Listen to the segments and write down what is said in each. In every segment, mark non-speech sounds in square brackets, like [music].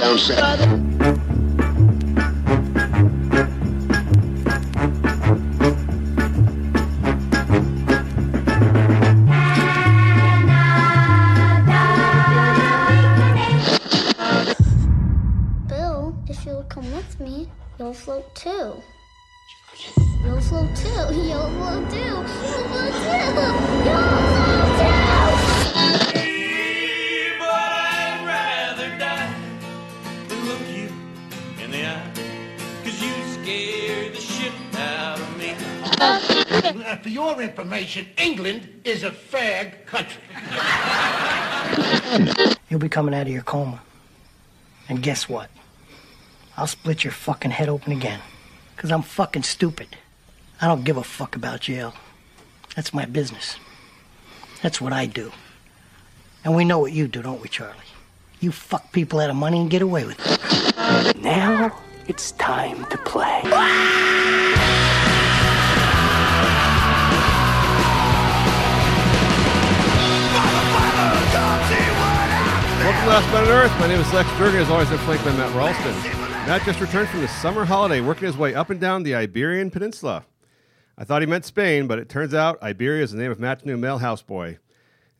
down south. Bill, if you'll come with me. You'll float too. You'll float too. [laughs] You'll float too. Uh, for your information, England is a fag country. You'll be coming out of your coma. And guess what? I'll split your fucking head open again. Because I'm fucking stupid. I don't give a fuck about jail. That's my business. That's what I do. And we know what you do, don't we, Charlie? You fuck people out of money and get away with it. Now it's time to play. [laughs] Welcome to Last Man on Earth. My name is Lex Durgan. As always, I'm flanked by Matt Ralston. Matt just returned from the summer holiday, working his way up and down the Iberian Peninsula. I thought he meant Spain, but it turns out Iberia is the name of Matt's new male houseboy.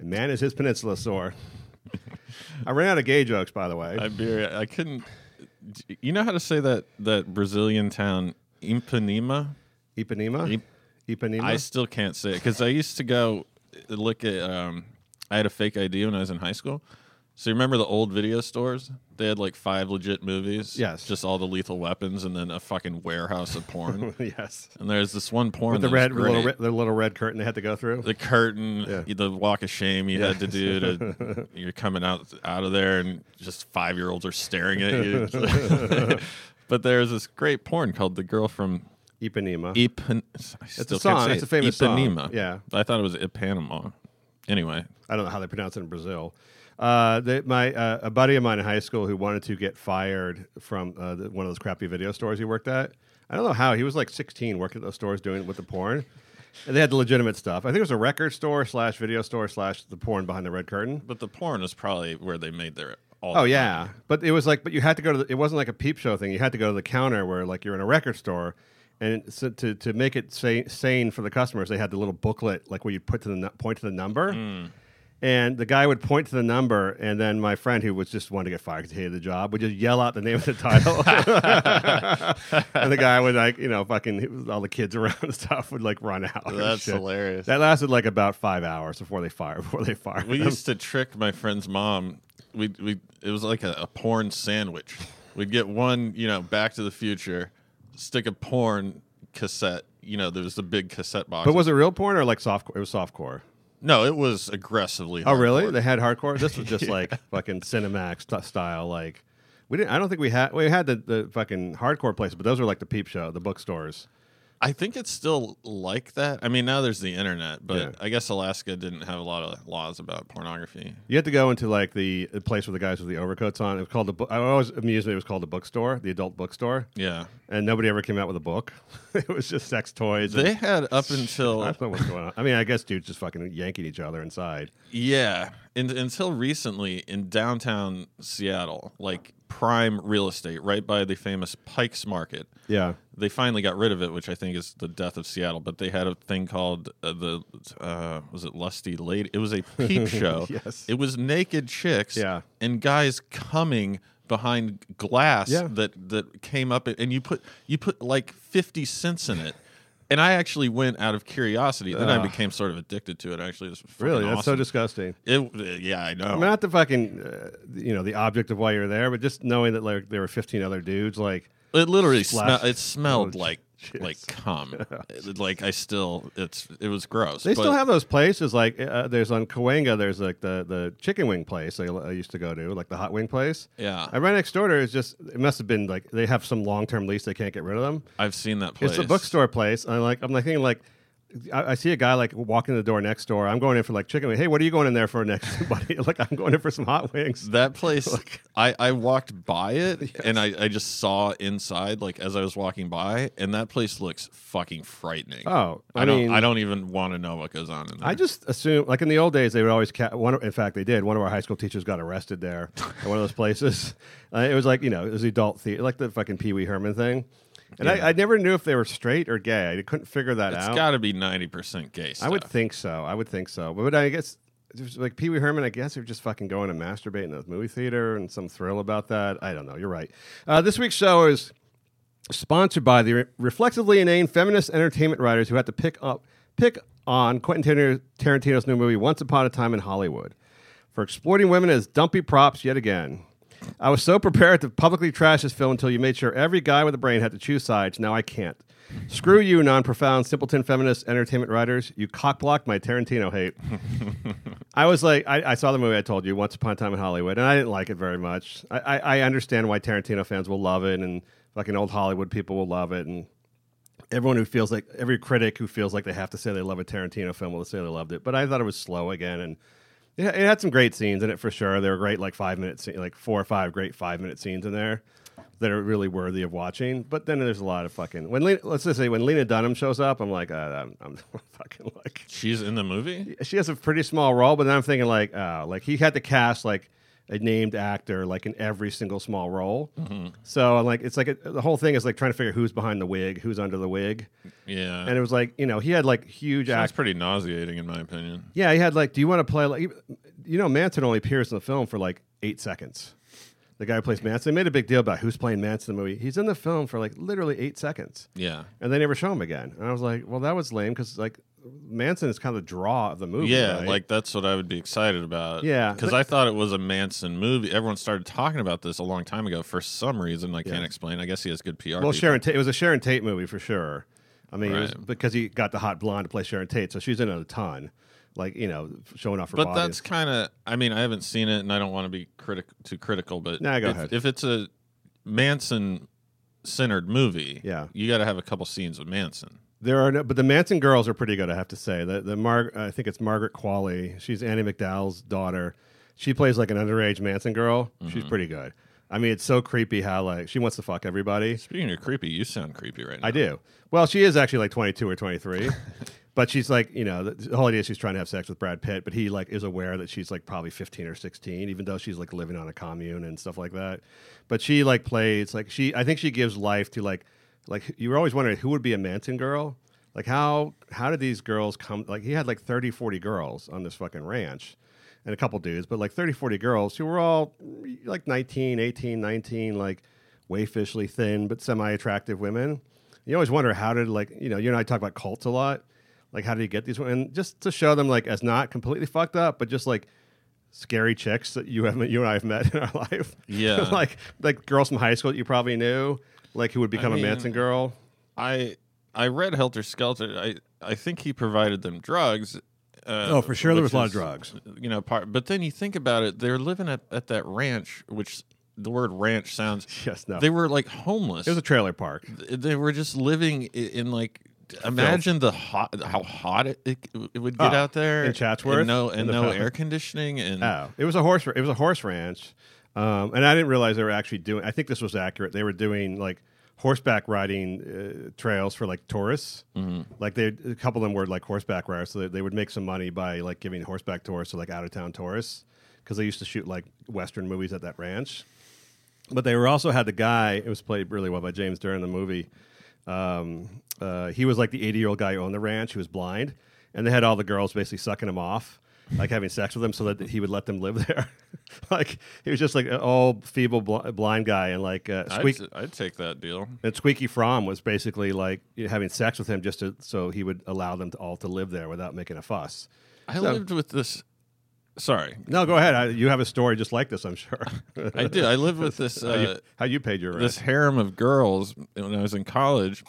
And man, is his peninsula sore. [laughs] I ran out of gay jokes, by the way. Iberia. I couldn't. You know how to say that that Brazilian town Ipanema? Ipanema? Ip- Ipanema? I still can't say it because I used to go look at. Um, I had a fake ID when I was in high school. So you remember the old video stores? They had like five legit movies. Yes. Just all the lethal weapons and then a fucking warehouse of porn. [laughs] yes. and there's this one porn With the red, the little, red- the little red curtain they had to go through. the curtain, Yeah. the walk of shame you had to do to [laughs] you're coming out out of there and just five year olds are staring at you. [laughs] but there's this great porn called "The Girl from Ipanema. Ipan." I still a song. It's it. a famous song. Ipanema. Yeah. I thought it was Ipanema. Anyway, I don't know how they pronounce it in Brazil. Uh, they, my uh, a buddy of mine in high school who wanted to get fired from uh, the, one of those crappy video stores he worked at. I don't know how he was like 16 working at those stores doing it with the porn. And they had the legitimate stuff. I think it was a record store slash video store slash the porn behind the red curtain. but the porn is probably where they made their all. Oh the yeah, money. but it was like, but you had to go to. The, it wasn't like a peep show thing. You had to go to the counter where like you're in a record store, and so to to make it sa- sane for the customers, they had the little booklet like where you put to the point to the number. Hmm. And the guy would point to the number, and then my friend, who was just wanted to get fired because he hated the job, would just yell out the name of the title. [laughs] and the guy would like, you know, fucking all the kids [laughs] around and stuff would like run out. That's hilarious. That lasted like about five hours before they fired. [laughs] Before they fired. We him. used to trick my friend's mom. We we it was like a, a porn sandwich. We'd get one, you know, Back to the Future, stick a porn cassette. You know, there was the big cassette box. But was it real porn or like soft? It was softcore. No, it was aggressively. Oh, really? They had hardcore. This was just [laughs] like fucking Cinemax st- style. Like we didn't. I don't think we had. We had the, the fucking hardcore places, but those were like the peep show, the bookstores. I think it's still like that. I mean, now there's the internet, but Yeah. I guess Alaska didn't have a lot of laws about pornography. You had to go into like the, place where the guys with the overcoats on. It was called the. book I always amused me. It was called the bookstore, the adult bookstore, Yeah, and nobody ever came out with a book. [laughs] it was just sex toys. they had up until I don't know what's going on. I mean, I guess dudes just fucking yanking each other inside. Yeah, and, until recently in downtown Seattle, like prime real estate, right by the famous Pikes Market. Yeah. They finally got rid of it, which I think is the death of Seattle. But they had a thing called uh, the uh, was it Lusty Lady? It was a peep [laughs] show. Yes. it was naked chicks. Yeah. and guys coming behind glass Yeah. that that came up, and you put you put like fifty cents in it. And I actually went out of curiosity. Then I became sort of addicted to it. Actually, it was fucking Really, that's so awesome. disgusting. It, yeah, I know. Not the fucking, uh, you know, the object of why you're there, but just knowing that like there were 15 other dudes, like it literally smelled. It smelled like shit. like cum. [laughs] It- like I still, it's it was gross. they but still have those places. Like uh, there's on Cahuenga, there's like the the chicken wing place I, I used to go to, like the hot wing place. Yeah. I right next door to it is just it must have been like they have some long term lease they can't get rid of them. I've seen that place. It's a bookstore place. And I'm like I'm like thinking like I, I see a guy like walking the door next door. I'm going in for like chicken. Hey, what are you going in there for next, [laughs] buddy? like I'm going in for some hot wings. That [laughs] place, I, I walked by it [laughs] and I, I just saw inside like as I was walking by, and that place looks fucking frightening. Oh, I, I don't I don't even want to know what goes on in there. I just assume, like in the old days, they would always. Ca- one, in fact, they did. One of our high school teachers got arrested there at one of those places. Uh, it was like you know, it was the adult theater, like the fucking Pee Wee Herman thing. And Yeah. I, I never knew if they were straight or gay. I couldn't figure that it's out. It's got to be ninety percent gay. Stuff. I would think so. I would think so. But, I guess like Pee Wee Herman. I guess they're just fucking going to masturbate in the movie theater and some thrill about that. I don't know. You're right. Uh, this week's show is sponsored by the re- reflexively inane feminist entertainment writers who had to pick up pick on Quentin Tar- Tarantino's new movie Once Upon a Time in Hollywood for exploiting women as dumpy props yet again. I was so prepared to publicly trash this film until you made sure every guy with a brain had to choose sides. Now I can't. Screw you, non-profound, simpleton feminist entertainment writers. You cockblocked my Tarantino hate. [laughs] I was like, I, I saw the movie I told you, Once Upon a Time in Hollywood, and I didn't like it very much. I, I, I understand why Tarantino fans will love it, and fucking old Hollywood people will love it, and everyone who feels like every critic who feels like they have to say they love a Tarantino film will say they loved it. But I thought it was slow again, and it, it had some great scenes in it for sure. There were great like five minute, like four or five great five minute scenes in there that are really worthy of watching. But then there's a lot of fucking when Le- let's just say when Lena Dunham shows up, I'm like, uh, I'm, I'm [laughs] fucking like she's in the movie. she has a pretty small role, but then I'm thinking like, oh, like he had to cast like a named actor like in every single small role. Mm-hmm. So I'm like, it's like a, the whole thing is like trying to figure who's behind the wig, who's under the wig, Yeah, and it was like you know he had like huge that's act. pretty nauseating in my opinion. Yeah, he had like, do you want to play like, you know, Manson only appears in the film for like eight seconds. The guy who plays Manson, they made a big deal about who's playing Manson in the movie. He's in the film for like literally eight seconds Yeah, and they never show him again. And I was like, well, that was lame because like Manson is kind of the draw of the movie. yeah, right? like that's what I would be excited about. Yeah, because I thought it was a Manson movie. Everyone started talking about this a long time ago for some reason I can't explain. I guess he has good PR. well, people. Sharon Tate. It was a Sharon Tate movie for sure. I mean, it was Right. because he got the hot blonde to play Sharon Tate, so she's in it a ton, like you know, showing off her but body. that's kind of i mean i haven't seen it and i don't want to be critic too critical but Nah, go if, ahead. if it's a manson centered movie Yeah. you got to have a couple scenes with manson There are no, but the Manson girls are pretty good. I have to say the the Mar, I think it's Margaret Qualley. She's Andie MacDowell's daughter. She plays like an underage Manson girl. Mm-hmm. She's pretty good. I mean, it's so creepy how like she wants to fuck everybody. speaking of creepy you sound creepy right now I do. Well, she is actually like 22 or 23. [laughs] but she's like, you know, the, the whole idea is she's trying to have sex with Brad Pitt, but he like is aware that she's like probably 15 or 16, even though she's like living on a commune and stuff like that. But she like plays like she, I think she gives life to like, like you were always wondering who would be a Manson girl. Like how, how did these girls come? Like he had like 30, 40 girls on this fucking ranch and a couple dudes, but like 30, 40 girls who were all like 19, 18, 19, like wayfishly thin, but semi attractive women. You always wonder how did like you know you and I talk about cults a lot. Like how did you get these women? Just to show them like as not completely fucked up, but just like scary chicks that you haven't you and I have met in our [laughs] life. Yeah. [laughs] like like girls from high school that you probably knew, like who would become mean- a Manson girl. i i read helter skelter i i think he provided them drugs uh, Oh, for sure there which was a lot of drugs. you know part but then you think about it they're living at, at that ranch which the word ranch sounds [laughs] Yes, no. they were like homeless It was a trailer park. they were just living i- in like imagine the hot how hot it, it, it would get Oh, out there in Chatsworth? and no and no air conditioning and Oh, it was a horse. It was a horse ranch, um, and I didn't realize they were actually doing. I think this was accurate. They were doing like horseback riding uh, trails for like tourists. Mm-hmm. Like they, a couple of them were like horseback riders, so they, they would make some money by like giving horseback tours to like out of town tourists because they used to shoot like western movies at that ranch. But they were also had the guy. It was played really well by James Dern the movie. Um, uh, he was like the 80 year old guy who owned the ranch. He was blind, and they had all the girls basically sucking him off, like having sex with him, so that he would let them live there. [laughs] like he was just like an old, feeble, bl- blind guy, and like uh, I'd, I'd take that deal And Squeaky Fromme was basically like having sex with him just to, so he would allow them to all to live there without making a fuss. i So- lived with this sorry No, go ahead. I, you have a story just like this, I'm sure. [laughs] i did i lived with this [laughs] how, you, uh, how you paid your rent? this harem of girls when I was in college,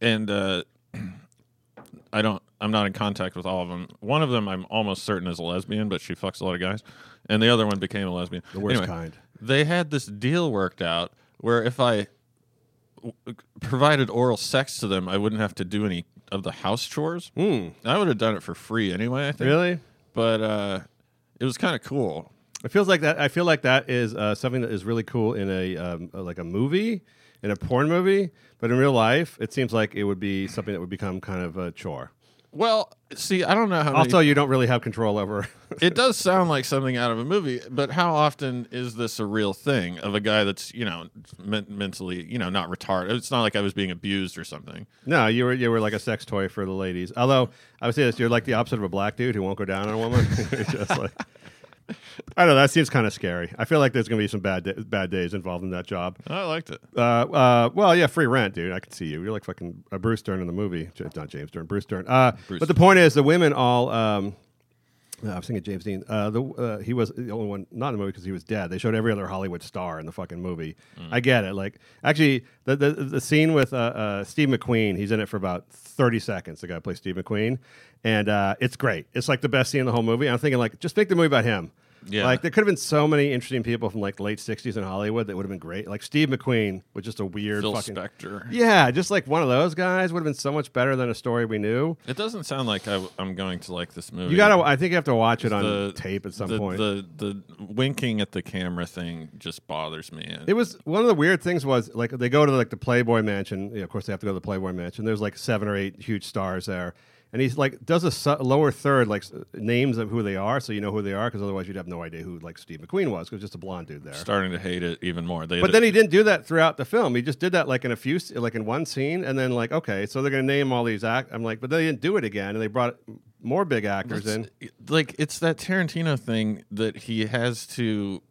and uh, [clears throat] I don't. I'm not in contact with all of them. One of them, I'm almost certain is a lesbian, but she fucks a lot of guys, and the other one became a lesbian. the worst Anyway, kind. They had this deal worked out where if I w- provided oral sex to them, I wouldn't have to do any of the house chores. Hmm. I would have done it for free anyway. I think. Really? But uh, it was kind of cool. It feels like that. I feel like that is uh, something that is really cool in a um, like a movie, in a porn movie. But in real life, it seems like it would be something that would become kind of a chore. Well, see, I don't know how. Also, many, you don't really have control over. [laughs] it does sound like something out of a movie, but how often is this a real thing of a guy that's you know men- mentally you know not retarded? It's not like I was being abused or something. no, you were you were like a sex toy for the ladies. Although I would say this, you're like the opposite of a black dude who won't go down on a woman. [laughs] Just like I don't know. That seems kind of scary. I feel like there's going to be some bad da- bad days involved in that job. I liked it. Uh, uh, well, yeah, free rent, dude. I can see you. You're like fucking uh, Bruce Dern in the movie. J- Not James Dern, Bruce Dern. Uh, Bruce but the point is, the women all. Um, I was thinking James Dean. Uh, the uh, he was the only one not in the movie because he was dead. They showed every other Hollywood star in the fucking movie. I get it. Like actually, the the, the scene with uh, uh, Steve McQueen. He's in it for about thirty seconds. The guy plays Steve McQueen, and uh, it's great. It's like the best scene in the whole movie. I'm thinking like just make the movie about him. Yeah. Like there could have been so many interesting people from like late '60s in Hollywood that would have been great. Like Steve McQueen was just a weird Phil fucking Spector. yeah, just like one of those guys would have been so much better than a story we knew. It doesn't sound like I, am going to like this movie. You gotta, I think you have to watch it on The- tape at some the, point. The the winking at the camera thing just bothers me. it was one of the weird things was like they go to like the Playboy Mansion. You know, of course, they have to go to the Playboy Mansion. There's like seven or eight huge stars there, and he's like does a su- lower third like s- names of who they are, so you know who they are, because otherwise you'd have no idea who like Steve McQueen was, because just a blonde dude there. starting to hate it even more. They But then he didn't do that throughout the film. He just did that like in a few, s- like in one scene, and then like, okay, so they're gonna name all these act. I'm like, but they didn't do it again, and they brought more big actors in. Like it's that Tarantino thing that he has to.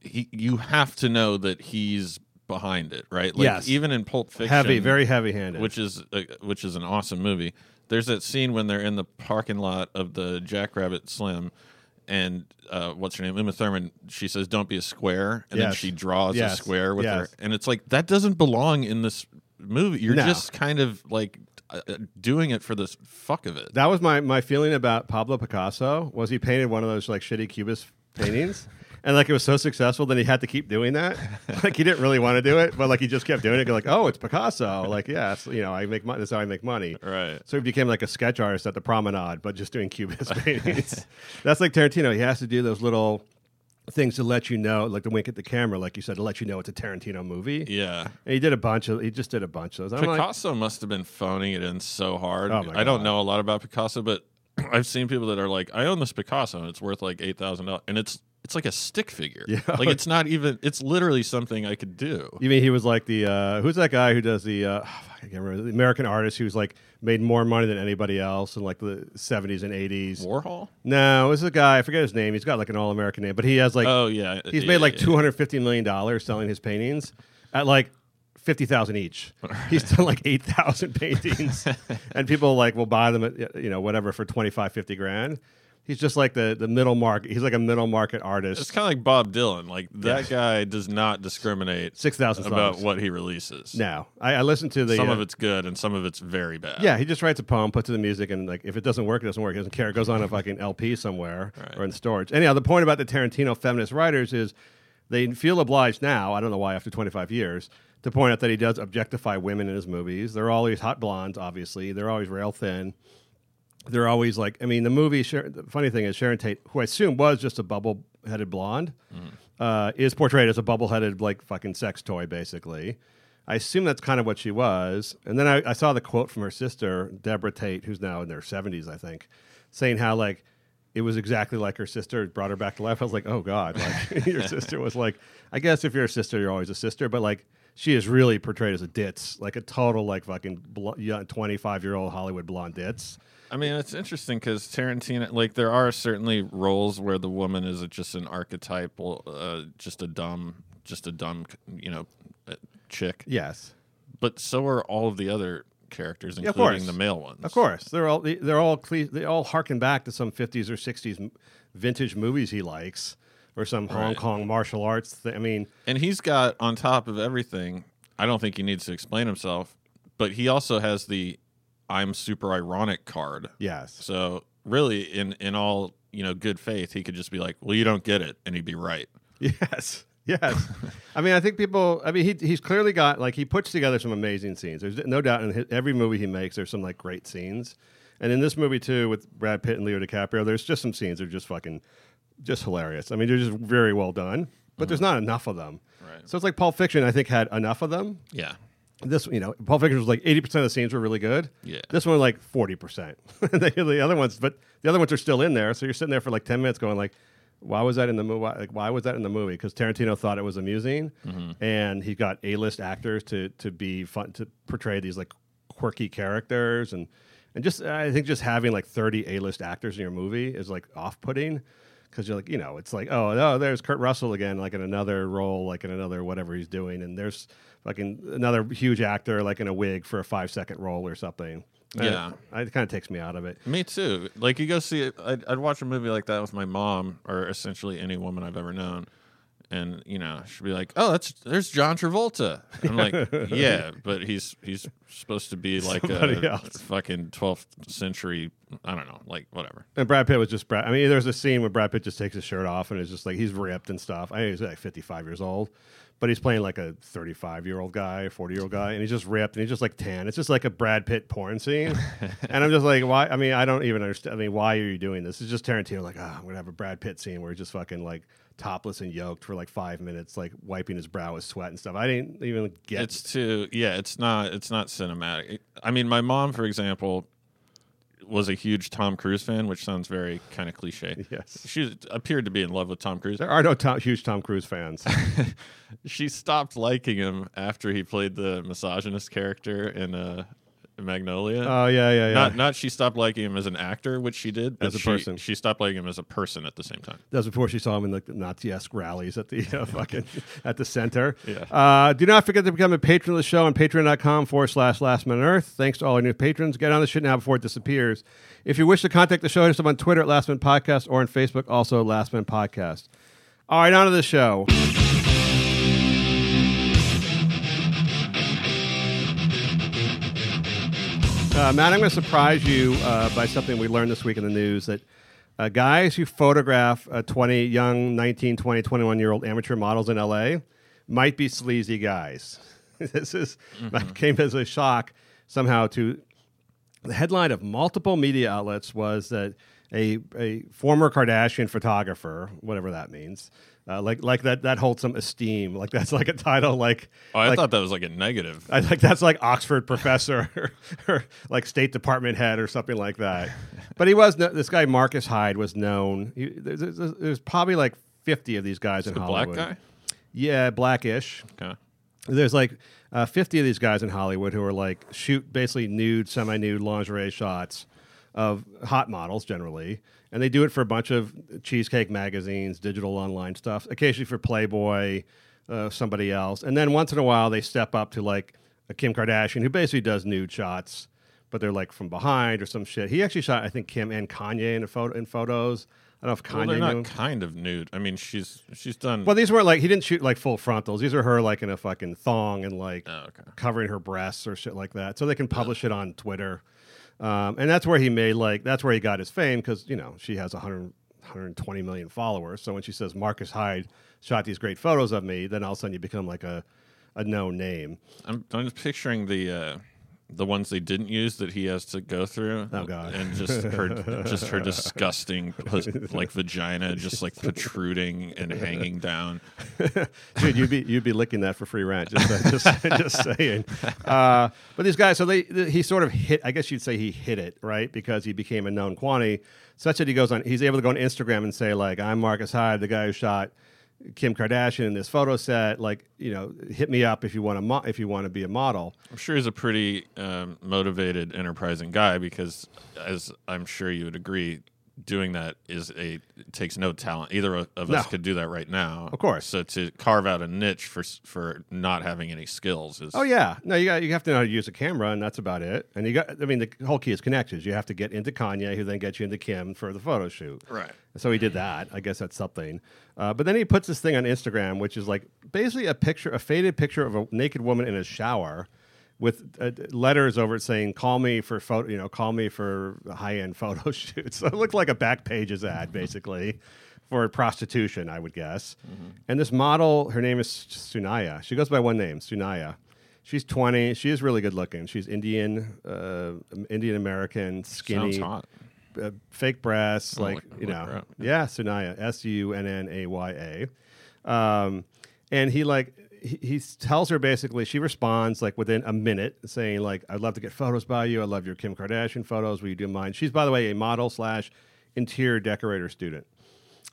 He, you have to know that he's behind it, right? Like Yes. even in Pulp Fiction, Heavy, very heavy-handed. which is a, which is an awesome movie. There's that scene when they're in the parking lot of the Jackrabbit Slim, and uh, what's her name, Uma Thurman. She says, "Don't be a square," and then Yes. she draws Yes. a square with Yes. her, and it's like that doesn't belong in this movie. You're No. just kind of like uh, uh, doing it for the fuck of it. That was my my feeling about Pablo Picasso. Was he painted one of those like shitty cubist paintings? [laughs] And like it was so successful, then he had to keep doing that. [laughs] like he didn't really want to do it, but like he just kept doing it. Like, oh, it's Picasso. Like, yes, you know, I make money. That's how I make money. Right. So he became like a sketch artist at the Promenade, but just doing cubist [laughs] paintings. That's like Tarantino. He has to do those little things to let you know, like the wink at the camera, like you said, to let you know it's a Tarantino movie. Yeah. And he did a bunch of. He just did a bunch of those. I'm like, Picasso must have been phoning it in so hard. Oh my I don't know a lot lot about Picasso, but [clears throat] I've seen people that are like, I own this Picasso and it's worth like eight thousand dollars, and it's it's like a stick figure. Yeah. Like [laughs] it's not even. It's literally something I could do. You mean he was like the uh, who's that guy who does the uh, [sighs] I can't remember the American artist who's like made more money than anybody else in like the seventies and eighties. Warhol. No, this is a guy I forget his name. He's got like an all American name, but he has like oh yeah, he's Yeah, made like yeah, two hundred fifty million dollars selling his paintings at like fifty thousand each. He's done like eight thousand [laughs] paintings, and people like will buy them at you know whatever for 25, 50 grand. He's just like the the middle market. He's like a middle market artist. It's kind of like Bob Dylan. Like that Yeah. guy does not discriminate 6,000 about what he releases. now I, I listened to the some uh, of it's good and some of it's very bad. Yeah, he just writes a poem, puts it in the music, and like if it doesn't work, it doesn't work. He doesn't care. It goes on a fucking LP somewhere Right. or in storage. Anyhow, the point about the Tarantino feminist writers is they feel obliged now. I don't know why after 25 years to point out that he does objectify women in his movies. They're always hot blondes, obviously. They're always rail thin. They're always like, I mean, the movie. The funny thing is, Sharon Tate, who I assume was just a bubble-headed blonde, uh, is portrayed as a bubble-headed like fucking sex toy, basically. I assume that's kind of what she was. And then I, I saw the quote from her sister, Deborah Tate, who's now in their 70s, I think, saying how like it was exactly like her sister. Brought her back to life. I was like, oh god, like [laughs] your [laughs] sister was like. I guess if you're a sister, you're always a sister, but like she is really portrayed as a ditz, like a total like fucking twenty five year old Hollywood blonde ditz. I mean, it's interesting because Tarantino, like, there are certainly roles where the woman is just an archetypal, uh, just a dumb, just a dumb, you know, uh, chick. Yes, But so are all of the other characters, Yeah, of including course. the male ones. of course they're all they- they're all cle- they all harken back to some fifties or sixties vintage movies he likes, or some Hong Right. Kong martial arts. Thing. I mean, And he's got on top of everything. I don't think he needs to explain himself, but he also has the "I'm super ironic" card. yes, So really, in in all you know good faith, he could just be like, "Well, you don't get it," and he'd be right. [laughs] yes. Yes, I mean, I think people. I mean, he he's clearly got like he puts together some amazing scenes. There's no doubt in his, every movie he makes, there's some like great scenes, and in this movie too, with Brad Pitt and Leo DiCaprio, there's just some scenes that are just fucking, just hilarious. I mean, they're just very well done, but there's mm-hmm. not enough of them. Right. So it's like Pulp Fiction. I think had enough of them. Yeah. This, you know, Pulp Fiction was like eighty percent of the scenes were really good. Yeah. This one like forty percent. [laughs] the other ones, but the other ones are still in there. So you're sitting there for like ten minutes, going like, "Why was that in the movie? Like, why was that in the movie?" Because Tarantino thought it was amusing, mm-hmm. and he got A-list actors to to be fun to portray these like quirky characters, and and just I think just having like thirty A-list actors in your movie is like off-putting. Because you're like, you know, it's like, oh, no, there's Kurt Russell again, like in another role, like in another whatever he's doing, and there's fucking another huge actor, like in a wig for a five second role or something. And Yeah. it, it kind of takes me out of it. Me too. Like you go see it. I'd, I'd watch a movie like that with my mom, or essentially any woman I've ever known, and you know she'd be like, "Oh, that's there's John Travolta." I'm like, [laughs] "Yeah, but he's he's supposed to be like Somebody a else. fucking 12th century. I don't know, like whatever." And Brad Pitt was just Brad. I mean, there's a scene where Brad Pitt just takes his shirt off and it's just like he's ripped and stuff. I think he's like 55 years old, but he's playing like a 35 year old guy, 40 year old guy, and he's just ripped and he's just like tan. It's just like a Brad Pitt porn scene, [laughs] and I'm just like, why? I mean, I don't even understand. I mean, why are you doing this? It's just Tarantino like, ah, I'm gonna have a Brad Pitt scene where he's just fucking like topless and yoked for like five minutes, like wiping his brow with sweat and stuff. I didn't even get. It's too yeah. It's not it's not cinematic. I mean, my mom, for example, was a huge Tom Cruise fan, which sounds very kind of cliche. [laughs] Yes. she appeared to be in love with Tom Cruise. there are no Tom, huge Tom Cruise fans. [laughs] she stopped liking him after he played the misogynist character in uh, Magnolia. Oh yeah, yeah, yeah. Not not she stopped liking him as an actor, which she did, but As a she, person. She stopped liking him as a person at the same time. That was before she saw him in the Nazi-esque rallies at the uh, [laughs] fucking at the center. Yeah. Uh, do not forget to become a patron of the show on patreon.com forward slash last man on earth. Thanks to all our new patrons. Get on the shit now before it disappears. If you wish to contact the show, hit us up on Twitter at Last Man Podcast or on Facebook, also Last Man Podcast. All right, on to the show. Uh, Matt, I'm going to surprise you uh, by something we learned this week in the news that uh, guys who photograph uh, 20 young 19, 20, 21 year old amateur models in LA might be sleazy guys. [laughs] this is [laughs] came as a shock somehow to the headline of multiple media outlets was that a, a former Kardashian photographer, whatever that means, uh, like like that that holds some esteem. Like that's like a title. Like Oh, I like, thought that was like a negative. I like that's like Oxford professor or, [laughs] or like State Department head or something like that. But he was no, this guy Marcus Hyde was known. He, there's, there's, probably like 50 of these guys in the black Hollywood. guy. Yeah, blackish. Okay. There's like uh, 50 of these guys in Hollywood who are like shoot basically nude, semi-nude lingerie shots of hot models generally, and they do it for a bunch of cheesecake magazines, digital online stuff, occasionally for Playboy, uh, somebody else, and then once in a while they step up to like a Kim Kardashian who basically does nude shots, but they're like from behind or some shit. He actually shot I think Kim and Kanye in a photo in photos. I don't know if Kanye Well, they're not knew. kind of nude. I mean, she's she's done. Well, these weren't like he didn't shoot like full frontals. These are her like in a fucking thong and like Oh, okay. covering her breasts or shit like that, so they can publish it on Twitter. Um, and that's where he made like that's where he got his fame because you know she has 100, 120 million followers. So when she says Marcus Hyde shot these great photos of me, then all of a sudden you become like a a known name. I'm, I'm just picturing the uh, the ones they didn't use that he has to go through. Oh, God. And just her just her [laughs] disgusting like vagina just like protruding and hanging down. Dude, you'd be you'd be licking that for free rent. Just just, [laughs] just saying. Uh, but these guys, so they he sort of hit. I guess you'd say he hit it right because he became a known quantity, such that he goes on. He's able to go on Instagram and say like, "I'm Marcus Hyde, the guy who shot." Kim Kardashian in this photo set, like you know, hit me up if you want to mo- if you want to be a model. I'm sure he's a pretty um, motivated, enterprising guy because, as I'm sure you would agree, doing that is a takes no talent. Either of us No. could do that right now, Of course. So to carve out a niche for for not having any skills is Oh yeah, no, you got you have to know how to use a camera, and that's about it. And you got, I mean, the whole key is connections. You have to get into Kanye, who then gets you into Kim for the photo shoot. right. So he did that. I guess that's something. Uh, but then he puts this thing on Instagram, which is like basically a picture, a faded picture of a naked woman in a shower, with uh, letters over it saying "Call me for photo," you know, "Call me for high end [laughs] photo shoots." So it looked like a back pages ad, basically, for prostitution, I would guess. And this model, her name is Sunnaya. She goes by one name, Sunnaya. She's 20. She is really good looking. She's Indian, uh, Indian American, skinny, Sounds hot. Uh, fake breasts, I'll like look- you know, yeah, Sunnaya, S U N N A Y A, um, and he like he, he tells her basically she responds like within a minute saying like I'd love to get photos by you. I love your Kim Kardashian photos. Will you do mine? She's by the way a model slash interior decorator student.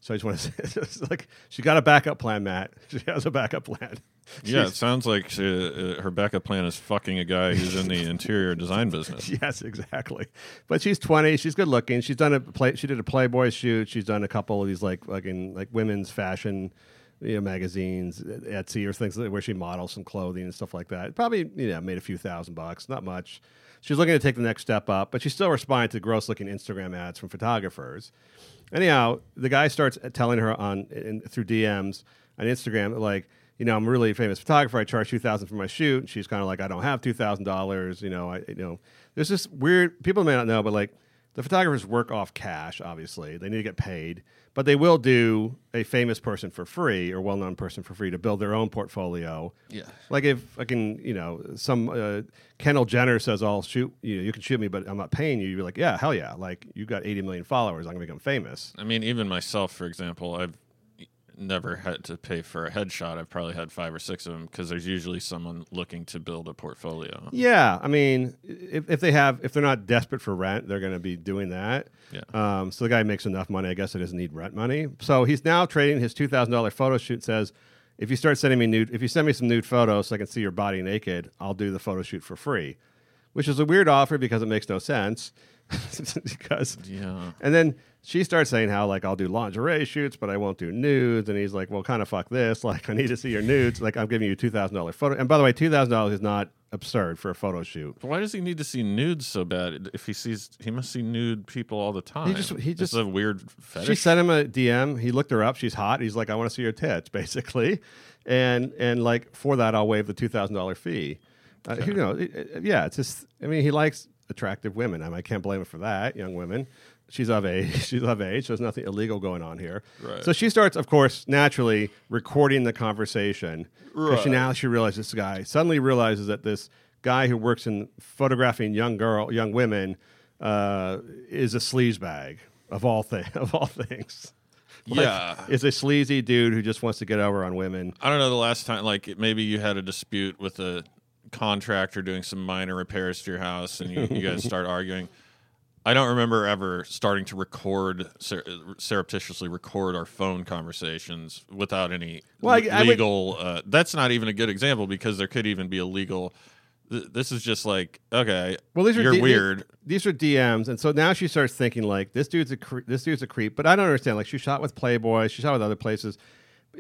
So I just want to [laughs] say, it's like she got a backup plan, Matt. [laughs] She has a backup plan. [laughs] Yeah, it sounds like she, uh, her backup plan is fucking a guy who's in the interior design business. Yes, exactly. But she's 20. She's good looking. She's done a play. She did a Playboy shoot. She's done a couple of these like fucking like women's fashion, you know, magazines, Etsy or things where she models some clothing and stuff like that. Probably you know made a few thousand bucks, not much. She's looking to take the next step up, but she's still responding to gross looking Instagram ads from photographers. Anyhow, the guy starts telling her on in, through DMs on Instagram like. You know, I'm a really famous photographer. I charge two thousand for my shoot. And she's kind of like, I don't have two thousand dollars. You know, I you know, there's this weird. People may not know, but like the photographers work off cash. Obviously, they need to get paid, but they will do a famous person for free or well-known person for free to build their own portfolio. Yeah. Like if I can, you know, some uh, Kendall Jenner says, "I'll shoot you. Know, you can shoot me, but I'm not paying you." You're like, "Yeah, hell yeah! Like you got 80 million followers. I'm gonna become famous." I mean, even myself, for example, I've never had to pay for a headshot. I've probably had five or six of them because there's usually someone looking to build a portfolio. Yeah, I mean, if, if they have, if they're not desperate for rent, they're going to be doing that. Yeah. Um, so the guy makes enough money. I guess he doesn't need rent money. So he's now trading his two thousand dollar photo shoot. Says, if you start sending me nude, if you send me some nude photos so I can see your body naked, I'll do the photo shoot for free. Which is a weird offer because it makes no sense. [laughs] because Yeah. and then she starts saying how like I'll do lingerie shoots, but I won't do nudes. And he's like, "Well, kind of fuck this. [laughs] Like, I need to see your nudes. Like, I'm giving you two thousand dollar photo. And by the way, two thousand dollars is not absurd for a photo shoot. Why does he need to see nudes so bad? If he sees, he must see nude people all the time. He just- he just- a weird fetish. She sent him a DM. He looked her up. She's hot. He's like, "I want to see your tits," [laughs] basically. And and like for that, I'll waive the two thousand dollar fee. Uh, You know, it- it- yeah. It's just. I mean, he likes attractive women. I, mean, I can't blame him for that. Young women. She's of age. [laughs] She's of age. So there's nothing illegal going on here. Right. So she starts, of course, naturally recording the conversation. Because she now she realizes this guy suddenly realizes that this guy who works in photographing young girl, young women, uh, is a sleaze bag of all thing [laughs] of all things. Like, Yeah. is a sleazy dude who just wants to get over on women. I don't know the last time, like maybe you had a dispute with a contractor doing some minor repairs to your house, and you, you guys start arguing. I don't remember ever starting to record sur- surreptitiously record our phone conversations without any Well, I- I would- legal. uh, that's not even a good example because there could even be a legal. Th- this is just like okay. Well, these are you're D- weird. These are DMs, and so now she starts thinking like this dude's a cre- this dude's a creep. But I don't understand. Like she shot with Playboy, she shot with other places.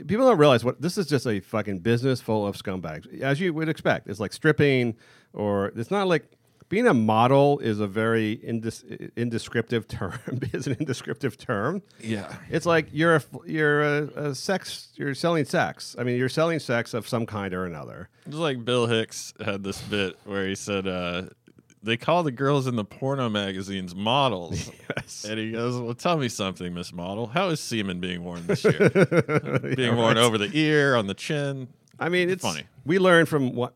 People don't realize what this is just a fucking business full of scumbags, as you would expect. It's like stripping, or it's not like being a model is a very indis- indescriptive term. [laughs] is an indescriptive term. Yeah. It's like you're a you're a, a sex. You're selling sex. I mean, you're selling sex of some kind or another. It's like Bill Hicks had this bit where he said uh, they call the girls in the porno magazines models. [laughs] Yes. And he goes, Well, tell me something, Miss Model. How is semen being worn this year? [laughs] [laughs] being worn over the ear, on the chin. I mean, it's Funny. We learned from what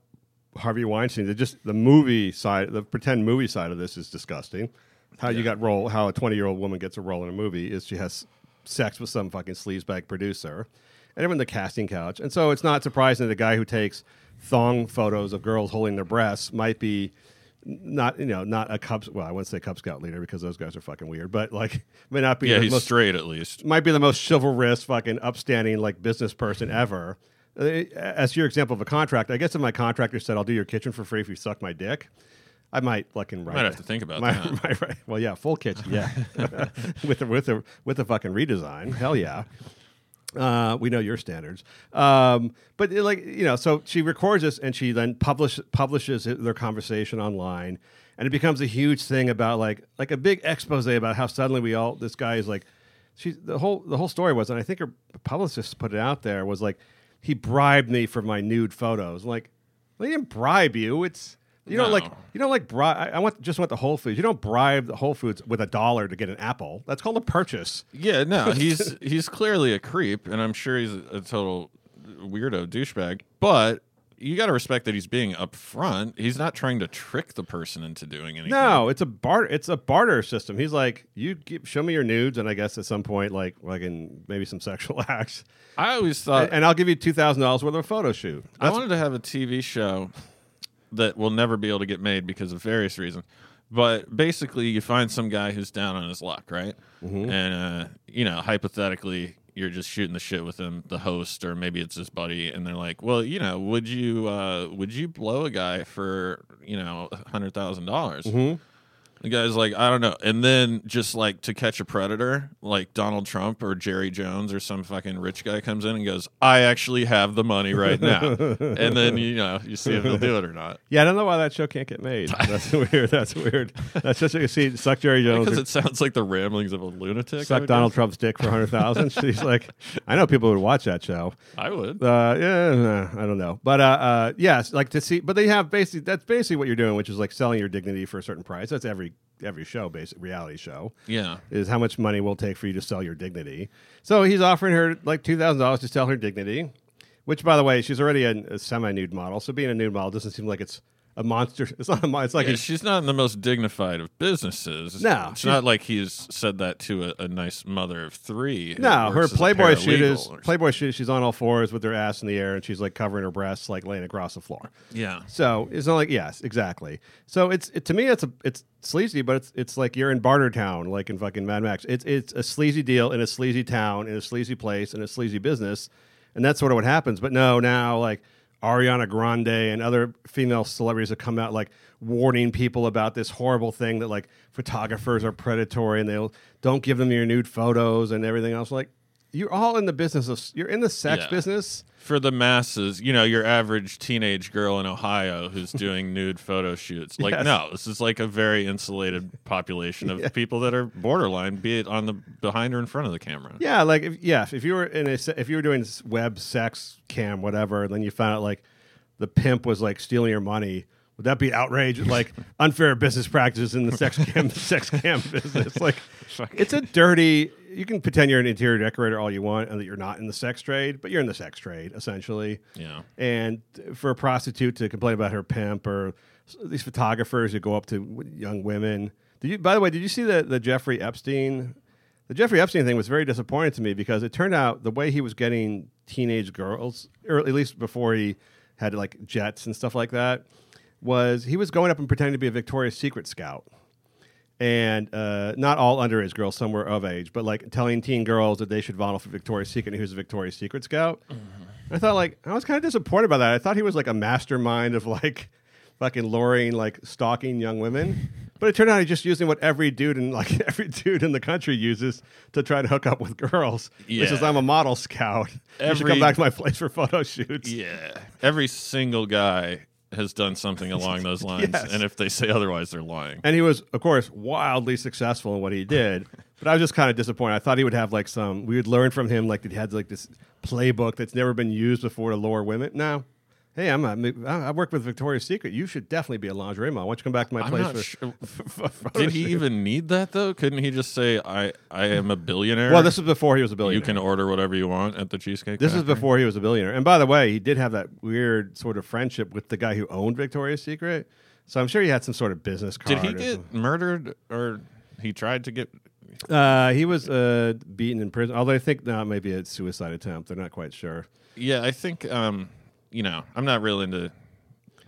Harvey Weinstein. That just the movie side, the pretend movie side of this is disgusting. How you got role? How a twenty year old woman gets a role in a movie is she has sex with some fucking sleazebag producer, and everyone the casting couch. And so it's not surprising that a guy who takes thong photos of girls holding their breasts might be not you know not a Cub. Well, I wouldn't say Cub Scout leader because those guys are fucking weird, but like [laughs] may not be Yeah, the he's most straight at least. might be the most chivalrous, fucking upstanding, like business person ever. Uh, As your example of a contract, I guess if my contractor said, "I'll do your kitchen for free if you suck my dick," I might fucking write. Might have to think about Might- that. [laughs] might well, yeah, full kitchen, yeah, [laughs] with the with the with the fucking redesign. Hell yeah. Uh, we know your standards, um, but it, like you know, so she records this and she then publish, publishes it- their conversation online, and it becomes a huge thing about like like a big expose about how suddenly we all this guy is like, she the whole the whole story was, and I think her publicist put it out there was like he bribed me for my nude photos. Like, well, he didn't bribe you. It's You don't No. like you don't like bribe. I want just want the Whole Foods. You don't bribe the Whole Foods with a dollar to get an apple. That's called a purchase. Yeah, no, [laughs] he's he's clearly a creep, and I'm sure he's a, total weirdo douchebag. But you got to respect that he's being upfront. He's not trying to trick the person into doing anything. No, it's a barter. It's a barter system. He's like, you give, show me your nudes, and I guess at some point, like like in maybe some [laughs] sexual acts, I always thought and, and I'll give you two thousand dollars worth of a photo shoot. I wanted to have a TV show that will never be able to get made because of various reasons. But basically, you find some guy who's down on his luck, right? Mm-hmm. And uh, you know, hypothetically, you're just shooting the shit with him, the host, or maybe it's his buddy, and they're like, "Well, you know, would you uh, would you blow a guy for you know hundred thousand dollars?" Mm-hmm. The guy's like, I don't know. And then just like to catch a predator, like Donald Trump or Jerry Jones or some fucking rich guy comes in and goes, I actually have the money right now. [laughs] and then, you know, you see if he'll do it or not. Yeah, I don't know why that show can't get made. [laughs] That's weird. That's weird. That's just you see suck Jerry Jones. Because or it sounds like the ramblings of a lunatic. Suck Donald guess. Trump's dick for hundred thousand. [laughs] She's like, I know people would watch that show. I would. Uh, yeah, I don't know, but uh, uh, yes, like to see, but they have basically that's basically what you're doing, which is like selling your dignity for a certain price. That's every every show, basic reality show. Yeah. is how much money will take for you to sell your dignity. So he's offering her like two thousand dollars to sell her dignity, which, by the way, she's already a, a semi-nude model. So being a nude model doesn't seem like it's a monster. It's not a It's like Yeah, a, she's not in the most dignified of businesses. No, It's not like he's said that to a, a nice mother of three. no. Her works as a Playboy shoot is Playboy shoot. She's on all fours with her ass in the air, and she's like covering her breasts, like laying across the floor. Yeah. So it's not like yes, exactly. So it's it, to me it's a it's sleazy, but it's it's like you're in Bartertown, like in fucking Mad Max. It's it's a sleazy deal in a sleazy town, in a sleazy place, in a sleazy business, and that's sort of what happens. But no, now like Ariana Grande and other female celebrities have come out like warning people about this horrible thing that like photographers are predatory and they'll don't give them your nude photos and everything else. Like you're all in the business of you're in the sex Yeah. business. For the masses, you know, your average teenage girl in Ohio who's [laughs] doing nude photo shoots. Like, Yes. no, this is like a very insulated population of [laughs] people that are borderline, be it on the behind or in front of the camera. Yeah, like if, yeah, if you were in a if you were doing web sex cam whatever, and then you found out like the pimp was like stealing your money, would that be outrage? [laughs] like unfair business practices in the sex cam sex cam business? Like it's a dirty. You can pretend you're an interior decorator all you want, and that you're not in the sex trade, but you're in the sex trade essentially. Yeah. And for a prostitute to complain about her pimp or these photographers who go up to young women. Did you, by the way, did you see the, the Jeffrey Epstein? The Jeffrey Epstein thing was very disappointing to me because it turned out the way he was getting teenage girls, or at least before he had like jets and stuff like that, was he was going up and pretending to be a Victoria's Secret scout and uh, not all underage girls, some were of age, but like telling teen girls that they should model for Victoria's Secret and he was a Victoria's Secret scout. I thought like I was kind of disappointed by that. I thought he was like a mastermind of like fucking luring, like stalking young women. But it turned out he's just using what every dude and like [laughs] every dude in the country uses to try to hook up with girls. Which is I'm a model scout. you should come back to my place for photo shoots. Yeah. Every single guy has done something along those [laughs] lines. Yes. And if they say otherwise, they're lying. And he was, of course, wildly successful in what he did. [laughs] But I was just kind of disappointed. I thought he would have like some. We would learn from him like that he had like this playbook that's never been used before to lure women. No, hey, I'm a, I work with Victoria's Secret. You should definitely be a lingerie model. Why don't you come back to my I'm place? for, sure- [laughs] for [laughs] Did he even need that though? Couldn't he just say, "I I am a billionaire"? Well, this is before he was a billionaire. you can order whatever you want at the cheesecake. This is before he was a billionaire. And by the way, he did have that weird sort of friendship with the guy who owned Victoria's Secret. So I'm sure he had some sort of business card. Did he get something. murdered or he tried to get? Uh, he was uh, beaten in prison. Although I think no, maybe a suicide attempt. They're not quite sure. Yeah, I think. Um, you know, I'm not real into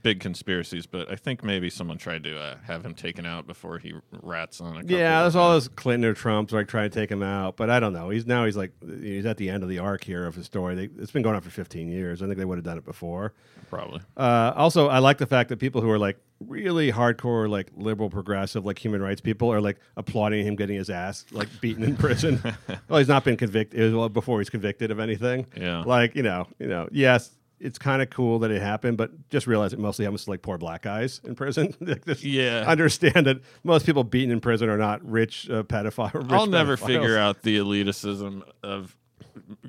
big conspiracies, but I think maybe someone tried to uh, have him taken out before he rats on a. couple Yeah, there's all those Clinton or Trumps like trying to take him out, but I don't know. He's now he's like he's at the end of the arc here of his story. They, it's been going on for 15 years. I think they would have done it before. probably. Uh, also, I like the fact that people who are like really hardcore, like liberal, progressive, like human rights people are like applauding him getting his ass like beaten in prison. [laughs] well, he's not been convicted it was, well, before he's convicted of anything. Yeah. like you know, you know, yes. It's kind of cool that it happened, but just realize it mostly happens to like poor black guys in prison. [laughs] Like, just Yeah. understand that most people beaten in prison are not rich uh, pedophile. Rich I'll never pedophiles. figure out the elitism of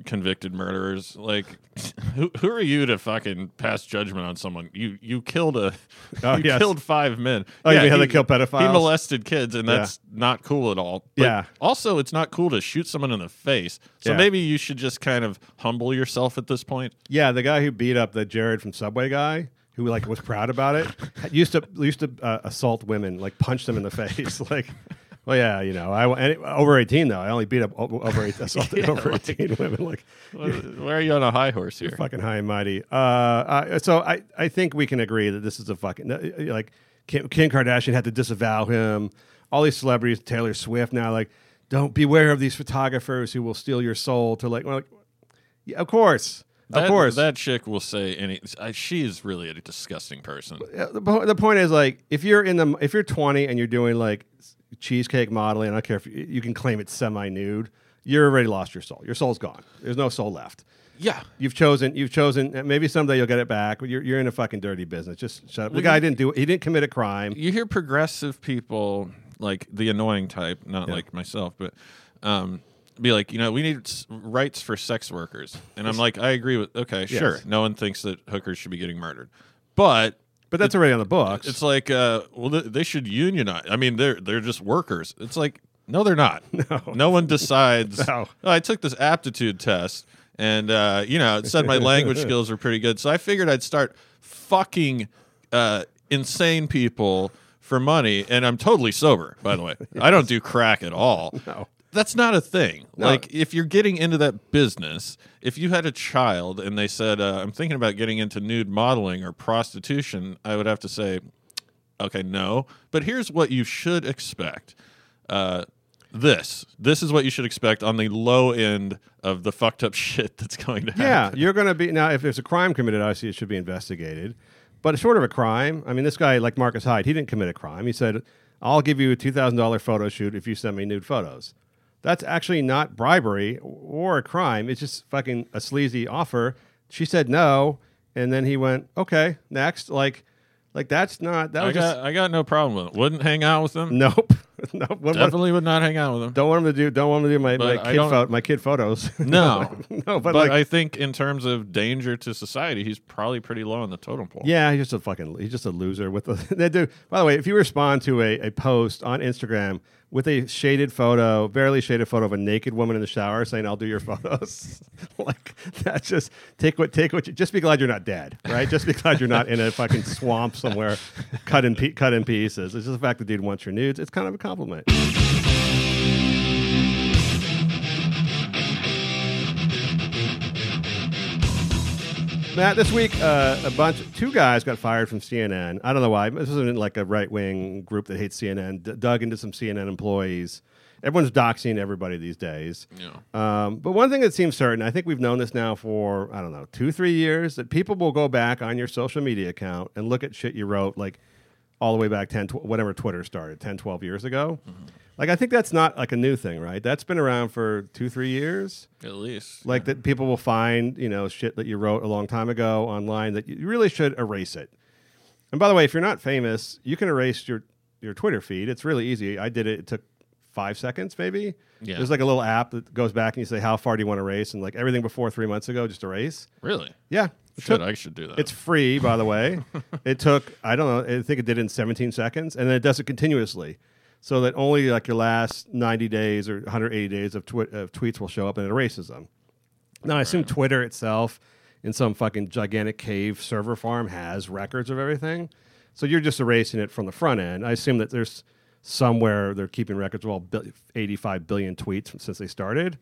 convicted murderers. Like, [laughs] who, who are you to fucking pass judgment on someone? You you killed a [laughs] Oh, you yes. killed five men. Oh, you mean how he- they kill He molested kids, and Yeah. that's not cool at all. But Yeah. Also, it's not cool to shoot someone in the face. So Yeah. maybe you should just kind of humble yourself at this point. Yeah, the guy who beat up the Jared from Subway guy, who like was proud about it, [laughs] used to used to uh, assault women, like punch them in the face, like. Well, yeah, you know, I any, over eighteen though. I only beat up over eight, [laughs] assaulted Yeah, over like- eighteen women. Like, [laughs] Why are you on a high horse here? fucking high and mighty. Uh, uh, so I, I think we can agree that this is a fucking uh, like Kim, Kim Kardashian had to disavow him. All these celebrities, Taylor Swift now, like, don't beware of these photographers who will steal your soul. To like, well, like yeah, of course, That, of course, that chick will say any. She is really a disgusting person. The, the point is like if you're in the if you're 20 and you're doing like cheesecake modeling, I don't care if you, you can claim it's semi nude. You're already lost your soul. Your soul's gone. There's no soul left. Yeah, You've chosen. You've chosen. Maybe someday you'll get it back, but you're, you're in a fucking dirty business. Just shut up. The guy didn't do. He didn't commit a crime. you hear progressive people like the annoying type, not Yeah. like myself, but um, be like, you know, we need s- rights for sex workers, and I'm like, I agree with. Okay, sure, Yes. no one thinks that hookers should be getting murdered, but But that's already on the books. it's like, uh, well, they should unionize. I mean, they're they're just workers. It's like, no, they're not. [laughs] No, no one decides. [laughs] No. "Oh, I took this aptitude test, and uh, you know, it said my language [laughs] skills were pretty good, so I figured I'd start fucking uh, insane people for money, and I'm totally sober. By the way, I don't do crack at all. No. That's not a thing. No. Like, if you're getting into that business, if you had a child and they said, uh, I'm thinking about getting into nude modeling or prostitution, I would have to say, okay, no. But here's what you should expect. Uh, this. This is what you should expect on the low end of the fucked up [laughs] shit that's going to happen. yeah, you're going to be now. If there's a crime committed, obviously it should be investigated. But short of a crime, I mean, this guy like Marcus Hyde, he didn't commit a crime. He said, "I'll give you a two thousand dollar photo shoot if you send me nude photos." That's actually not bribery or a crime. It's just fucking a sleazy offer. She said no, and then he went, "Okay, next." Like, like that's not that I was got, just I got no problem with it. Wouldn't hang out with them. nope. [laughs] [laughs] no, Definitely would not hang out with them. don't want him to do. Don't want him to do my, my I kid don't- my kid photos. [laughs] No. [laughs] no, but, But, like I think in terms of danger to society, he's probably pretty low on the totem pole. Yeah, he's just a fucking he's just a loser with the do. By the way, if you respond to a, a post on Instagram with a shaded photo, barely shaded photo of a naked woman in the shower saying I'll do your photos, like that's just take what take what you just be glad you're not dead, right? Just be glad you're not in a fucking swamp somewhere cut in pe- cut in pieces. It's just the fact the dude wants your nudes. It's kind of a compliment. Matt, this week uh, a bunch, two guys got fired from CNN. I don't know why. This isn't like a right wing group that hates CNN. D- dug into some CNN employees. Everyone's doxing everybody these days. Yeah. Um, but one thing that seems certain, I think we've known this now for I don't know two, three years, that people will go back on your social media account and look at shit you wrote like all the way back 10, tw- whatever Twitter started, 10, 12 years ago. Like I think that's not like a new thing, right? That's been around for two, three years At least. like that people will find you know shit that you wrote a long time ago online that you really should erase it and by the way if you're not famous you can erase your your twitter feed it's really easy i did it it took five seconds maybe Yeah. there's like a little app that goes back and you say how far do you want to erase and like everything before three months ago just erase Really? yeah it Shit, took- I should do that. it's free by the way [laughs] it took i don't know i think it did in 17 seconds and then it does it continuously so that only like your last 90 days or 180 days of, twi- of tweets will show up and it erases them now, I assume Twitter itself, in some fucking gigantic cave server farm, has records of everything. So you're just erasing it from the front end. I assume that there's somewhere they're keeping records of all bil- 85 billion tweets from, since they started.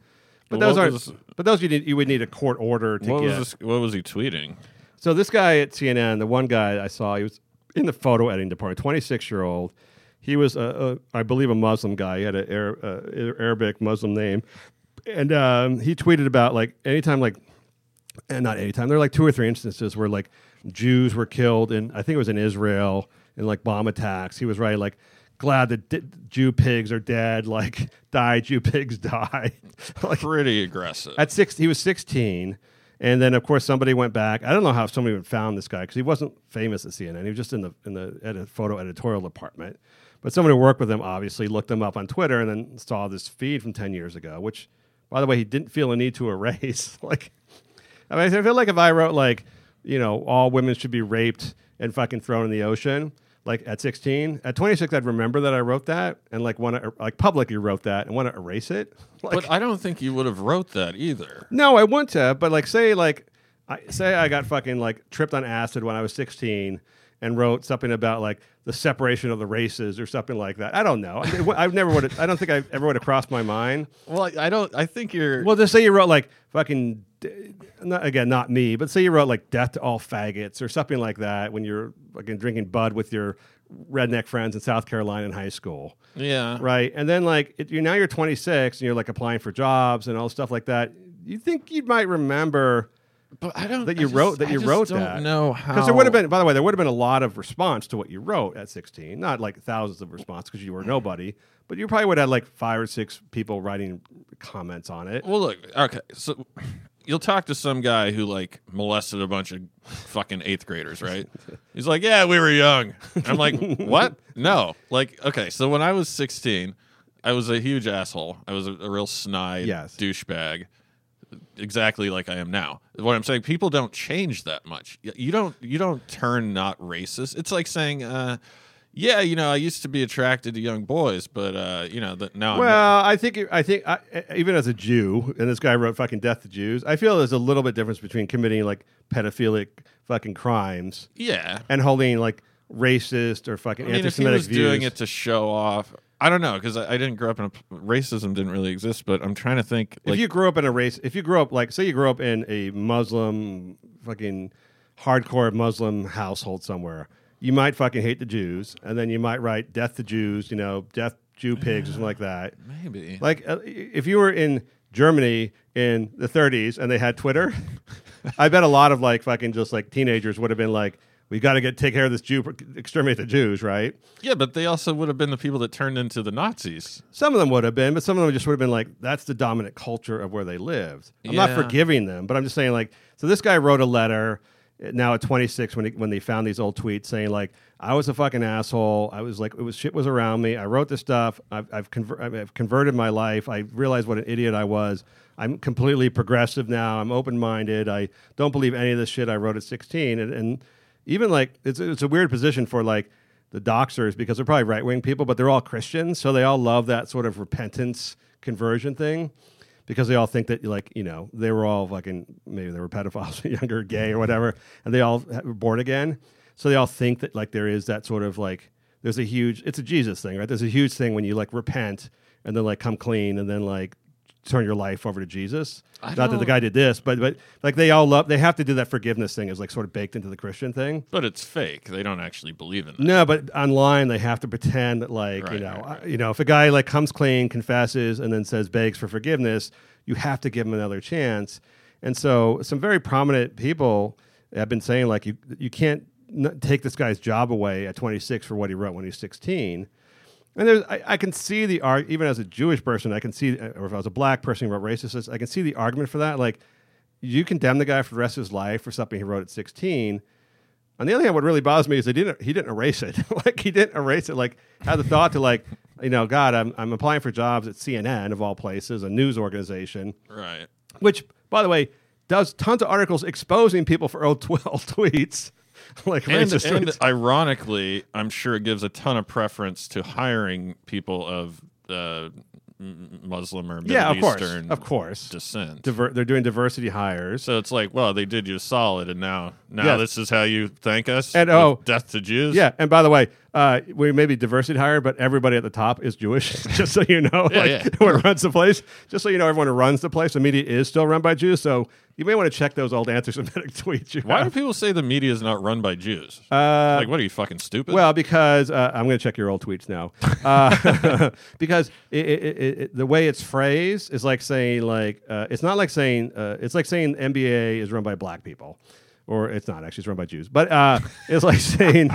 But Well, those what was- but those you need, you would need a court order to what get. was this, what was he tweeting? So this guy at CNN, the one guy I saw, he was in the photo editing department, 26 year old. He was, a, a, I believe, a Muslim guy. He had an Arab, uh, Arabic Muslim name, and um, he tweeted about like anytime, like, and not anytime. There are like two or three instances where like Jews were killed, and I think it was in Israel in like bomb attacks. He was writing like, "Glad that di- Jew pigs are dead. Like, [laughs] die, Jew pigs [laughs] die." [laughs] like, Pretty aggressive. at six, he was 16. And then, of course, somebody went back. I don't know how somebody would found this guy because he wasn't famous at CNN. He was just in the in the edit, photo editorial department. But somebody who worked with him obviously looked him up on Twitter and then saw this feed from 10 years ago, which By the way, he didn't feel a need to erase. like, I mean, I feel like if I wrote like, you know, all women should be raped and fucking thrown in the ocean, like at 16, at 26, I'd remember that I wrote that and like want to er, like publicly wrote that and want to erase it. [laughs] Like, but I don't think you would have wrote that either. no, I want to, but like, say like, I say I got fucking like tripped on acid when I was 16 and wrote something about like the separation of the races or something like that. I don't know. I've never would. I don't think I ever would have crossed my mind. Well, I don't. I think you're. Well, just say you wrote like fucking, not, again, not me, but say you wrote like death to all faggots or something like that when you're fucking drinking bud with your redneck friends in South Carolina in high school, yeah. right? And then like it, you now you're 26 and you're like applying for jobs and all stuff like that. You think you might remember But I don't. that you just- wrote that I you wrote don't that No, how. because there would have been by the way there would have been a lot of response to what you wrote at 16 not like thousands of response because you were nobody but you probably would have had like five or six people writing comments on it Well, look. Okay, so you'll talk to some guy who like molested a bunch of fucking eighth graders, right? He's like, "Yeah, we were young." I'm like, [laughs] "What? No." Like, okay, so when I was 16, I was a huge asshole. I was a, a real snide Yes. douchebag. Exactly like I am now. What I'm saying, people don't change that much. Y- You don't. You don't turn not racist. It's like saying, uh, "Yeah, you know, I used to be attracted to young boys, but uh, you know, that now." I'm well i think i think I, even as a jew and this guy wrote fucking death to jews i feel there's a little bit difference between committing like pedophilic fucking crimes yeah, and holding like racist or fucking I mean, if he anti-semitic was views doing it to show off, I don't know because I, I didn't grow up in a racism didn't really exist. But I'm trying to think. if you grew up in a race, if you grew up like, say, you grew up in a Muslim, fucking hardcore Muslim household somewhere, you might fucking hate the Jews, and then you might write "death to Jews," you know, "death Jew pigs" or something like that. maybe Like, uh, if you were in Germany in the 30s and they had Twitter, [laughs] I bet a lot of like fucking just like teenagers would have been like, "We got to get take care of this Jew, exterminate the Jews," right? yeah, but they also would have been the people that turned into the Nazis. Some of them would have been, but some of them just would have been like, that's the dominant culture of where they lived. I'm not forgiving them, but I'm just saying, like, so this guy wrote a letter now at 26 when he, when they found these old tweets saying like, I was a fucking asshole. I was like, it was shit was around me. I wrote this stuff. I've I've, conver- I've converted my life. I realized what an idiot I was. I'm completely progressive now. I'm open minded. I don't believe any of this shit I wrote at 16. And, and even like, it's it's a weird position for like the doxers because they're probably right wing people, but they're all Christians, so they all love that sort of repentance conversion thing because they all think that like you know they were all fucking maybe they were pedophiles, [laughs] younger, gay, or whatever, and they all were born again, so they all think that like there is that sort of like there's a huge it's a Jesus thing, right? There's a huge thing when you like repent and then like come clean and then like turn your life over to Jesus. I Not that the guy did this, but but like they all love they have to do that forgiveness thing is like sort of baked into the Christian thing. But it's fake. They don't actually believe in that. No, but online they have to pretend that like you know right, uh, you know if a guy like comes clean, confesses, and then says begs for forgiveness, you have to give him another chance. And so some very prominent people have been saying like you you can't n- take this guy's job away at 26 for what he wrote when he was 16. And there's, I, I can see the arg even as a Jewish person, I can see, uh, or if I was a black person who wrote racist, I can see the argument for that. Like, you condemn the guy for the rest of his life for something he wrote at 16. On the other hand, what really bothers me is he didn't he didn't erase it. [laughs] like he didn't erase it. Like had the thought to like, you know, God, I'm I'm applying for jobs at CNN of all places, a news organization, Right. which by the way does tons of articles exposing people for old, [laughs] tw- old tweets, [laughs] like And, and ironically, I'm sure it gives a ton of preference to hiring people of uh, Muslim or Middle yeah, of course, of course. descent. Diver- they're doing diversity hires. so it's like, well, they did you a solid, and now, now Yes. this is how you thank us. And, oh, death to Jews. Yeah, and by the way, uh, we may be diversity hired, but everybody at the top is Jewish. [laughs] just so you know, Yeah, like, yeah. [laughs] who runs the place. Just so you know, everyone who runs the place, the media is still run by Jews. So you may want to check those old anti-Semitic [laughs] tweets. You Why do people say the media is not run by Jews? Uh, like, what are you fucking stupid? well, because uh, I'm going to check your old tweets now. Uh, because it, it, it, it, the way it's phrased is like saying like uh, it's not like saying uh, it's like saying NBA is run by black people, or it's not actually it's run by Jews. But uh, it's like saying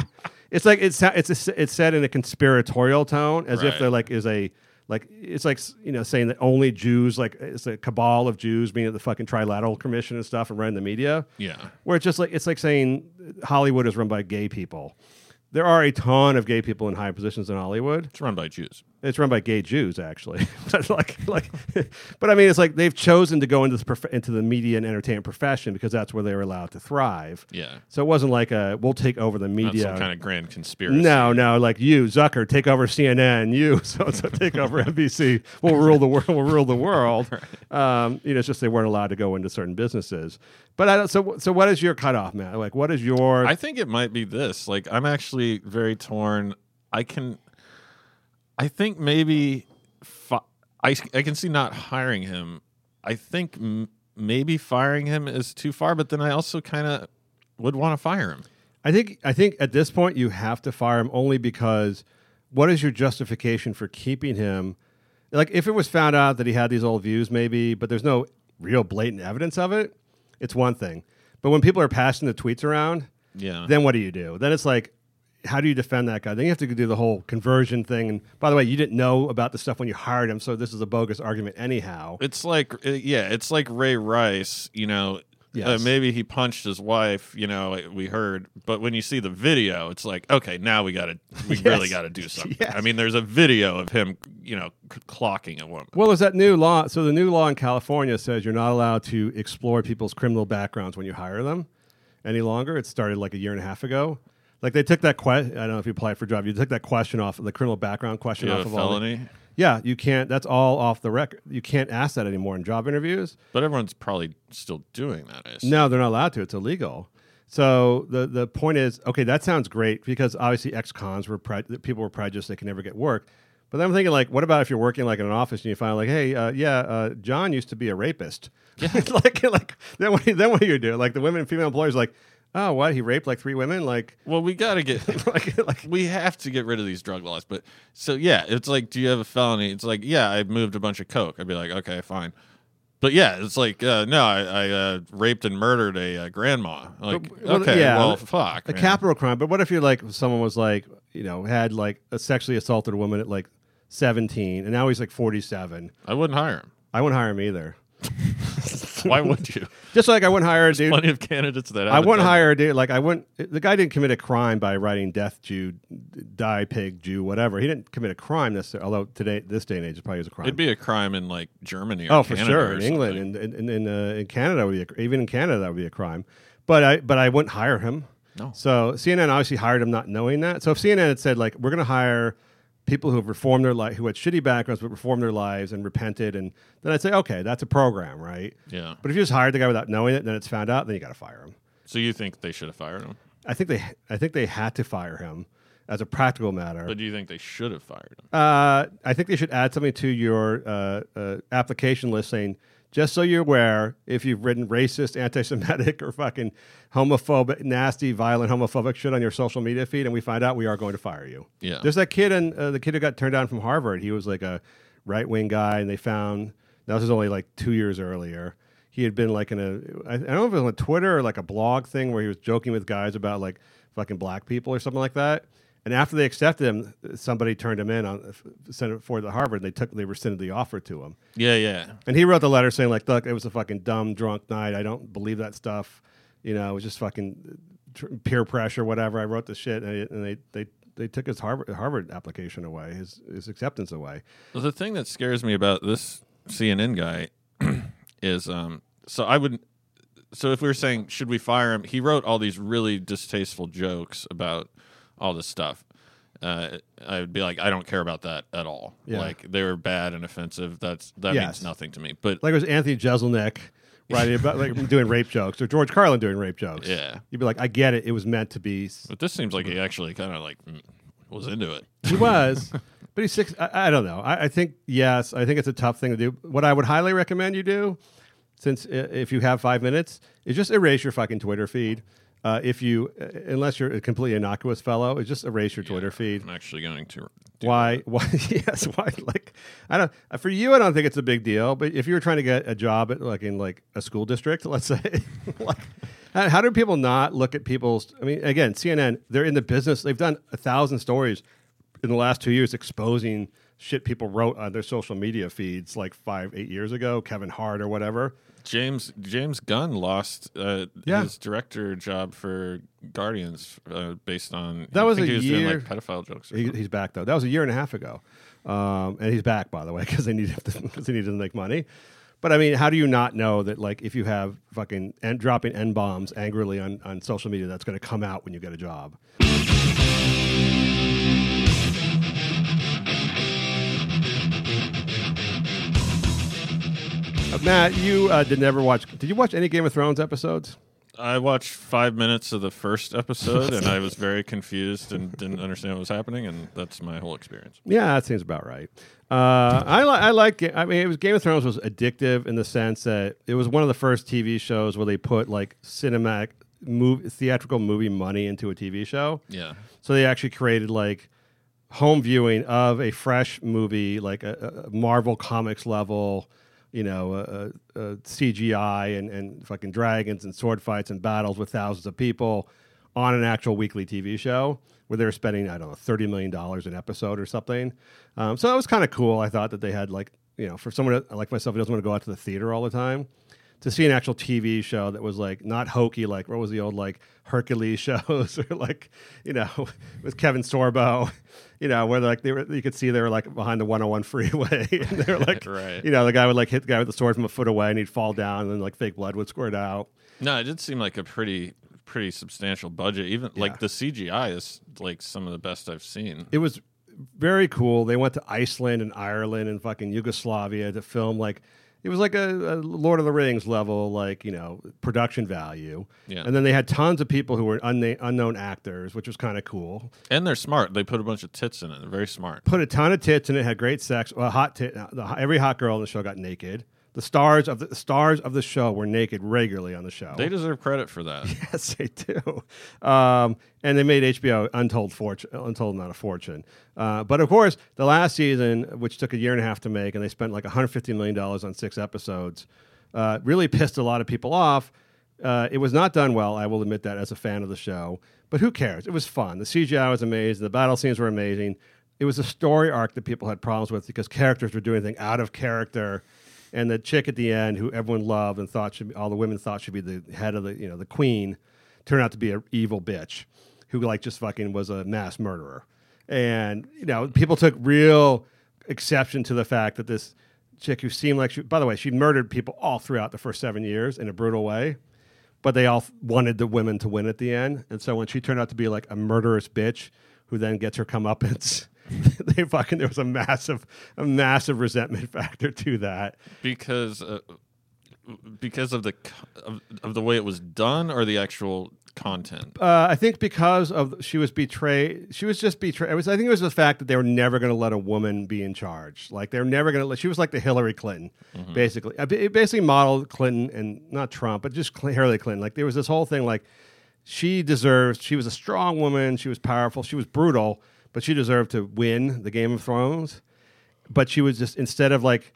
it's like it's it's it's said in a conspiratorial tone as if Right. there like is a like it's like you know saying that only Jews like it's a cabal of Jews being at the fucking Trilateral Commission and stuff and running the media yeah. where it's just like it's like saying Hollywood is run by gay people. There are a ton of gay people in high positions in Hollywood. It's run by Jews. It's run by gay Jews, actually. [laughs] but like, like, but I mean, it's like they've chosen to go into this prof- into the media and entertainment profession because that's where they were allowed to thrive. Yeah. So it wasn't like a we'll take over the Not media. some kind of grand conspiracy. no, no, like you, Zucker, take over CNN. You, [laughs] so, so take over NBC. We'll rule the world. We'll rule the world. Um, you know, it's just they weren't allowed to go into certain businesses. But I don't. So, so what is your cutoff, Matt? Like, what is your? I think it might be this. Like, I'm actually very torn. I can, I think maybe, fi- I I can see not hiring him. I think m- maybe firing him is too far, but then I also kind of would want to fire him. I think I think at this point you have to fire him only because what is your justification for keeping him? Like if it was found out that he had these old views, maybe, but there's no real blatant evidence of it, it's one thing. But when people are passing the tweets around, Yeah. then what do you do? Then it's like, how do you defend that guy? Then you have to do the whole conversion thing. And by the way, you didn't know about the stuff when you hired him, so this is a bogus argument anyhow. It's like, uh, yeah, it's like Ray Rice. You know, Yes. uh, maybe he punched his wife. You know, we heard, but when you see the video, it's like, okay, now we got to, we [laughs] really got to do something. Yes. I mean, there's a video of him, you know, c- clocking a woman. Well, there's that new law. So the new law in California says you're not allowed to explore people's criminal backgrounds when you hire them any longer. It started like a year and a half ago. Like they took that question. I don't know if you applied for a job. You took that question off the criminal background question off of all. the- felony, yeah, you can't. That's all off the record. You can't ask that anymore in job interviews. but everyone's probably still doing that. I assume. No, they're not allowed to. It's illegal. So the the point is, okay, that sounds great because obviously ex-cons were pre- people were prejudiced; they can never get work. But then I'm thinking, like, what about if you're working like in an office and you find like, hey, uh, yeah, uh, John used to be a rapist. Yeah. [laughs] like, like then what? Then what do you do? Like the women, and female employers, like, oh, what? He raped like three women. Like, Well, we got to get [laughs] like, like, we have to get rid of these drug laws. But so yeah, it's like, do you have a felony? It's like, yeah, I moved a bunch of coke. I'd be like, okay, fine. But yeah, it's like, uh, no, I, I uh, raped and murdered a uh, grandma. Like, well, okay, yeah, well, fuck, a man. capital crime. But what if you're like someone was like, you know, had like a sexually assaulted a woman at like 17, and now he's like 47. I wouldn't hire him. I wouldn't hire him either. [laughs] [laughs] Why would you? Just like I wouldn't hire a dude. Plenty of candidates that I haven't wouldn't hire a dude. Like I wouldn't. The guy didn't commit a crime by writing "death Jew," "die pig Jew," whatever. He didn't commit a crime necessarily. Although today, this day and age, it probably is a crime. It'd be a crime in like Germany. Or oh, for sure. or In England and in in, in, uh, in Canada, would be a, even in Canada that would be a crime. But I but I wouldn't hire him. No. So CNN obviously hired him not knowing that. So if CNN had said like we're going to hire people who have reformed their life, who had shitty backgrounds but reformed their lives and repented, and then I'd say okay, that's a program, right? Yeah. But if you just hired the guy without knowing it, then it's found out, then you got to fire him. So you think they should have fired him? I think they I think they had to fire him as a practical matter. But do you think they should have fired him? Uh, I think they should add something to your uh, uh, application list saying, just so you're aware, if you've written racist, anti-Semitic, [laughs] or fucking homophobic, nasty, violent, homophobic shit on your social media feed, and we find out, we are going to fire you. Yeah. There's that kid and uh, the kid who got turned down from Harvard. He was like a right-wing guy, and they found that was only like two years earlier. He had been like in a I I don't know if it was on Twitter or like a blog thing where he was joking with guys about like fucking black people or something like that. And after they accepted him, somebody turned him in on sent it forward to Harvard. And they took they rescinded the offer to him, Yeah, yeah. and he wrote the letter saying like, "Look, it was a fucking dumb drunk night. I don't believe that stuff. You know, it was just fucking tr- peer pressure, whatever. I wrote the shit, and, and they they they took his Harvard Harvard application away, his his acceptance away. Well, the thing that scares me about this CNN guy [clears throat] is um so I would so if we were saying should we fire him he wrote all these really distasteful jokes about all this stuff uh, I would be like I don't care about that at all Yeah. like they were bad and offensive that's that Yes. means nothing to me but Like it was Anthony Jeselnik [laughs] writing about like doing rape jokes, or George Carlin doing rape jokes. Yeah. you'd be like, I get it. It was meant to be. but this seems like he actually kind of like mm, was into it He was, [laughs] but he's six. I, I don't know. I, I think yes. I think it's a tough thing to do. What I would highly recommend you do, since i- if you have five minutes, is just erase your fucking Twitter feed. Uh, if you, uh, unless you're a completely innocuous fellow, just erase your Twitter feed. I'm actually going to Why? [laughs] Why? Yes. Why? Like, I don't. uh, For you, I don't think it's a big deal. But if you were trying to get a job at like in like a school district, let's say, [laughs] like, how, how do people not look at people's? I mean, again, CNN, they're in the business. They've done a thousand stories in the last two years exposing shit people wrote on their social media feeds like five, eight years ago, Kevin Hart or whatever. James James Gunn lost uh, Yeah. his director job for Guardians uh, based on That was a he was year- doing like pedophile jokes. He, he's back though. That was a year and a half ago, um, and he's back by the way [laughs] because they need because they need to make money. But I mean, how do you not know that like if you have fucking and dropping n bombs angrily on, on social media, that's going to come out when you get a job? Uh, Matt, you uh, did never watch. Did you watch any Game of Thrones episodes? I watched five minutes of the first episode and I [laughs] was very confused and didn't understand what was happening, and that's my whole experience. Yeah, that seems about right. Uh, I li- I like. I mean, it was Game of Thrones was addictive in the sense that it was one of the first TV shows where they put like cinematic, movie, theatrical movie money into a TV show. Yeah. So they actually created like home viewing of a fresh movie, like a, a Marvel Comics level, you know, a, a CGI and, and fucking dragons and sword fights and battles with thousands of people on an actual weekly TV show where they were spending, I don't know, $30 million an episode or something. Um, so that was kind of cool. I thought that they had like, you know, for someone like myself who doesn't want to go out to the theater all the time, to see an actual TV show that was like not hokey, like what was the old like Hercules [laughs] shows or like you know [laughs] with Kevin Sorbo, you know where like they were you could see they were like behind the 101 freeway [laughs] and they were like Right. you know the guy would like hit the guy with the sword from a foot away and he'd fall down and then like fake blood would squirt out. No, it did seem like a pretty pretty substantial budget. Even Yeah. like the CGI is like some of the best I've seen. It was very cool. They went to Iceland and Ireland and fucking Yugoslavia to film like it was like a, a Lord of the Rings level, like you know, production value. Yeah. And then they had tons of people who were unna- unknown actors, which was kind of cool. And they're smart. They put a bunch of tits in it. They're very smart. Put a ton of tits in it. Had great sex. Well, hot tit. Every hot girl in the show got naked. The stars of the, the stars of the show were naked regularly on the show. They deserve credit for that. [laughs] Yes, they do. Um, and they made HBO untold fortune, untold amount of fortune. Uh, but of course, the last season, which took a year and a half to make, and they spent like 150 million dollars on six episodes, uh, really pissed a lot of people off. Uh, it was not done well. I will admit that as a fan of the show. But who cares? It was fun. The CGI was amazing. The battle scenes were amazing. It was a story arc that people had problems with because characters were doing things out of character and the chick at the end who everyone loved and thought should be, all the women thought should be the head of the you know the queen turned out to be an evil bitch who like just fucking was a mass murderer. And you know people took real exception to the fact that this chick who seemed like she by the way she murdered people all throughout the first seven years in a brutal way but they all wanted the women to win at the end. And so when she turned out to be like a murderous bitch who then gets her comeuppance [laughs] they fucking there was a massive a massive resentment [laughs] factor to that because uh, because of the of, of the way it was done or the actual content. Uh, I think because of she was betrayed. She was just betrayed. It was. I think it was the fact that they were never going to let a woman be in charge. Like they were never going to let. She was like the Hillary Clinton, basically. Uh, It basically modeled Clinton and not Trump, but just Hillary Clinton. Like there was this whole thing. Like she deserves. She was a strong woman. She was powerful. She was brutal, but she deserved to win the Game of Thrones. But she was just instead of like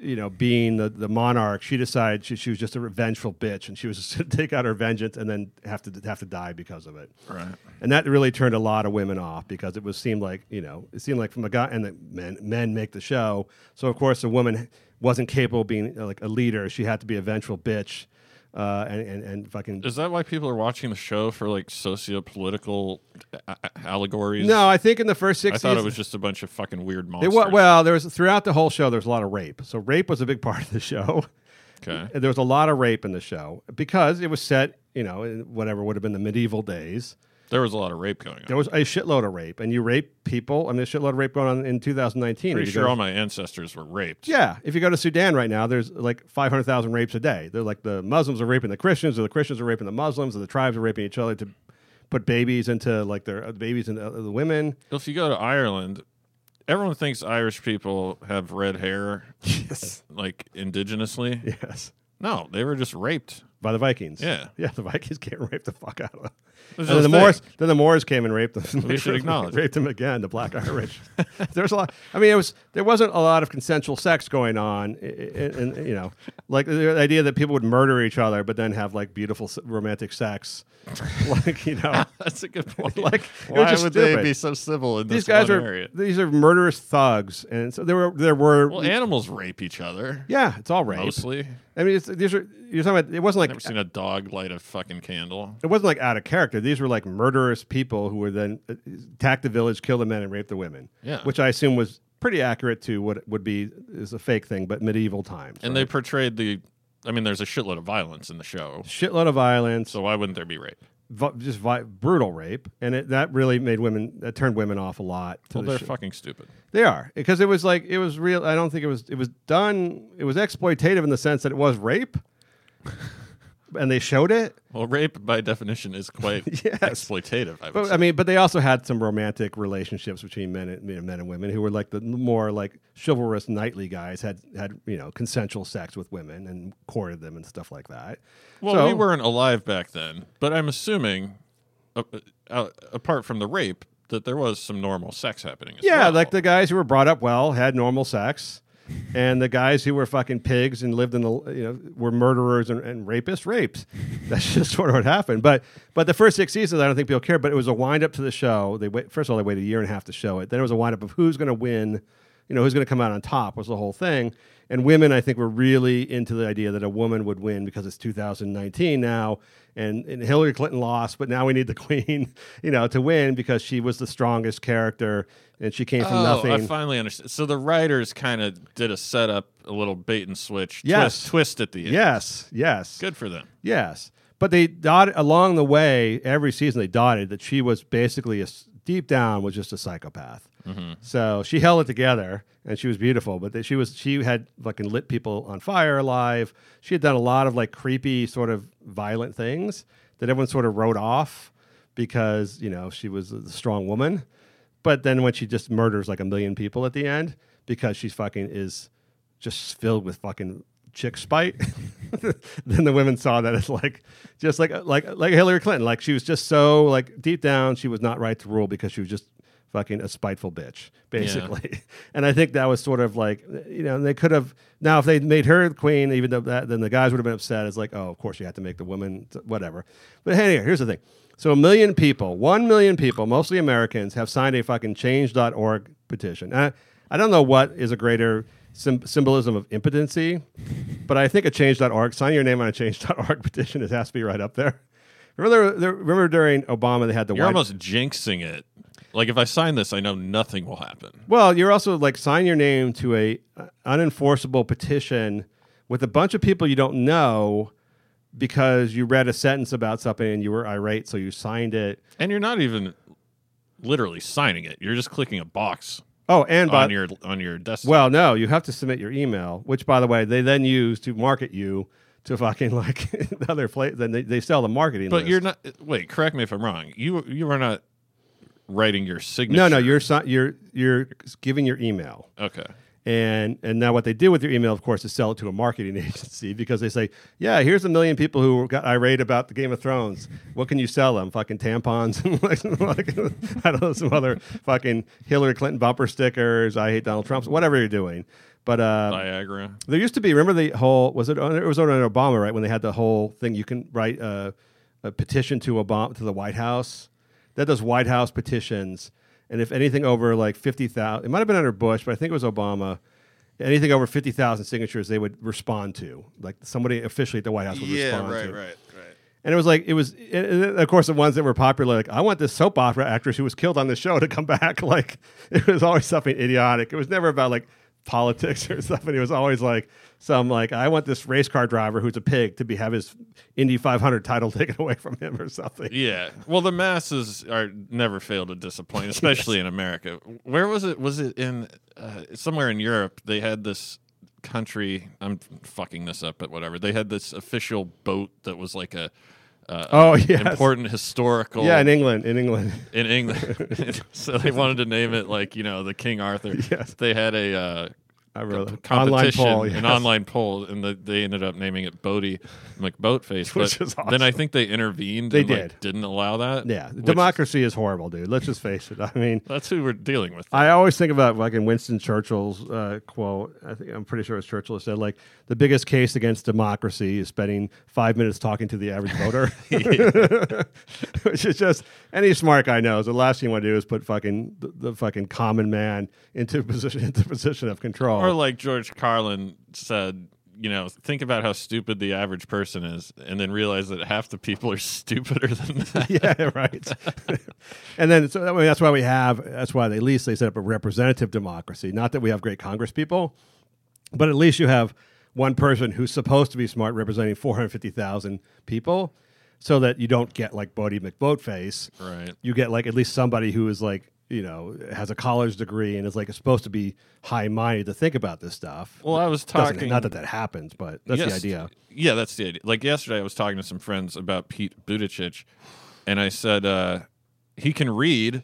you know, being the, the monarch, she decided she, she was just a revengeful bitch, and she was just to take out her vengeance and then have to have to die because of it. Right. And that really turned a lot of women off because it was seemed like you know it seemed like from a guy and the men men make the show, so of course a woman wasn't capable of being uh, like a leader. She had to be a vengeful bitch, uh, and, and and fucking. Is that why people are watching the show for like socio-political a- allegories? No, I think in the first six I thought it was just a bunch of fucking weird monsters. wa- well, there was throughout the whole show. There was a lot of rape. So rape was a big part of the show. okay. [laughs] There was a lot of rape in the show because it was set, you know, in whatever would have been the medieval days. There was a lot of rape going on. There was a shitload of rape, and you rape people. I mean, there's a shitload of rape going on in 2019. Pretty sure go- all my ancestors were raped. yeah, if you go to Sudan right now, there's like 500,000 rapes a day. They're like the Muslims are raping the Christians, or the Christians are raping the Muslims, or the tribes are raping each other to put babies into like their uh, babies into uh, the women. If you go to Ireland, everyone thinks Irish people have red hair, [laughs] Yes, like indigenously. yes. No, they were just raped. by the Vikings. Yeah. yeah, the Vikings came and raped the fuck out of them. And then the. Moors, then the Moors came and raped them. We [laughs] should acknowledge raped them again. The Black Irish. [laughs] There's a lot. I mean, it was there wasn't a lot of consensual sex going on, and, you know, like the idea that people would murder each other, but then have like beautiful romantic sex, [laughs] like you know, That's a good point. like why would stupid. they be so civil in These this guys are area? these are murderous thugs, and so there were there were Well, animals rape each other. yeah, it's all rape. Mostly. I mean, it's, these are you're talking about. It wasn't like Never seen a dog light a fucking candle. it wasn't like out of character. These were like murderous people who were then uh, attacked the village, killed the men, and raped the women. Yeah. which I assume was pretty accurate to what would be is a fake thing, but medieval times. And they portrayed the. I mean, there's a shitload of violence in the show. shitload of violence, So why wouldn't there be rape? vi- just vi- brutal rape, and it, that really made women that turned women off a lot. Well, the they're fucking stupid. They are because it was like it was real. I don't think it was. It was done. It was exploitative in the sense that it was rape, and they showed it. Well, rape by definition is quite [laughs] Yes. exploitative. I But. I mean, but they also had some romantic relationships between men and men and women who were like the more like chivalrous knightly guys had had you know consensual sex with women and courted them and stuff like that. well, So- we weren't alive back then, but I'm assuming, uh, uh, apart from the rape, that there was some normal sex happening. As Yeah, well. like the guys who were brought up well had normal sex, and the guys who were fucking pigs and lived in the you know were murderers and, and rapists raped. [laughs] That's just sort of what happened. But but the first six seasons, I don't think people cared. But it was a wind up to the show. They wait first of all they waited a year and a half to show it. Then it was a wind up of who's going to win. You know who's going to come out on top was the whole thing. And women, I think, were really into the idea that a woman would win because it's 2019 now, and, and Hillary Clinton lost, but now we need the [laughs] queen, you know, to win because she was the strongest character and she came from oh, nothing. I finally understand. So the writers kind of did a setup, a little bait and switch, Yes. twist, twist at the end. yes, yes, good for them. yes. But they dotted along the way every season. They dotted that she was basically a deep down was just a psychopath. So she held it together, and she was beautiful. But she was she had fucking lit people on fire alive. She had done a lot of like creepy, sort of violent things that everyone sort of wrote off because you know she was a strong woman. But then when she just murders like a million people at the end because she's fucking is just filled with fucking chick spite, [laughs] then the women saw that as like just like like like Hillary Clinton, like she was just so like deep down she was not right to rule because she was just fucking a spiteful bitch, basically. [laughs] And I think that was sort of like you know, and they could have now if they made her queen, even though that then the guys would have been upset. It's like, oh, of course you have to make the woman whatever. But anyway, here's the thing. So a million people, one million people, mostly Americans, have signed a fucking change.org petition. I, I don't know what is a greater sym- symbolism of impotency, but I think a change.org, sign your name on a change.org [laughs] petition, it has to be right up there. Remember, there, remember during Obama they had the You're white. almost jinxing it. Like if I sign this, I know nothing will happen. Well, you're also like sign your name to a uh, unenforceable petition with a bunch of people you don't know because you read a sentence about something and you were irate, so you signed it. And you're not even literally signing it. You're just clicking a box Oh, and by on your on your desktop. well, no, you have to submit your email, which by the way they then use to market you to fucking [laughs] like other place. Then they, they sell the marketing. but list. you're not. Wait, correct me if I'm wrong. You you are not writing your signature. no, no, you're si- you're you're giving your email. okay. And and now what they do with your email, of course, is sell it to a marketing [laughs] agency because they say, yeah, here's a million people who got irate about the Game of Thrones. What can you sell them? Fucking tampons [laughs] and like, [laughs] I don't know some other fucking Hillary Clinton bumper stickers. I hate Donald Trump. Whatever you're doing, but uh, Viagra. there used to be. Remember the whole was it? It was under Obama, right? When they had the whole thing, you can write a, a petition to Obama to the White House. That does White House petitions, and if anything over like fifty thousand, it might have been under Bush, but I think it was Obama. Anything over fifty thousand signatures, they would respond to. Like somebody officially at the White House would respond to. right. right. And it was like it was, of course, the ones that were popular. Like I want this soap opera actress who was killed on the show to come [laughs] back. Like it was always something idiotic. It was never about like politics [laughs] or something. he was always like some like I want this race car driver who's a pig to be have his Indy 500 title [laughs] taken away from him or something. Yeah. Well, the masses are never fail to disappoint, [laughs] especially in America. Where was it? Was it in uh, somewhere in Europe? They had this country. I'm fucking this up, but whatever. They had this official boat that was like a. Uh, Oh, a [laughs] yes. important historical. Yeah, in England, in England. [laughs] in England. [laughs] so they wanted to name it like you know the King Arthur. Yes. They had a uh, I wrote online competition, poll, an online poll, and the, they ended up naming it Boaty McBoatface. [laughs] Which but is then I think they intervened. They and, like, did. didn't allow that. Yeah, democracy is horrible, dude. Let's just face it. [laughs] I mean, That's who we're dealing with. I always think about like in Winston Churchill's uh, quote. I think I'm pretty sure it's Churchill who said like the biggest case against democracy is spending five minutes talking to the average voter, [laughs] which is just any smart guy knows. The last thing you want to do is put fucking the, the fucking common man into position into a position of control. Or like George Carlin said, you know, think about how stupid the average person is, and then realize that half the people are [laughs] stupider than [laughs] that. yeah, right. and then so I mean, that's why we have that's why they, at least they set up a representative democracy. Not that we have great Congress people, but at least you have one person who's supposed to be smart representing 450,000 people so that you don't get like Boaty McBoatface. Right. You get like at least somebody who is like, you know, has a college degree and is like supposed to be high minded to think about this stuff. Well, I was Doesn't- talking. not that that happens, but that's the idea. Yeah, that's the idea. Like yesterday, I was talking to some friends about Pete Buttigieg, and I said uh, he can read.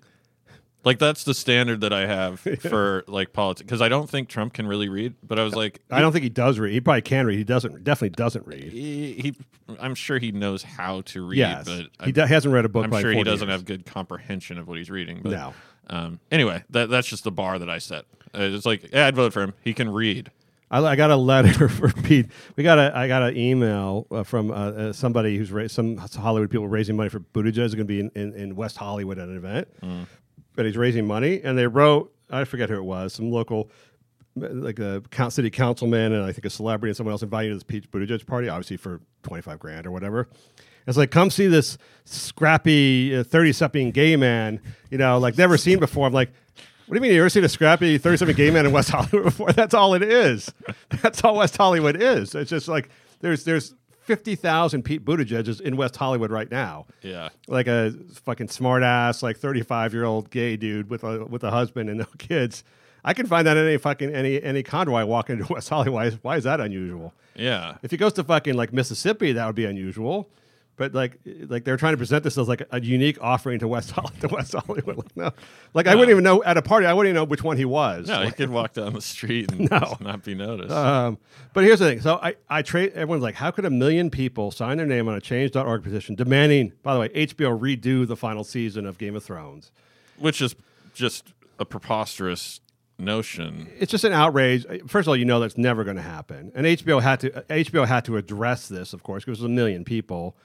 Like that's the standard that I have [laughs] for like politics because I don't think Trump can really read. But I was like, I don't think he does read. He probably can read. He doesn't. Definitely doesn't read. he, he I'm sure he knows how to read. Yes, but he hasn't read a book. I'm by sure he 40 doesn't years. have good comprehension of what he's reading. But, No. Um, anyway, that that's just the bar that I set. Uh, it's like, yeah, I'd vote for him. He can read. I, I got a letter [laughs] for Pete. We got a. I got an email uh, from uh, uh, somebody who's ra- some Hollywood people raising money for Buttigieg. Is going to be in, in, in West Hollywood at an event, but he's raising money, and they wrote. I forget who it was. Some local, like a city councilman, and I think a celebrity and someone else invited to this Pete Buttigieg party, obviously for twenty five grand or whatever. It's like come see this scrappy uh, thirty something gay man. You know, like never seen before. I'm like. What do you mean you ever seen a scrappy 30 something gay man in West Hollywood [laughs] before? That's all it is. [laughs] That's all West Hollywood is. It's just like there's there's 50,000 Pete Buttigieg's in West Hollywood right now. Yeah. Like a fucking smart ass, like 35 year old gay dude with a with a husband and no [laughs] kids. I can find that in any fucking any any condo I walk into [laughs] West Hollywood. Why is, why is that unusual? Yeah. If he goes to fucking like Mississippi, that would be unusual. But like, like they're trying to present this as like a, unique offering to West Hollywood. [laughs] To West Hollywood. Like, no, like I wouldn't even know at a party. I wouldn't even know which one he was. No, he could walk down the street and [laughs] No. not be noticed. um, but here's the thing. So I, I trade. Everyone's like, how could a million people sign their name on a Change.org petition demanding, by the way, HBO redo the final season of Game of Thrones? Which is just a preposterous notion. It's just an outrage. First of all, you know that's never going to happen. And HBO had to HBO had to address this, of course, because it was a million people,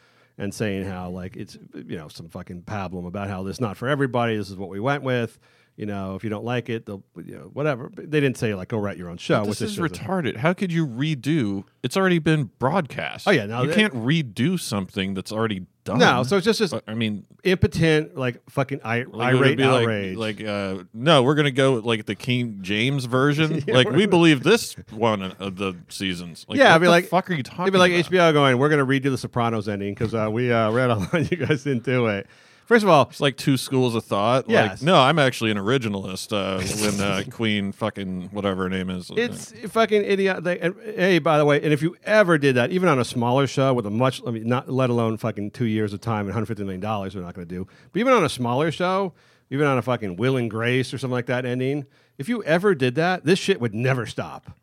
and saying how like it's you know some fucking pablum about how this is not for everybody. This is what we went with. You know, if you don't like it, they'll you know whatever. But they didn't say like go write your own show. This is retarded. How could you redo? It's already been broadcast. Oh, yeah, now you can't redo something that's already No, so it's just this I mean, impotent, like fucking I, like, irate be like- outrage. Like, uh, no, we're gonna go with, like the King James version. [laughs] like, we believe this one of the seasons. Like, yeah, what I'd be the like, fuck are you talking? It'd be like about? HBO going, we're going to redo the Sopranos ending because uh, we uh, read online [laughs] you guys didn't do it. First of all, It's like two schools of thought. Yes. Like, no, I'm actually an originalist. Uh, when uh, [laughs] Queen fucking whatever her name is. it's fucking idiot. They, and, hey, by the way, and if you ever did that, even on a smaller show with a much, I mean, not let alone fucking two years of time and 150 million dollars, we're not going to do. But even on a smaller show, even on a fucking Will and Grace or something like that ending, if you ever did that, this shit would never stop.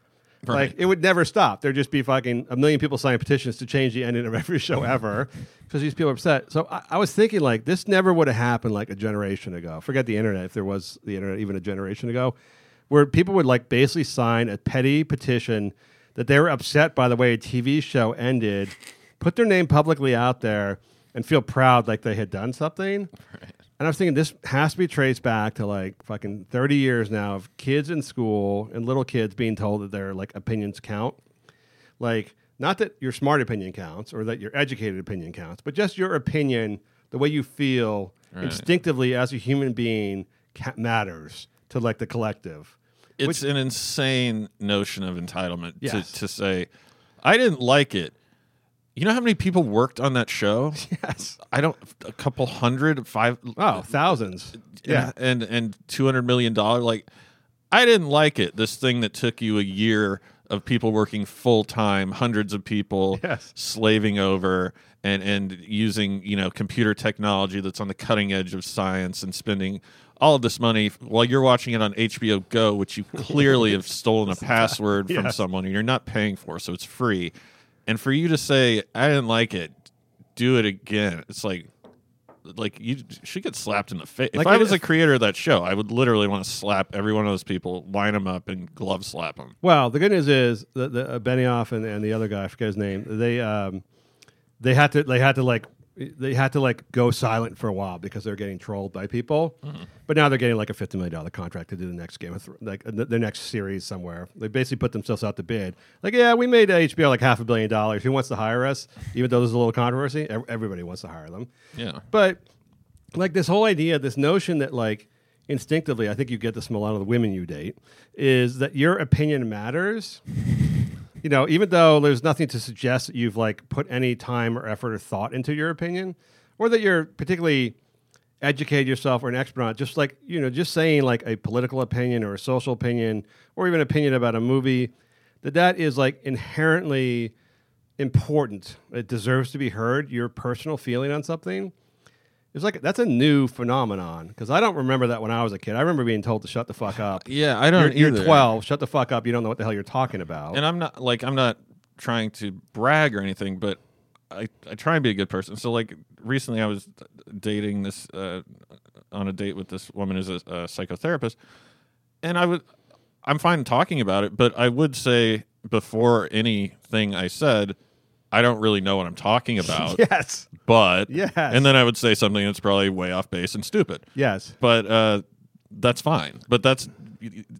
Right. Like it would never stop. There'd just be fucking a million people signing petitions to change the ending of every show ever because these people are upset. So I, I was thinking like this never would have happened like a generation ago. Forget the internet if there was the internet even a generation ago, where people would like basically sign a petty petition that they were upset by the way a TV show ended, put their name publicly out there, and feel proud like they had done something. And I was thinking this has to be traced back to like fucking 30 years now of kids in school and little kids being told that their like opinions count. Like, not that your smart opinion counts or that your educated opinion counts, but just your opinion, the way you feel instinctively as a human being ca- matters to like the collective. it's an insane notion of entitlement Yes. to, to say, I didn't like it. You know how many people worked on that show? [laughs] Yes. I don't, a couple hundred, five, Oh, thousands. Yeah. and and two hundred million dollar. Like, I didn't like it. This thing that took you a year of people working full time, hundreds of people Yes. slaving over and and using you know computer technology that's on the cutting edge of science and spending all of this money while you're watching it on HBO Go, which you clearly [laughs] have stolen a password from Yes. someone and you're not paying for, so it's free. And for you to say I didn't like it, do it again. It's like like you should get slapped in the face. Like if I was a creator of that show, I would literally want to slap every one of those people, line them up, and glove slap them. Well, the good news is the, the uh, Benioff and, and the other guy, I forget his name. They um, they had to they had to like they had to like go silent for a while because they're getting trolled by people. But now they're getting like a fifty million dollar contract to do the next Game of Thrones, like uh, the, the next series somewhere. They basically put themselves out to bid. Like, yeah, we made HBO like half a billion dollars. Who wants to hire us? Even though there's a little controversy, Ev- everybody wants to hire them. Yeah. But like this whole idea, this notion that like instinctively, I think you get this from a lot of the women you date, is that your opinion matters. You know, even though there's nothing to suggest that you've like put any time or effort or thought into your opinion, or that you're particularly educated yourself or an expert on it, just like you know, just saying like a political opinion or a social opinion or even opinion about a movie, that that is like inherently important. It deserves to be heard. Your personal feeling on something. It's like that's a new phenomenon because I don't remember that when I was a kid. I remember being told to shut the fuck up. [laughs] Yeah, I don't You're, you're 12. Shut the fuck up. You don't know what the hell you're talking about. And I'm not like I'm not trying to brag or anything, but I I try and be a good person. So like recently, I was dating this uh, on a date with this woman who's a, a psychotherapist, and I would I'm fine talking about it, but I would say before anything I said. I don't really know what I'm talking [laughs] about, yes. but Yes. and then I would say something that's probably way off base and stupid. Yes. But uh, that's fine. But that's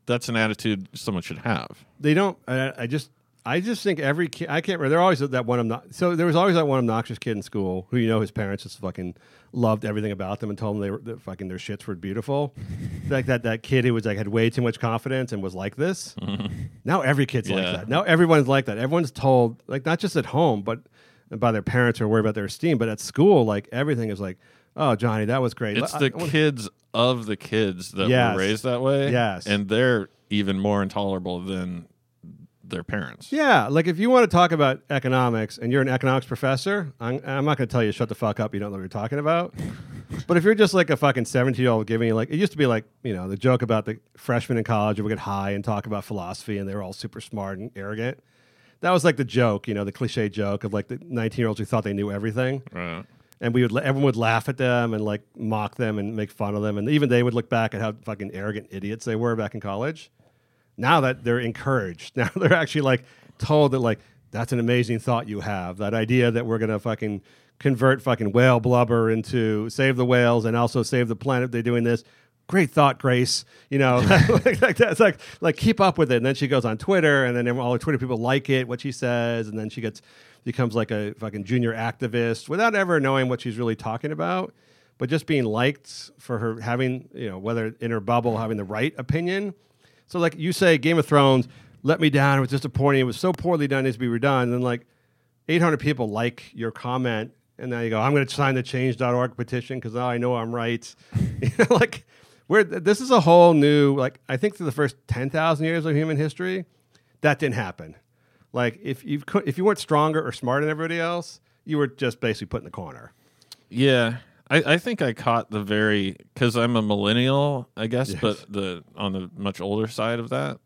that's an attitude someone should have. They don't. I, I just. I just think every kid. I can't remember. There always that one. Obnox- so there was always that one obnoxious kid in school who you know his parents just fucking loved everything about them and told them they were that fucking their shits were beautiful. [laughs] like that that kid who was like had way too much confidence and was like this. [laughs] Now every kid's like Yeah. that. Now everyone's like that. Everyone's told like not just at home but by their parents or worried about their esteem, but at school like everything is like, oh Johnny, that was great. It's I- the I wanna- kids of the kids that Yes. were raised that way. Yes. And they're even more intolerable than their parents. Yeah, like if you want to talk about economics and you're an economics professor, I'm, I'm not going to tell you shut the fuck up. You don't know what you're talking about. [laughs] but if you're just like a fucking 17 year old giving you like, it used to be like, you know, the joke about the freshmen in college who would get high and talk about philosophy and they were all super smart and arrogant. That was like the joke, you know, the cliche joke of like the 19 year olds who thought they knew everything. Right. And we would, everyone would laugh at them and like mock them and make fun of them. And even they would look back at how fucking arrogant idiots they were back in college now that they're encouraged [laughs] now they're actually like told that like that's an amazing thought you have that idea that we're gonna fucking convert fucking whale blubber into save the whales and also save the planet they're doing this. Great thought grace you know? [laughs] [laughs] Like, like that's like like keep up with it. And then she goes on twitter and then all the twitter people like it what she says and then she gets becomes like a fucking junior activist without ever knowing what she's really talking about but just being liked for her having you know whether in her bubble having the right opinion so like you say, Game of Thrones let me down. It was disappointing. It was so poorly done. It needs to be redone. And then like 800 people like your comment, and now you go, I'm going to sign the Change.org petition because now I know I'm right. [laughs] you know, like we're this is a whole new like I think through the first 10,000 years of human history, that didn't happen. Like if you if you weren't stronger or smarter than everybody else, you were just basically put in the corner. Yeah. I, I think I caught the very because I'm a millennial, I guess, but the on the much older side of that,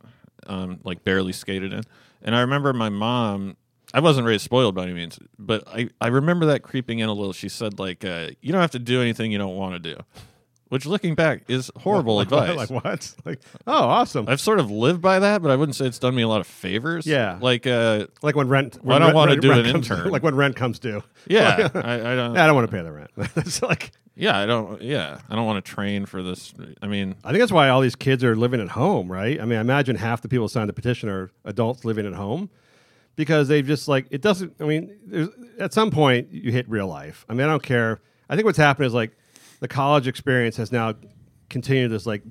um, like barely skated in. And I remember my mom. I wasn't raised spoiled by any means, but I, I remember that creeping in a little. She said like, uh, "You don't have to do anything you don't want to do," which looking back is horrible [laughs] like, advice. Like what? [laughs] Like oh, awesome. I've sort of lived by that, but I wouldn't say it's done me a lot of favors. Yeah. like uh, Like when rent. Well, I don't rent- wanna do an comes- intern. [laughs] Like when rent comes due. yeah, I, I don't. I don't want to pay the rent. it's like Yeah, I don't. Yeah, I don't want to train for this. I mean, I think that's why all these kids are living at home, right? I mean, I imagine half the people who signed the petition are adults living at home because they've just like it doesn't. I mean, there's, at some point you hit real life. I mean, I don't care. I think what's happened is like the college experience has now continued this like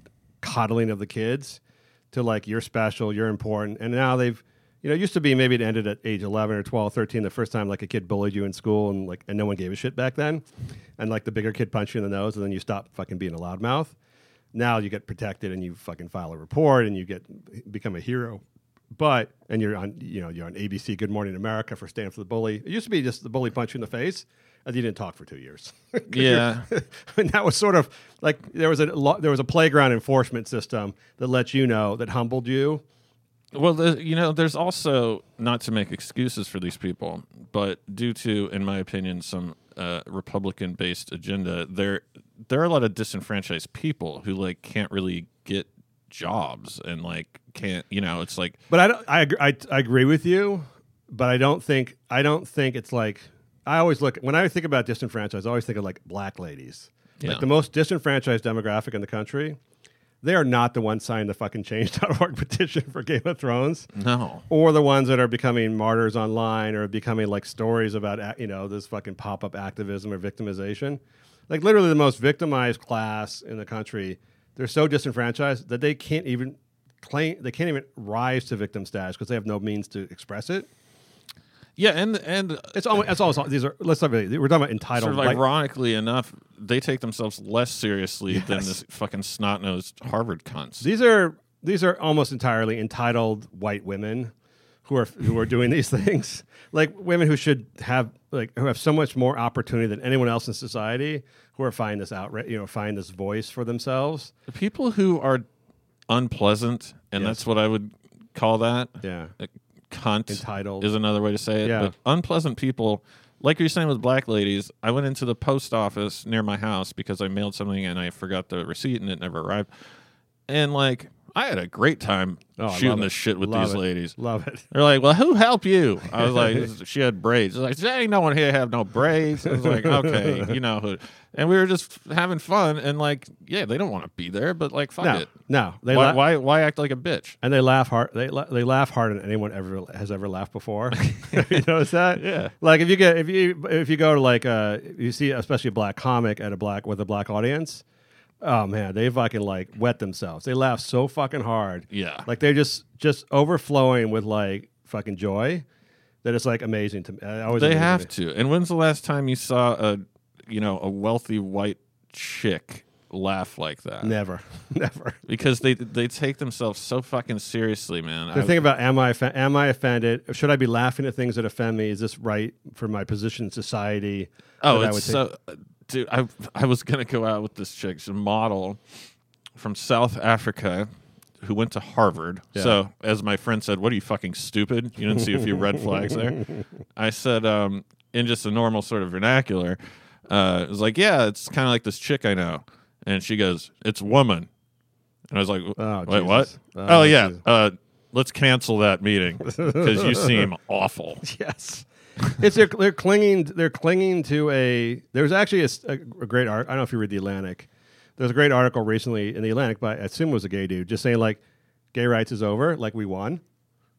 coddling of the kids to like you're special, you're important, and now they've. You know, it used to be maybe it ended at age 11 or 12, 13, the first time like a kid bullied you in school and like, and no one gave a shit back then. And like the bigger kid punched you in the nose and then you stop fucking being a loudmouth now you get protected and you fucking file a report and you get become a hero But and you're on you know you're on ABC Good Morning America for Stand for the Bully. It used to be just the bully punch you in the face, you didn't talk for two years. [laughs] Yeah. [laughs] I mean, that was sort of like there was a lo- there was a playground enforcement system that let you know that humbled you. Well, the, you know, there's also not to make excuses for these people, but due to, in my opinion, some uh, Republican-based agenda, there there are a lot of disenfranchised people who like can't really get jobs and like can't, you know, it's like But I don't, I, I I agree with you, but I don't think I don't think it's like I always look when I think about disenfranchised. I always think of like black ladies, Yeah. like the most disenfranchised demographic in the country. They are not the ones signing the fucking Change.org [laughs] petition for Game of Thrones. no, or the ones that are becoming martyrs online or becoming like stories about you know this fucking pop-up activism or victimization like literally the most victimized class in the country they're so disenfranchised that they can't even claim they can't even rise to victim status because they have no means to express it yeah, and and it's almost it's almost these are let's talk about we're talking about entitled sort of white- ironically enough, they take themselves less seriously than Yes. this fucking snot nosed Harvard cunts. these are these are almost entirely entitled white women who are who are doing these [laughs] things like women who should have like who have so much more opportunity than anyone else in society who are finding this out you know find this voice for themselves The people who are unpleasant, and Yes. that's what I would call that. yeah Uh, Cunt Entitled. is another way to say it. Yeah. But unpleasant people, like you're saying with black ladies, I went into the post office near my house because I mailed something and I forgot the receipt and it never arrived. And like, I had a great time Oh, shooting this shit with Love these it. ladies. love it They're like, "Well, who helped you?" [laughs] I was like, "She had braids." Like, "There ain't no one here have no braids." I was like, [laughs] "Okay, you know who?" And we were just having fun, and like, yeah, they don't want to be there, but like, fuck no it. no they Why, la- why? Why act like a bitch? and they laugh hard they, la- they laugh harder than anyone ever has ever laughed before [laughs] you notice that Yeah. like if you get if you if you go to like uh you see especially a black comic at a black with a black audience oh man they fucking like wet themselves they laugh so fucking hard Yeah. like they're just just overflowing with like fucking joy that it's like amazing to me I always They have me. to. And when's the last time you saw a, you know, a wealthy white chick laugh like that? never [laughs] never Because they they take themselves so fucking seriously, man. the I- thing about am I am I offended? Should I be laughing at things that offend me? Is this right for my position in society? Oh, it's so, dude. I I was gonna go out with this chick, she's a model from South Africa, who went to Harvard. Yeah. So, as my friend said, "What are you fucking stupid? You didn't see a few red flags there." [laughs] I said, um, in just a normal sort of vernacular, uh, it was like, "Yeah, it's kind of like this chick I know," and she goes, "It's woman," and I was like, Oh, "Wait, what?" Oh, Oh, yeah. Uh, let's cancel that meeting because you seem [laughs] awful. Yes. [laughs] It's they're, they're clinging they're clinging to a there's actually a great art I don't know if you read the Atlantic. There's a great article recently in the Atlantic by I assume it was a gay dude just saying like gay rights is over like we won.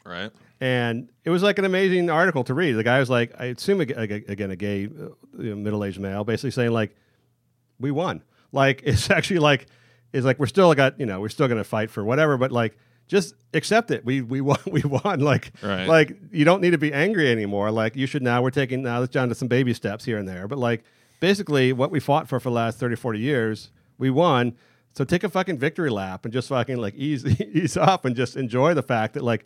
Right? and it was like an amazing article to read. The guy was like I assume ag- ag- again a gay uh, you know, middle aged male basically saying like we won. Like [laughs] it's actually like it's like we're still got you know we're still gonna fight for whatever but like just accept it. We we [laughs] won we won. Like Right. like you don't need to be angry anymore. Like you should now we're taking now it's down to some baby steps here and there. But like basically what we fought for for the last 30 40 years we won. So take a fucking victory lap and just fucking like ease [laughs] ease up and just enjoy the fact that like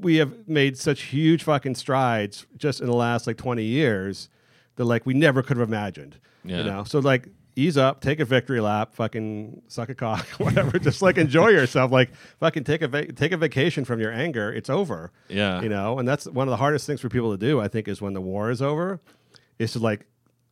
we have made such huge fucking strides just in the last like 20 years that like we never could have imagined Yeah. you know? So like ease up take a victory lap fucking suck a cock [laughs] whatever just like enjoy yourself like fucking take a va- take a vacation from your anger it's over Yeah. you know and that's one of the hardest things for people to do i think is when the war is over is to like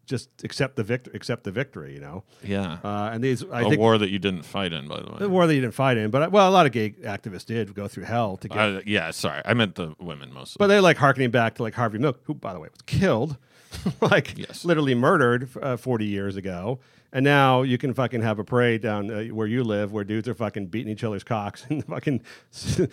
just accept the victory accept the victory you know Yeah. uh, and these i a think war that you didn't fight in, by the way. the war that you didn't fight in but well a lot of gay activists did go through hell to get I, yeah, sorry, I meant the women mostly. But they're like harkening back to like Harvey Milk, who, by the way, was killed, [laughs] like Yes. literally murdered uh, 40 years ago. And now you can fucking have a parade down uh, where you live where dudes are fucking beating each other's cocks [laughs] and fucking str-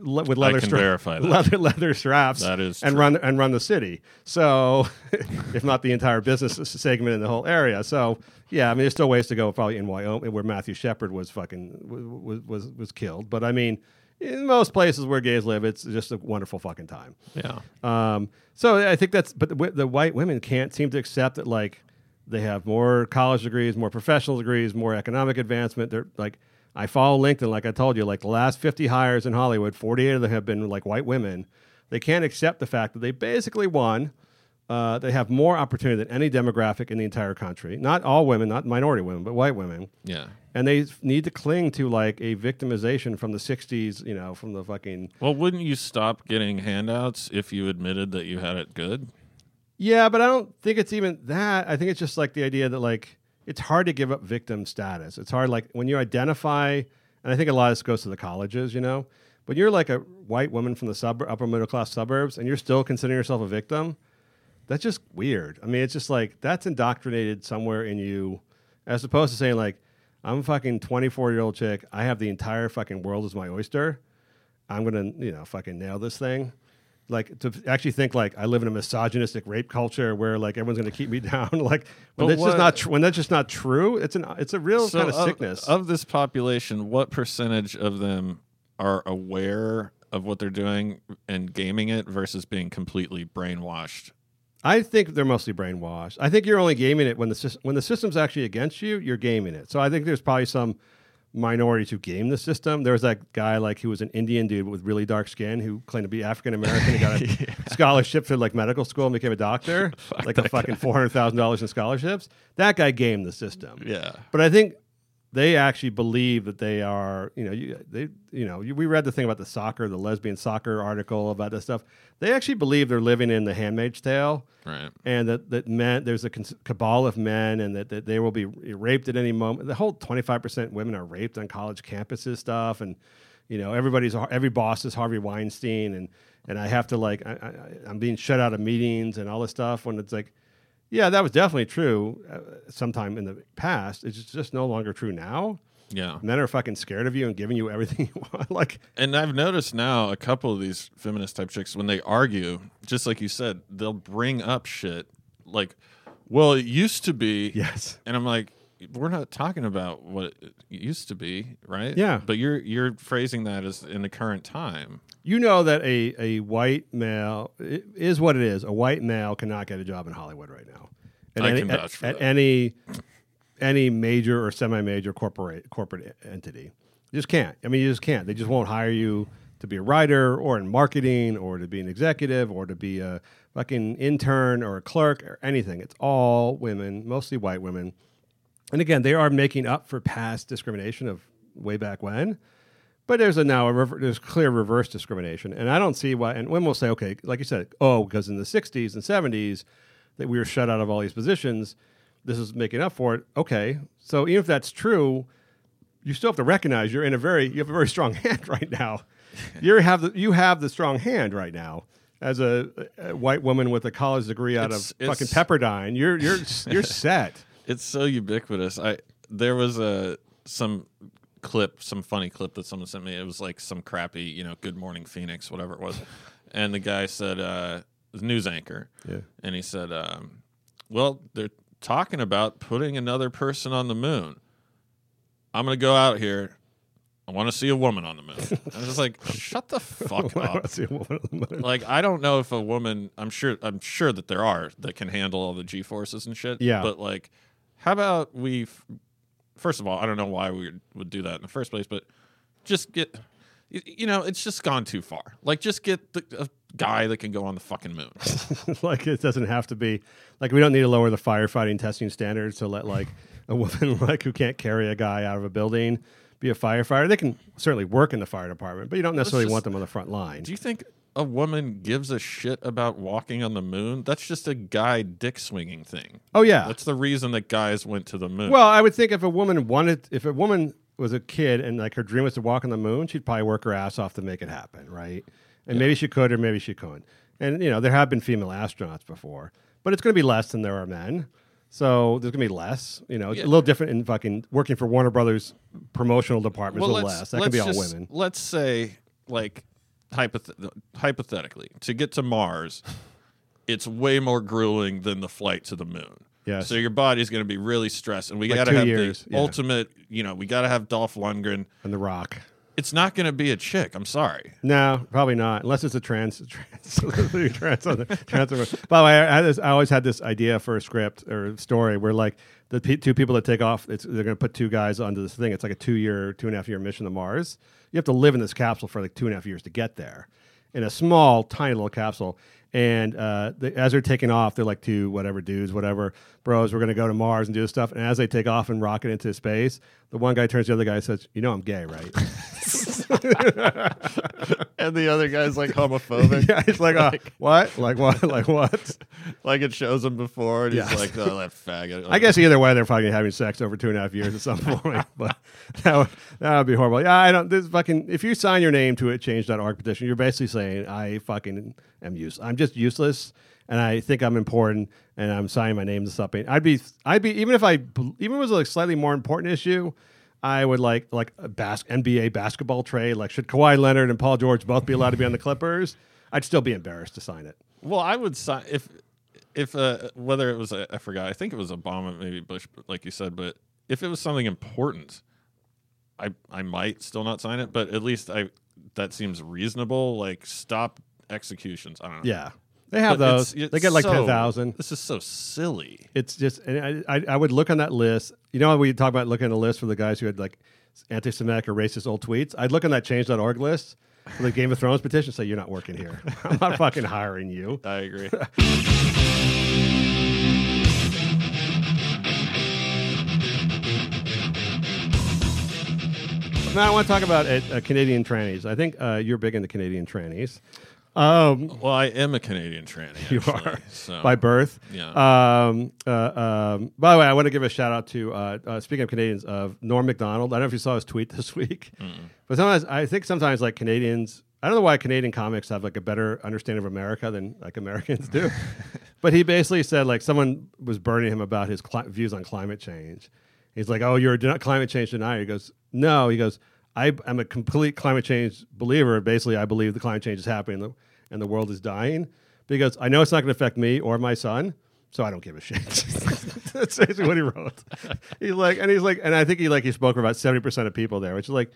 le- with leather, can stra- verify that. leather leather straps. That is and true. run and run the city. So, [laughs] if not the entire business segment in the whole area. So, yeah, I mean, there's still ways to go. Probably in Wyoming, where Matthew Shepard was fucking was was was killed. But I mean, in most places where gays live, it's just a wonderful fucking time. yeah, Um, so I think that's, but the, the white women can't seem to accept that like they have more college degrees, more professional degrees, more economic advancement. They're like I follow LinkedIn, like I told you, like the last 50 hires in Hollywood, 48 of them have been like white women. They can't accept the fact that they basically won. Uh, they have more opportunity than any demographic in the entire country. Not all women, not minority women, but white women. Yeah. And they need to cling to like a victimization from the 60s, you know, from the fucking. Well, wouldn't you stop getting handouts if you admitted that you had it good? Yeah, but I don't think it's even that. I think it's just like the idea that like it's hard to give up victim status. It's hard like when you identify, and I think a lot of this goes to the colleges, you know, but you're like a white woman from the sub upper middle class suburbs, and you're still considering yourself a victim. That's just weird. I mean, it's just like that's indoctrinated somewhere in you, as opposed to saying like, I'm a fucking 24 year old chick. I have the entire fucking world as my oyster. I'm gonna, you know, fucking nail this thing. Like to actually think like I live in a misogynistic rape culture where like everyone's gonna keep me [laughs] down. like when But that's what- just not tr- when that's just not true. It's an it's a real So kind of of- sickness. Of this population, what percentage of them are aware of what they're doing and gaming it versus being completely brainwashed? I think they're mostly brainwashed. I think you're only gaming it when the when the system's actually against you. You're gaming it. So I think there's probably some minorities who game the system. There was that guy like who was an Indian dude with really dark skin who claimed to be African American. He got a [laughs] scholarship to like medical school and became a doctor, [laughs] like a fucking four hundred thousand dollars in scholarships. That guy gamed the system. Yeah. But I think they actually believe that they are, you know, you, they, you know, you, we read the thing about the soccer, the lesbian soccer article about this stuff. They actually believe they're living in the Handmaid's Tale, Right. and that that men there's a cabal of men, and that, that they will be raped at any moment. The whole 25 percent women are raped on college campuses stuff, and you know, everybody's every boss is Harvey Weinstein, and and I have to like I, I, I'm being shut out of meetings and all this stuff when it's like. Yeah, that was definitely true uh, sometime in the past. It's just no longer true now. Yeah. Men are fucking scared of you and giving you everything [laughs] you want. Like, And I've noticed now a couple of these feminist type chicks when they argue, just like you said, they'll bring up shit like, "Well, it used to be." yes, And I'm like, we're not talking about what it used to be, right? Yeah. But you're you're phrasing that as in the current time. you know that a, a white male it is what it is. A white male cannot get a job in Hollywood right now. I any, can at, vouch for at that. any any major or semi-major corporate corporate entity. You just can't. I mean, you just can't. They just won't hire you to be a writer or in marketing or to be an executive or to be a fucking intern or a clerk or anything. It's all women, mostly white women. And again, they are making up for past discrimination of way back when. But there's a now a rever- there's clear reverse discrimination, and I don't see why. And women will say, okay, like you said, oh, because in the '60s and '70s that we were shut out of all these positions, this is making up for it. Okay, so even if that's true, you still have to recognize you're in a very you have a very [laughs] strong hand right now. You have the you have the strong hand right now as a, a white woman with a college degree out It's- of fucking it's- Pepperdine. You're you're you're [laughs] set. It's so ubiquitous. I there was a some clip, some funny clip that someone sent me. It was like some crappy, you know, Good Morning Phoenix, whatever it was. [laughs] and the guy said, uh, the news anchor, Yeah. and he said, um, "Well, they're talking about putting another person on the moon. I'm going to go out here. I want to see a woman on the moon." [laughs] I was just like, "Shut the fuck [laughs] up." wanna see a woman on the moon. like I don't know if a woman I'm sure I'm sure that there are that can handle all the G forces and shit. Yeah. But like how about we first of all, I don't know why we would do that in the first place, but just get, you know, it's just gone too far. Like just get the a guy that can go on the fucking moon. [laughs] like it doesn't have to be like we don't need to lower the firefighting testing standards to let like a woman [laughs] like who can't carry a guy out of a building be a firefighter. They can certainly work in the fire department, but you don't necessarily just- want them on the front line. Do you think a woman gives a shit about walking on the moon? That's just a guy dick swinging thing. oh yeah. That's the reason that guys went to the moon. Well, I would think if a woman wanted, if a woman was a kid and like her dream was to walk on the moon, she'd probably work her ass off to make it happen, right? And maybe she could, or maybe she couldn't. And you know, there have been female astronauts before, but it's going to be less than there are men. So there's going to be less. You know, Yeah. a little different in fucking working for Warner Brothers promotional departments. It's a little less. That could be all just- women. Let's say, like, hypoth- hypothetically, to get to Mars, [laughs] it's way more grueling than the flight to the moon. Yeah. So your body's going to be really stressed, and we Like got to have years, the yeah. ultimate. You know, we got to have Dolph Lundgren. And The Rock. It's not going to be a chick. I'm sorry. No, probably not, unless it's a trans [laughs] trans trans. trans By the way, I, this, I always had this idea for a script or story where like the pe- two people that take off, they're going to put two guys onto this thing. It's like a two year, two and a half year mission to Mars. You have to live in this capsule for like two and a half years to get there in a small, tiny little capsule. And uh, they, as they're taking off, they're like two whatever dudes, whatever bros. We're gonna go to Mars and do stuff. And as they take off and rocket into space, the one guy turns to the other guy and says, "You know I'm gay, right?" [laughs] [laughs] and the other guy's like homophobic. [laughs] yeah, he's like, uh, "What? Like what? [laughs] Like what?" like it shows him before, and Yeah. he's like, "Oh, that faggot." I guess either way, they're fucking having sex over two and a half years at some point. but that would, that would be horrible. Yeah, I don't. This fucking. If you sign your name to a change.org petition, you're basically saying I fucking am use. I'm just useless, and I think I'm important, and I'm signing my name to something. I'd be. I'd be even if I even if it was a slightly more important issue. I would like like a bas- NBA basketball trade. Like, should Kawhi Leonard and Paul George both be allowed to be on the Clippers? I'd still be embarrassed to sign it. Well, I would sign if if uh, whether it was uh, I forgot. I think it was Obama, maybe Bush, like you said. But if it was something important, I I might still not sign it. But at least I that seems reasonable. Like stop executions. I don't know. Yeah, they have But those. it's- they get like so- ten thousand. This is so silly. It's just, and I, I, I would look on that list. You know, how we talk about looking at a list for the guys who had like anti-Semitic or racist old tweets. I'd look on that Change.org list for the Game of Thrones petition. and Say you're not working here. [laughs] I'm not fucking hiring you. [laughs] I agree. Now I want to talk about uh, uh, Canadian trannies. I think uh, you're big into Canadian trannies. Um, well, I am a Canadian tranny. [laughs] you actually, are so. by birth. Yeah. Um, uh, um, by the way, I want to give a shout out to uh, uh, speaking of Canadians of Norm Macdonald. I don't know if you saw his tweet [laughs] this week, but sometimes I think sometimes like Canadians. I don't know why Canadian comics have like a better understanding of America than like Americans do. [laughs] but he basically said like someone was burning him about his cli- views on climate change. He's like, "Oh, you're a den- climate change denier." He goes, "No." He goes, I, "I'm a complete climate change believer. Basically, I believe the climate change is happening and the, and the world is dying because I know it's not going to affect me or my son, so I don't give a shit." [laughs] That's basically what he wrote. He's like, and he's like, and I think he like he spoke for about seventy percent of people there, which is like,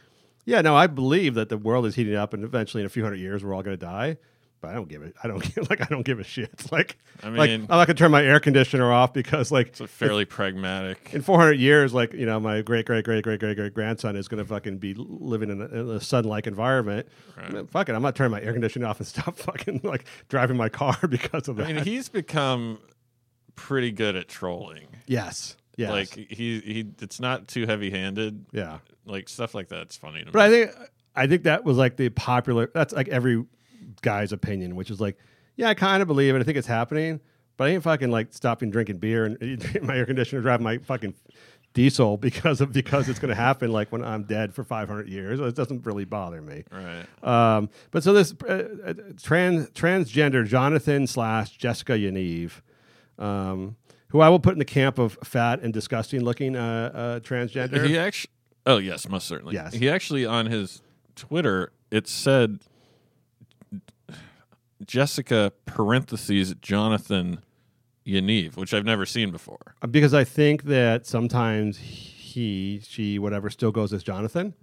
yeah, no, I believe that the world is heating up, and eventually, in a few hundred years, we're all going to die. But I don't give it. I don't [laughs] like. I don't give a shit. [laughs] Like, I like mean- I'm not gonna turn my air conditioner off because like It's a fairly pragmatic. in 400 years, like you know, my great great great great great great grandson is going to fucking be living in a, in a sun-like environment. I mean, fuck it, I'm not turning my air conditioning off and [laughs] stop fucking like driving my car because of that. I mean, he's become pretty good at trolling. yes, yes, Like he he, it's not too heavy-handed. yeah. Like stuff like that's funny to But I think I think that was like the popular. That's like every guy's opinion, which is like, yeah, I kind of believe it. I think it's happening, but I ain't fucking like stopping drinking beer and [laughs] my air conditioner, driving my fucking diesel because of because it's going to happen. Like when I'm dead for 500 years, it doesn't really bother me. right. Um, but so this uh, uh, trans transgender Jonathan slash Jessica Yaniv, um, who I will put in the camp of fat and disgusting looking uh, uh, transgender. He actually. Oh yes, most certainly. Yes. He actually on his Twitter it said Jessica parentheses Jonathan Yaniv, which I've never seen before. because I think that sometimes he, she, whatever, still goes as Jonathan.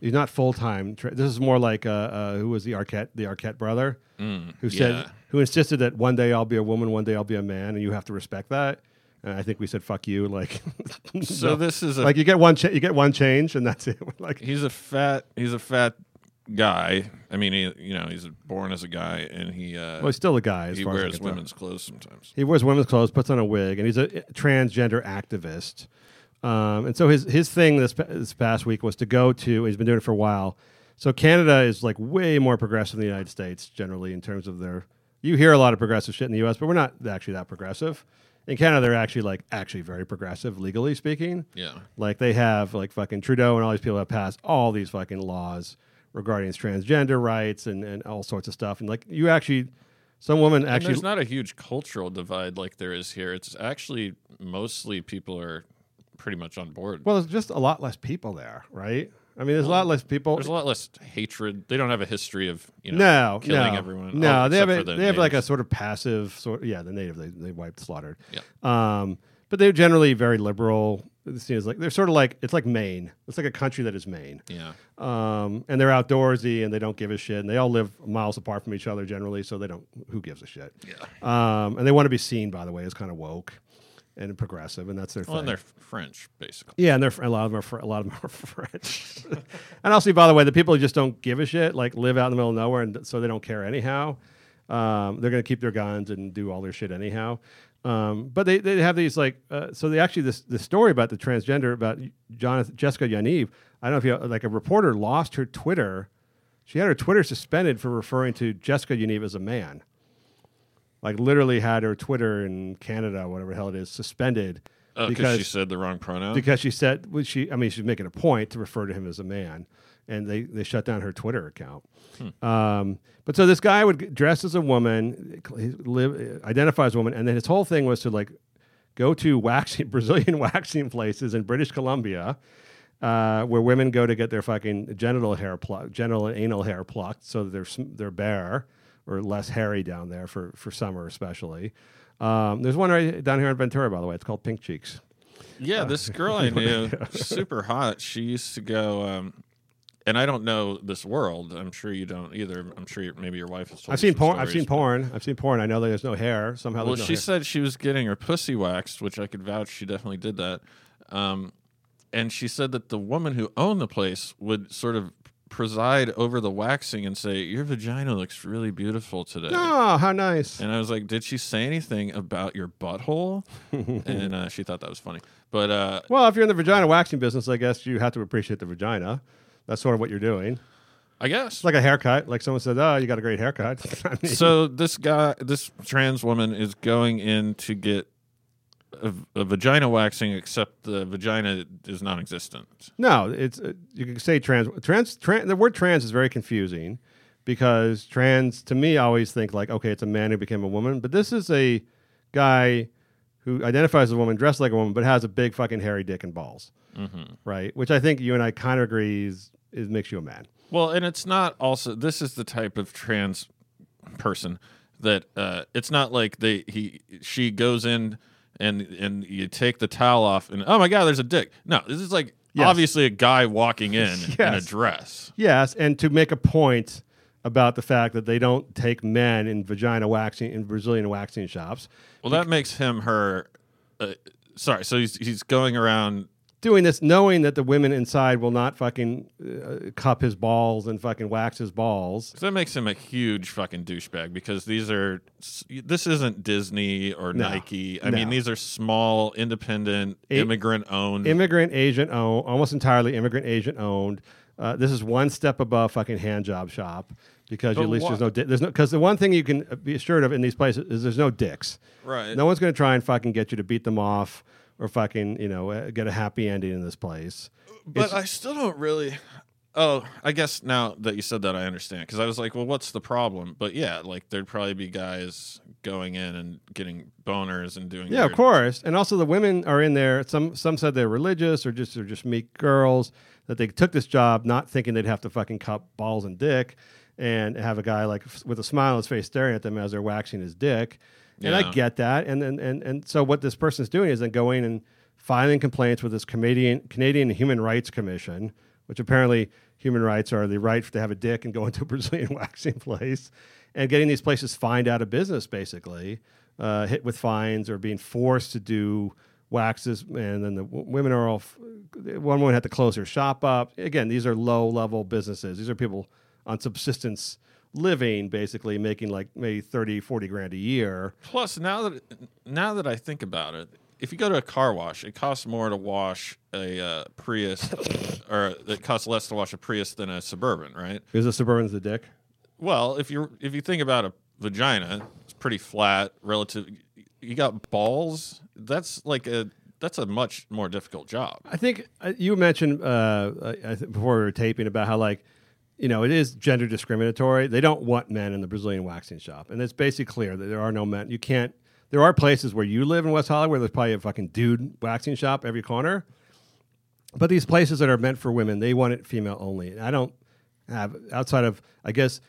He's not full time. Tra- this is more like uh, uh, who was the Arquette, the Arquette brother, who said, yeah. who insisted that one day I'll be a woman, one day I'll be a man, and you have to respect that. And I think we said "fuck you," like. [laughs] So this is a like you get one, cha- you get one change, and that's it. [laughs] like he's a fat he's a fat guy. I mean, he you know he's born as a guy and he uh, well, he's still a guy. As he far as wears tell. women's clothes sometimes. He wears women's clothes, puts on a wig, and he's a transgender activist. Um, and so his his thing this this past week was to go to. He's been doing it for a while. So Canada is like way more progressive than the United States generally in terms of their. You hear a lot of progressive shit in the U.S., but we're not actually that progressive. In Canada, they're actually like actually very progressive, legally speaking. Yeah. Like they have like fucking Trudeau and all these people have passed all these fucking laws regarding transgender rights and, and all sorts of stuff. And like you actually, some woman And actually there's not a huge cultural divide like there is here. It's actually mostly people are pretty much on board. Well, there's just a lot less people there, right? I mean, there's a lot less people. There's a lot less hatred. They don't have a history of you know no, killing no, everyone. No, Oh, they have a, the they have like a sort of passive sort. Yeah, the native they they wiped slaughtered. Yeah. Um, but they're generally very liberal. It seems like they're sort of like it's like Maine. It's like a country that is Maine. yeah. Um, and they're outdoorsy and they don't give a shit. And they all live miles apart from each other generally, so they don't. Who gives a shit? Yeah. Um, and they want to be seen, by the way, as kind of woke. and progressive, and that's their Well, thing. and they're French, basically. Yeah, and they're a lot of them are fr- a lot of them are [laughs] French. and also, by the way, the people who just don't give a shit, like live out in the middle of nowhere, and so they don't care anyhow. Um, they're going to keep their guns and do all their shit anyhow. Um, but they, they have these like uh, so they actually this the story about the transgender about Jonathan Jessica Yaniv. I don't know if you like a reporter lost her Twitter. She had her Twitter suspended for referring to Jessica Yaniv as a man. Like literally had her Twitter in Canada, whatever the hell it is, suspended Oh, because she said the wrong pronoun. because she said well, she I mean she's making a point to refer to him as a man, and they they shut down her Twitter account. Um, but so this guy would dress as a woman, live identify as a woman, and then his whole thing was to like go to waxing [laughs] Brazilian waxing places in British Columbia. Uh, where women go to get their fucking genital hair plucked, genital and anal hair plucked, so that they're they're bare or less hairy down there for for summer especially. Um, there's one right down here in Ventura, by the way. It's called Pink Cheeks. Yeah, this girl [laughs] I knew, super hot. She used to go, um, and I don't know this world. I'm sure you don't either. I'm sure maybe your wife has told. I've seen porn. I've seen porn. I've seen porn. I know there's no hair. Somehow Well, no she hair. said she was getting her pussy waxed, which I could vouch. She definitely did that. Um, and she said that the woman who owned the place would sort of preside over the waxing and say, "Your vagina looks really beautiful today." Oh, how nice. And I was like, "Did she say anything about your butthole?" [laughs] and uh, she thought that was funny. But uh, Well, if you're in the vagina waxing business, I guess you have to appreciate the vagina. That's sort of what you're doing. I guess It's like a haircut. Like someone said, "Oh, you got a great haircut." [laughs] I mean, so this guy, this trans woman, is going in to get a, a vagina waxing, except the vagina is non-existent. no, it's uh, you can say trans. Trans. Trans. The word trans is very confusing because trans to me I always think like okay, it's a man who became a woman, but this is a guy who identifies as a woman, dressed like a woman, but has a big fucking hairy dick and balls, Mm-hmm. right? Which I think you and I kind of agree is, is makes you a man. Well, and it's not also. This is the type of trans person that uh, it's not like they he she goes in and and you take the towel off and oh my god, there's a dick. No, this is like Yes. obviously a guy walking in [laughs] in a dress. Yes, and to make a point about the fact that they don't take men in vagina waxing in Brazilian waxing shops, Well, that makes him her. Uh, sorry, so he's he's going around doing this knowing that the women inside will not fucking uh, cup his balls and fucking wax his balls. So that makes him a huge fucking douchebag because these are this isn't Disney or No. Nike. I No. mean, these are small, independent, A- immigrant owned. Immigrant agent owned, almost entirely immigrant agent owned. Uh, this is one step above fucking hand job shop because at least there's no di- there's no because the one thing you can be assured of in these places is there's no dicks. right. No one's going to try and fucking get you to beat them off or fucking you know uh, get a happy ending in this place. but it's- I still don't really. Oh, I guess now that you said that, I understand. Because I was like, well, what's the problem? But yeah, like there'd probably be guys going in and getting boners and doing. Yeah, of course. And also the women are in there. Some some said they're religious or just they're just meek girls that they took this job not thinking they'd have to fucking cup balls and dick and have a guy like with a smile on his face staring at them as they're waxing his dick. And I get that. And then and, and so what this person's doing is then going and filing complaints with this Canadian Canadian Human Rights Commission, which apparently human rights are the right to have a dick and go [laughs] into a Brazilian waxing place, and getting these places fined out of business, basically, uh, hit with fines or being forced to do waxes, and then the w- women are all. F- one woman had to close her shop up. Again, these are low level businesses. These are people on subsistence living, basically making like maybe 30, 40 grand a year. Plus, now that now that I think about it, if you go to a car wash, it costs more to wash a uh, Prius, [laughs] or it costs less to wash a Prius than a Suburban, right? Is a Suburban's the dick? Well, if you if you think about a vagina, it's pretty flat, relative. You got balls. That's like a that's a much more difficult job. I think uh, you mentioned uh, I, I th- before we were taping about how like you know it is gender discriminatory. They don't want men in the Brazilian waxing shop, and it's basically clear that there are no men. You can't. There are places where you live in West Hollywood where there's probably a fucking dude waxing shop every corner, but these places that are meant for women, they want it female only. And I don't have outside of I guess.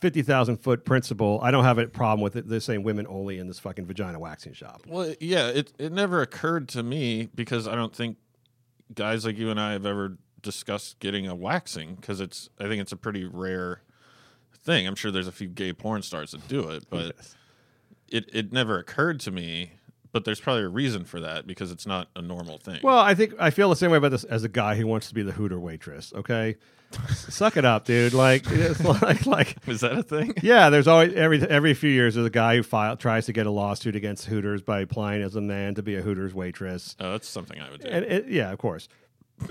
Fifty thousand foot principle. I don't have a problem with it. They're saying women only in this fucking vagina waxing shop. Well, yeah, it it never occurred to me because I don't think guys like you and I have ever discussed getting a waxing because it's I think it's a pretty rare thing. I'm sure there's a few gay porn stars that do it, but it it never occurred to me. but there's probably a reason for that because it's not a normal thing. Well, I think I feel the same way about this as a guy who wants to be the Hooter waitress. Okay, suck it up, dude. Like, [laughs] it's like, like, is that a thing? yeah. There's always every every few years there's a guy who file, tries to get a lawsuit against Hooters by applying as a man to be a Hooters waitress. Oh, that's something I would do. And it, yeah, of course.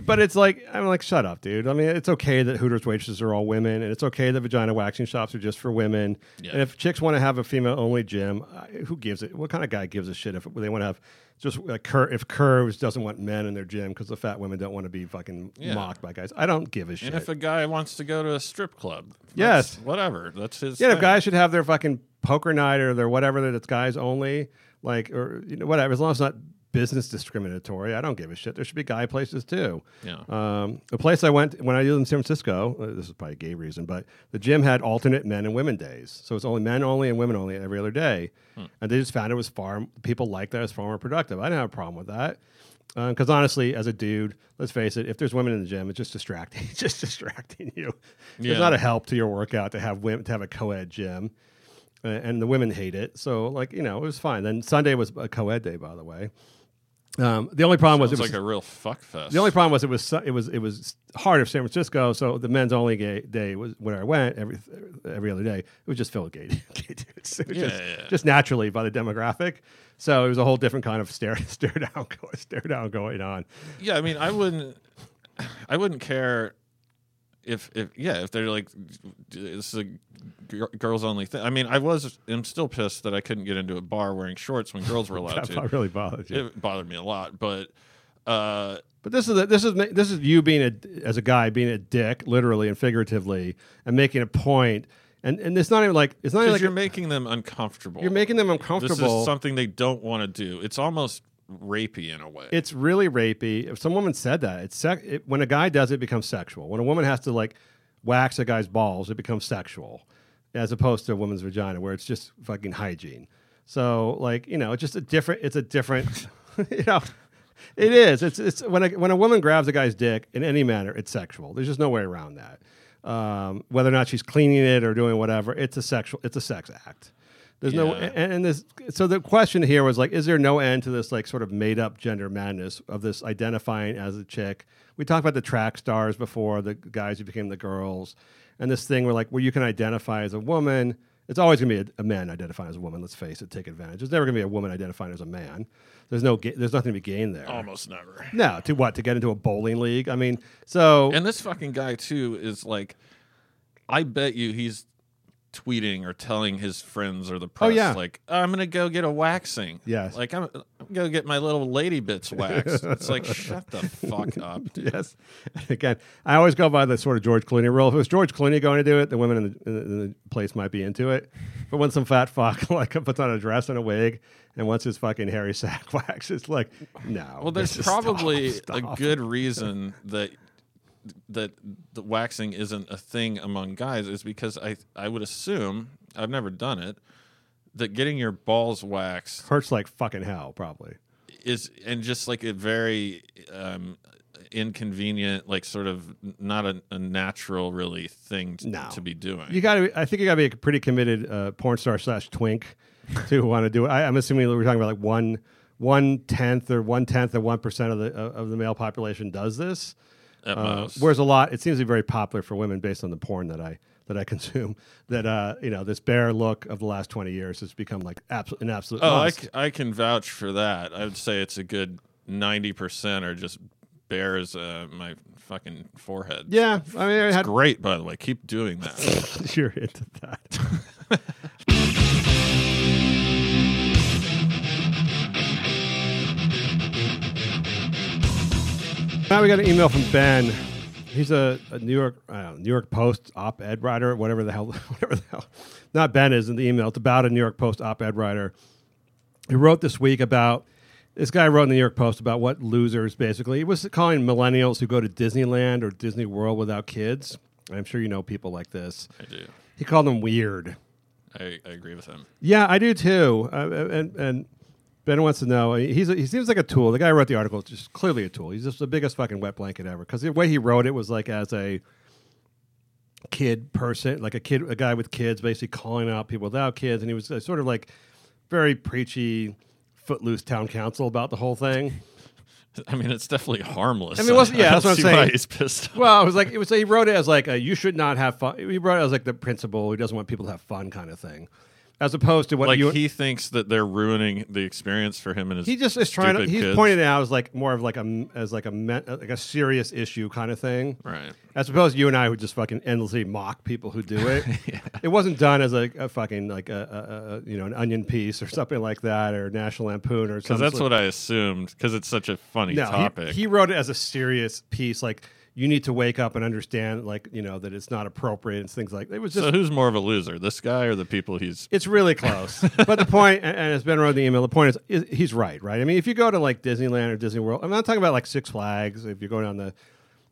But it's like I'm like, shut up, dude. I mean, it's okay that Hooters waitresses are all women, and it's okay that vagina waxing shops are just for women. Yeah. And if chicks want to have a female only gym, who gives it? What kind of guy gives a shit if they want to have just like cur- if Curves doesn't want men in their gym because the fat women don't want to be fucking Yeah. mocked by guys? I don't give a shit. and if a guy wants to go to a strip club, Yes. whatever. That's his. Yeah, if guys should have their fucking poker night or their whatever that's guys only, like or you know whatever. As long as it's not business discriminatory, I don't give a shit. There should be guy places too. Yeah. Um, the place I went when I lived in San Francisco, uh, this is probably a gay reason, but the gym had alternate men and women days, so it's only men only and women only every other day, and they just found it was far. People liked that it was far more productive. I didn't have a problem with that. Because honestly, as a dude, let's face it, if there's women in the gym, it's just distracting. [laughs] It's just distracting you. Yeah. It's not a help to your workout to have women to have a co-ed gym, uh, and the women hate it. So, like you know, it was fine. Then Sunday was a co-ed day, by the way. Um, the only problem was it was like a real fuck fest. the only problem was it was it was it was heart of San Francisco. So the men's only gay day was when I went every every other day. It was just filled with gay, [laughs] gay dudes. It was Yeah, just, yeah. just naturally by the demographic. So it was a whole different kind of stare [laughs] stare down [laughs] stare down going on. Yeah, I mean, I wouldn't, I wouldn't care if, if yeah, if they're like, this is a girls only thing. I mean, I was, I'm still pissed that I couldn't get into a bar wearing shorts when girls were allowed [laughs] That to. really bothered you. It bothered me a lot, but uh, But this is a, this is this is you being a as a guy being a dick, literally and figuratively, and making a point. And and it's not even like it's not even because like you're making them uncomfortable. you're making them uncomfortable. this uncomfortable. is something they don't want to do. It's almost rapey in a way. It's really rapey. If some woman said that, it's sec- it, when a guy does it, it becomes sexual. When a woman has to like wax a guy's balls, it becomes sexual, as opposed to a woman's vagina, where it's just fucking hygiene. So like you know, it's just a different. It's a different. [laughs] you know, it is. It's it's when a when a woman grabs a guy's dick in any manner, it's sexual. There's just no way around that. Um, whether or not she's cleaning it or doing whatever, it's a sexual. It's a sex act. There's no and, and this. So the question here was like, is there no end to this like sort of made up gender madness of this identifying as a chick? We talked about the track stars before, the guys who became the girls, and this thing where like where you can identify as a woman. It's always going to be a, a man identifying as a woman. Let's face it, take advantage. There's never going to be a woman identifying as a man. There's no. Ga- there's nothing to be gained there. almost never. No, to what? To get into a bowling league? I mean, so And this fucking guy too is like, I bet you he's tweeting or telling his friends or the oh, press, Oh, yeah. like, I'm gonna go get a waxing. Yes. like I'm, I'm gonna get my little lady bits [laughs] waxed. it's like, shut the fuck up, dude. yes. [laughs] Again, I always go by the sort of George Clooney rule. If it was George Clooney going to do it, the women in the, in the, in the place might be into it. But when some fat fuck [laughs] like puts on a dress and a wig and wants his fucking hairy sack wax, it's like, no. Well, there's is- stop, probably a good reason that that the waxing isn't a thing among guys is because I I would assume I've never done it that getting your balls waxed hurts like fucking hell, probably. is and just like a very um inconvenient like sort of not a, a natural really thing t- No. to be doing You got to. I think you got to be a pretty committed uh, porn star slash twink to [laughs] want to do it. I, I'm assuming that we're talking about like one one tenth or one tenth or one percent of the of the male population does this. At Uh, most. whereas a lot, it seems to be very popular for women based on the porn that I that I [laughs] consume. That uh, you know, this bare look of the last twenty years has become like absolute an absolute. oh I, c- I can vouch for that i would say it's a good 90% are just bears uh, my fucking forehead yeah, I mean, I had, great by the way keep doing that [laughs] you're into that. [laughs] now we got an email from Ben. He's a, a New York uh, New York Post op-ed writer, whatever the hell, [laughs] whatever the hell. Not Ben is in the email. It's about a New York Post op-ed writer. He wrote this week about this guy wrote in the New York Post about what losers basically. He was calling millennials who go to Disneyland or Disney World without kids. I'm sure you know people like this. i do He called them weird. I, I agree with him Yeah, I do too. Uh, and and Ben wants to know. He's a, he seems like a tool. The guy who wrote the article is just clearly a tool. He's just the biggest fucking wet blanket ever. Because the way he wrote it was like as a kid person, like a kid, a guy with kids, basically calling out people without kids, and he was uh, sort of like very preachy, footloose town council about the whole thing. [laughs] I mean, it's definitely harmless. I mean, it wasn't- yeah, I that's what [laughs] I'm saying. He's pissed. off. Well, it was like it was. He wrote it as like a, you should not have fun. He wrote it as like the principal who doesn't want people to have fun kind of thing, as opposed to what like you. he thinks that they're ruining the experience for him and his. he just is trying to. He's kids. pointing it out as like more of like a as like a like a serious issue kind of thing. Right. As opposed to you and I would just fucking endlessly mock people who do it. [laughs] It wasn't done as a, a fucking like a, a, a you know an onion piece or something like that or National Lampoon or Because something. that's what I assumed. Because it's such a funny no, he- topic. He, wrote it as a serious piece, like you need to wake up and understand, like you know that it's not appropriate and things like. that. It was just so who's more of a loser, this guy or the people he's? It's really close. [laughs] but the point, and, and as Ben wrote the email, the point is, is he's right, right? I mean, if you go to like Disneyland or Disney World, I'm not talking about like Six Flags. If you're going on the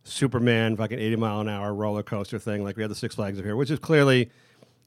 Superman fucking 80 mile an hour roller coaster thing, like we have the Six Flags up here, which is clearly,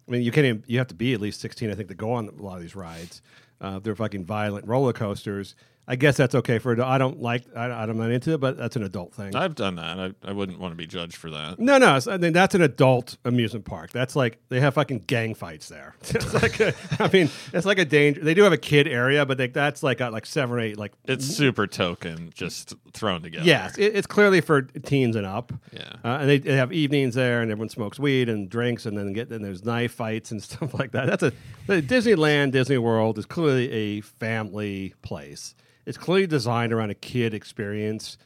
I mean, you can't even, you have to be at least 16, I think, to go on a lot of these rides. Uh, they're fucking violent roller coasters. I guess that's okay for. I don't like. I, I'm not into it, but that's an adult thing. I've done that. I, I wouldn't want to be judged for that. No, no. I mean, that's an adult amusement park. That's like they have fucking gang fights there. [laughs] it's like, a, I mean, it's like a danger. They do have a kid area, but they, that's like got like seven or eight. Like, It's super token, just thrown together. yes, it, it's clearly for teens and up. Yeah. uh, and they, they have evenings there, and everyone smokes weed and drinks, and then get then there's knife fights and [laughs] stuff like that. That's a Disneyland, Disney World is clearly a family place. It's clearly designed around a kid experience.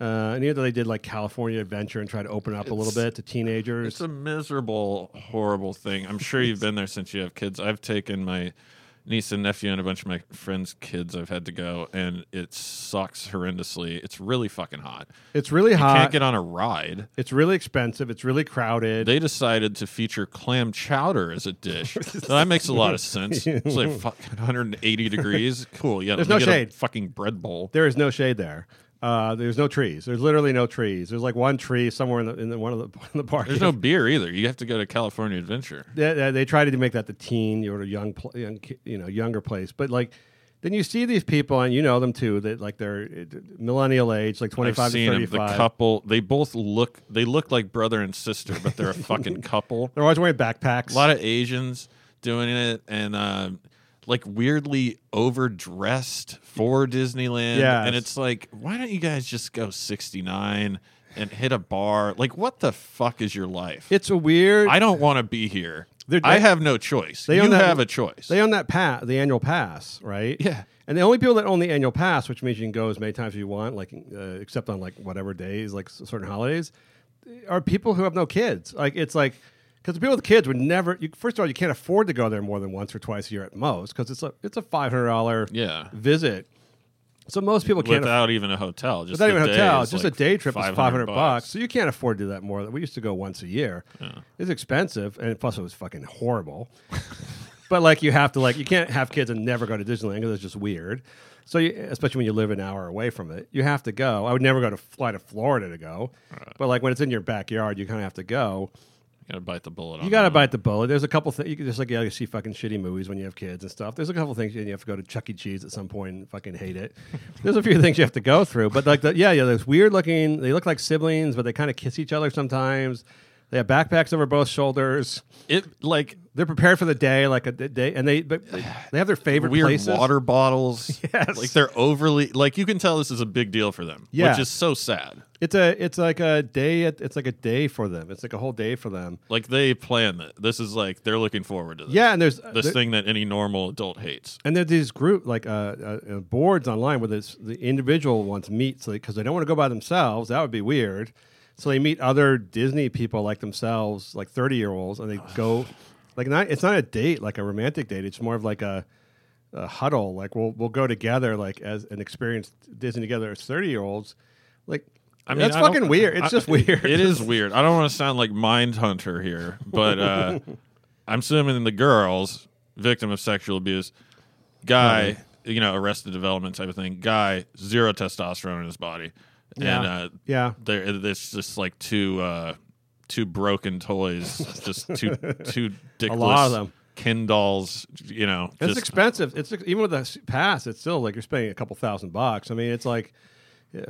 Uh, and either they did like California Adventure and tried to open up a little bit to teenagers. It's a miserable, horrible thing. I'm sure you've been there since you have kids. I've taken my niece and nephew and a bunch of my friends' kids. I've had to go, and it sucks horrendously. It's really fucking hot. It's really hot. You can't get on a ride. it's really expensive. It's really crowded. They decided to feature clam chowder as a dish. [laughs] That makes a lot of sense. It's like [laughs] fucking 180 degrees. Cool. Yeah. There's no me get a shade. fucking bread bowl. there is no shade there. Uh, there's no trees. There's literally no trees. There's like one tree somewhere in the in the, one of the [laughs] in the park. There's no beer either. You have to go to California Adventure. They, they, they tried to make that the teen or young, young, you know, younger place. But like, then you see these people and you know them too. That like they're uh, millennial age, like 25 I've five to seen them. The couple, they both look, they look like brother and sister, but they're a [laughs] fucking couple. They're always wearing backpacks. A lot of Asians doing it, and um, like weirdly overdressed for Disneyland. Yes. and it's like, why don't you guys just go 69 and hit a bar? Like, what the fuck is your life? it's a weird. I don't want to be here. They're- I have no choice. They you that- have a choice. They own that pass, the annual pass, right? Yeah. And the only people that own the annual pass, which means you can go as many times as you want, like uh, except on like whatever days, like certain holidays, are people who have no kids. Like it's like because the people with kids would never. You, first of all, you can't afford to go there more than once or twice a year at most because it's a it's a five hundred dollar Yeah. visit. So most people can't. without even a hotel. Just Without even a day hotel, just like a day trip is 500 bucks. So you can't afford to do that more. We used to go once a year. It's expensive, and plus it was fucking horrible. [laughs] but like you have to like you can't have kids and never go to Disneyland because it's just weird. So you, especially when you live an hour away from it, you have to go. I would never go to fly to Florida to go, but like when it's in your backyard, you kind of have to go. You gotta bite the bullet. You got to bite the bullet. There's a couple things you can just like yeah, you see fucking shitty movies when you have kids and stuff. There's a couple things and you have to go to Chuck E. Cheese at some point and fucking hate it. There's a few [laughs] things you have to go through, but like the, yeah, yeah, there's weird looking. They look like siblings, but they kind of kiss each other sometimes. They have backpacks over both shoulders. It like They're prepared for the day, like a day, and they but they, have their favorite weird places. water bottles. [laughs] Yes. Like they're overly like you can tell this is a big deal for them. Yeah. Which is so sad. It's a it's like a day. It's like a day for them. It's like a whole day for them. Like they plan that. This is like they're looking forward to this. Yeah, and there's This there- thing that any normal adult hates. And there's these group like uh, uh, uh, boards online where this, the individual ones meet because they don't want to go by themselves. That would be weird. So they meet other Disney people like themselves, like thirty year olds, and they go [sighs] [sighs] [sighs] like not. It's not a date like a romantic date. It's more of like a, a huddle. Like we'll we'll go together like as an experienced Disney together as thirty year olds. Like I mean, that's I fucking weird. It's I- just weird. It is [laughs] weird. I don't want to sound like Mindhunter here, but uh, [laughs] I'm assuming the girls, victim of sexual abuse, guy, you know, arrested development type of thing, guy, zero testosterone in his body, and Yeah. uh, Yeah. there it's just like two uh, two broken toys, just two [laughs] two dickless lot of them. Ken dolls, you know. It's just- expensive. It's even with the pass. It's still like you're spending a couple thousand bucks. I mean, it's like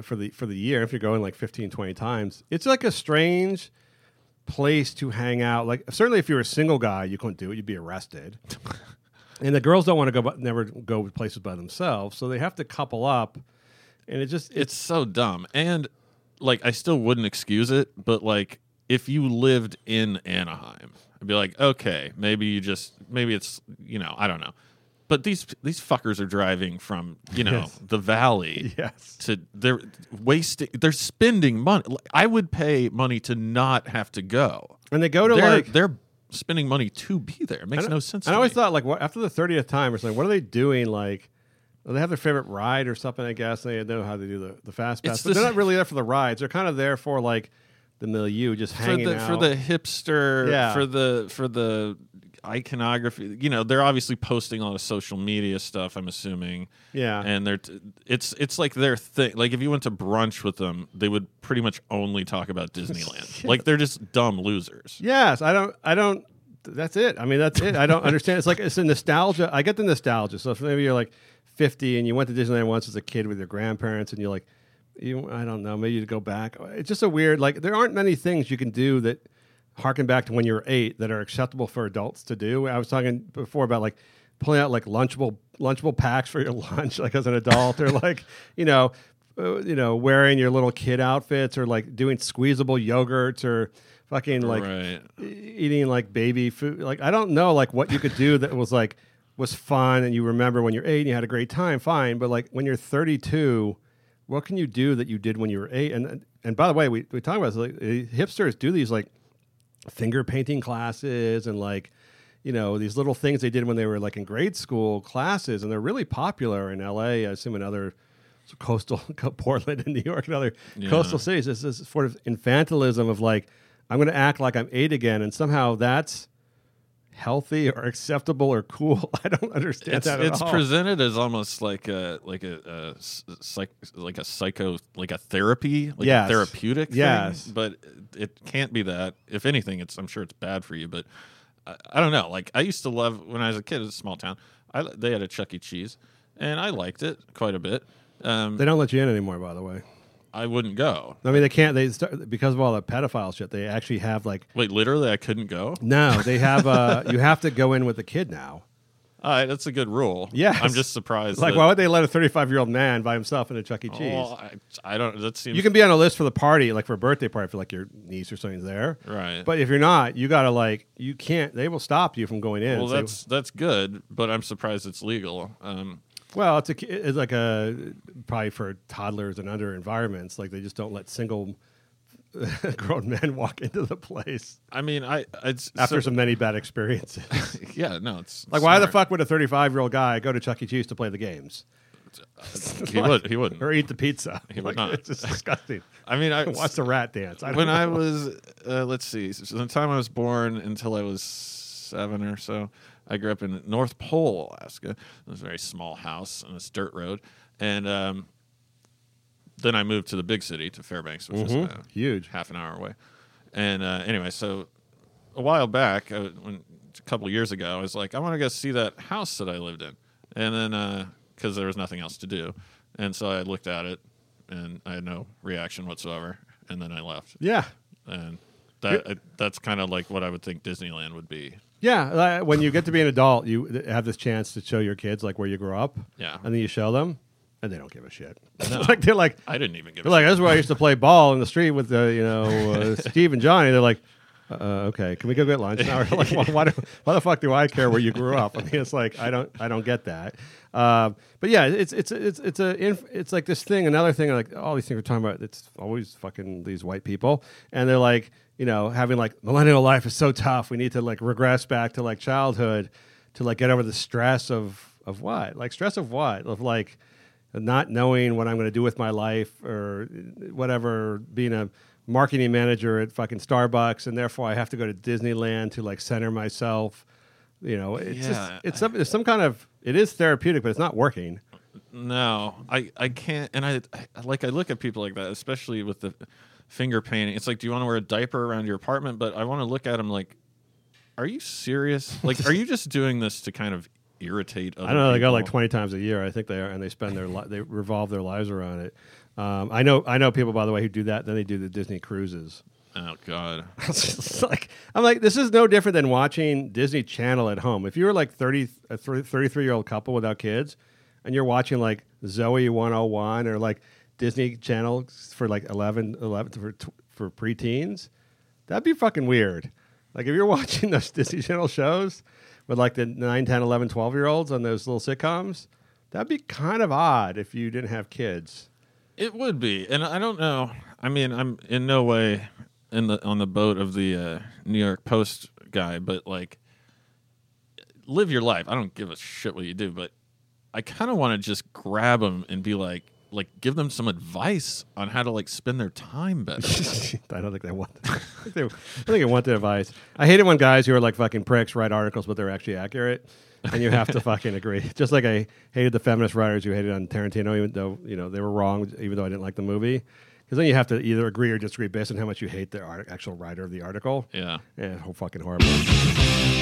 for the for the year if you're going like 15, 20 times. It's like a strange place to hang out. Like certainly if you're a single guy, you couldn't do it. You'd be arrested. [laughs] and the girls don't want to go, but never go places by themselves, so they have to couple up, and it just it's so dumb and like i still wouldn't excuse it but like if you lived in anaheim i'd be like okay maybe you just maybe it's you know i don't know but these these fuckers are driving from you know Yes. the valley [laughs] yes, to they're wasting they're spending money i would pay money to not have to go and they go to they're, like they're spending money to be there it makes no sense And I always me. thought like, what after the thirtieth time or something, what are they doing? Like, well, they have their favorite ride or something. I guess they know how to do the the fast pass, It's but the they're not really there for the rides. They're kind of there for like the milieu, just for hanging the out. for the hipster Yeah. for the for the iconography you know they're obviously posting a lot of social media stuff i'm assuming yeah, and they're t- it's it's like their thing like if you went to brunch with them they would pretty much only talk about [laughs] disneyland like they're just dumb losers yes. I don't. I don't. That's it. I mean, that's it. I don't understand. It's like it's a nostalgia. I get the nostalgia. So if maybe you're like 50 and you went to Disneyland once as a kid with your grandparents, and you're like, you, I don't know, maybe you go back. It's just a weird. Like there aren't many things you can do that harken back to when you were eight that are acceptable for adults to do. I was talking before about like pulling out like lunchable lunchable packs for your [laughs] lunch, like as an adult, or like you know, uh, you know, wearing your little kid outfits, or like doing squeezable yogurts, or fucking like right e- eating like baby food. Like I don't know like what you could do that was like was fun and you remember when you're eight and you had a great time. Fine, but like when you're 32, what can you do that you did when you were eight? And and by the way, we we talk about this, like eh, hipsters do these like finger painting classes and like you know these little things they did when they were like in grade school classes and they're really popular in LA I assume in other coastal [laughs] Portland and New York and other Yeah. coastal cities it's this sort of infantilism of like I'm going to act like I'm 8 again and somehow that's healthy or acceptable or cool. [laughs] I don't understand it's, that at it's all. presented as almost like a like a, a psych, like a psycho like a therapy like Yes. a therapeutic thing, Yes. but it can't be that. If anything it's i'm sure it's bad for you but I, I don't know. Like i used to love when i was a kid in a small town I, they had a chuck e. Cheese and i liked it quite a bit. Um, they don't let you in anymore by the way i wouldn't go I mean they can't they start, because of all the pedophile shit they actually have like wait literally i couldn't go no they have uh you have to go in with the kid now all right that's a good rule Yeah, i'm just surprised Like, that- why would they let a 35 year old man by himself in a Chuck E. Cheese? well, I, I don't that seems you can be on a list for the party, like for a birthday party, for like your niece or something's there. Right. But if you're not, you gotta like, you can't. They will stop you from going in. well that's that's good but i'm surprised it's legal um, well, it's a, it's like a probably for toddlers and under environments. Like they just don't let single [laughs] grown men walk into the place I mean, I it's after so- some many bad experiences. [laughs] yeah, no, it's like, why the fuck would a 35 year old guy go to Chuck E. Cheese to play the games he would he wouldn't. [laughs] or eat the pizza? He would Like, not. It's just disgusting. I mean, I Watch the rat dance. I when I was uh, let's see, so the time I was born until I was seven or so, I grew up in North Pole, Alaska. It was a very small house on this dirt road, and um, then I moved to the big city to Fairbanks, which is uh, Mm-hmm. Huge. half an hour away. And uh, anyway, so a while back, uh, when a couple of years ago, I was like, I want to go see that house that I lived in, and then because there was nothing else to do, and so I looked at it, and I had no reaction whatsoever, and then I left, Yeah. and that uh, that's kind of like what I would think Disneyland would be. Yeah, when you get to be an adult, you have this chance to show your kids like where you grew up. Yeah. and then you show them, and they don't give a shit. [laughs] like they're like, I didn't even give. they're a like, is where I used to play ball in the street with the you know [laughs] uh, Steve and Johnny. They're like, uh, okay, can we go get lunch now? [laughs] Like, why, why, do, why the fuck do I care where you grew up? I mean, it's like I don't I don't get that. Um, but yeah, it's it's it's it's a inf- it's like this thing. Another thing, like all these things we're talking about. It's always fucking these white people, and they're like, you know, having like millennial life is so tough. We need to like regress back to like childhood to like get over the stress of of what? Like stress of what? Of like not knowing what I'm going to do with my life or uh, whatever, being a marketing manager at fucking Starbucks, and therefore I have to go to Disneyland to like center myself. You know, it's Yeah. just it's some, it's some kind of it is therapeutic, but it's not working. No, I, I can't. And I, I like I look at people like that, especially with the finger painting. It's like, do you want to wear a diaper around your apartment? But I want to look at them like, are you serious? Like, are you just doing this to kind of irritate? Other I don't know. They go like twenty times a year. I think they are, and they spend their li- they revolve their lives around it. Um, I know I know people by the way who do that. Then they do the Disney cruises. Oh God. [laughs] Like I'm like this is no different than watching Disney Channel at home. If you were like 30 a 33 year old couple without kids and you're watching like Zoe 101 or like Disney Channel for like 11 11 for for preteens, that'd be fucking weird. Like if you're [laughs] watching those Disney Channel shows with like the 9, 10, 11, 12 year olds on those little sitcoms, that'd be kind of odd if you didn't have kids. It would be, and I don't know. I mean, I'm in no way in the on the boat of the uh, New York Post guy, but like, live your life. I don't give a shit what you do, but I kind of want to just grab them and be like, like, give them some advice on how to like spend their time better. [laughs] I don't think they want. [laughs] I think they, I think they want the advice. I hate it when guys who are like fucking pricks write articles, but they're actually accurate, and you have to [laughs] fucking agree. Just like I hated the feminist writers who hated on Tarantino, even though you know they were wrong, even though I didn't like the movie. Because then you have to either agree or disagree based on how much you hate the art- actual writer of the article. yeah. Yeah, whole fucking horrible.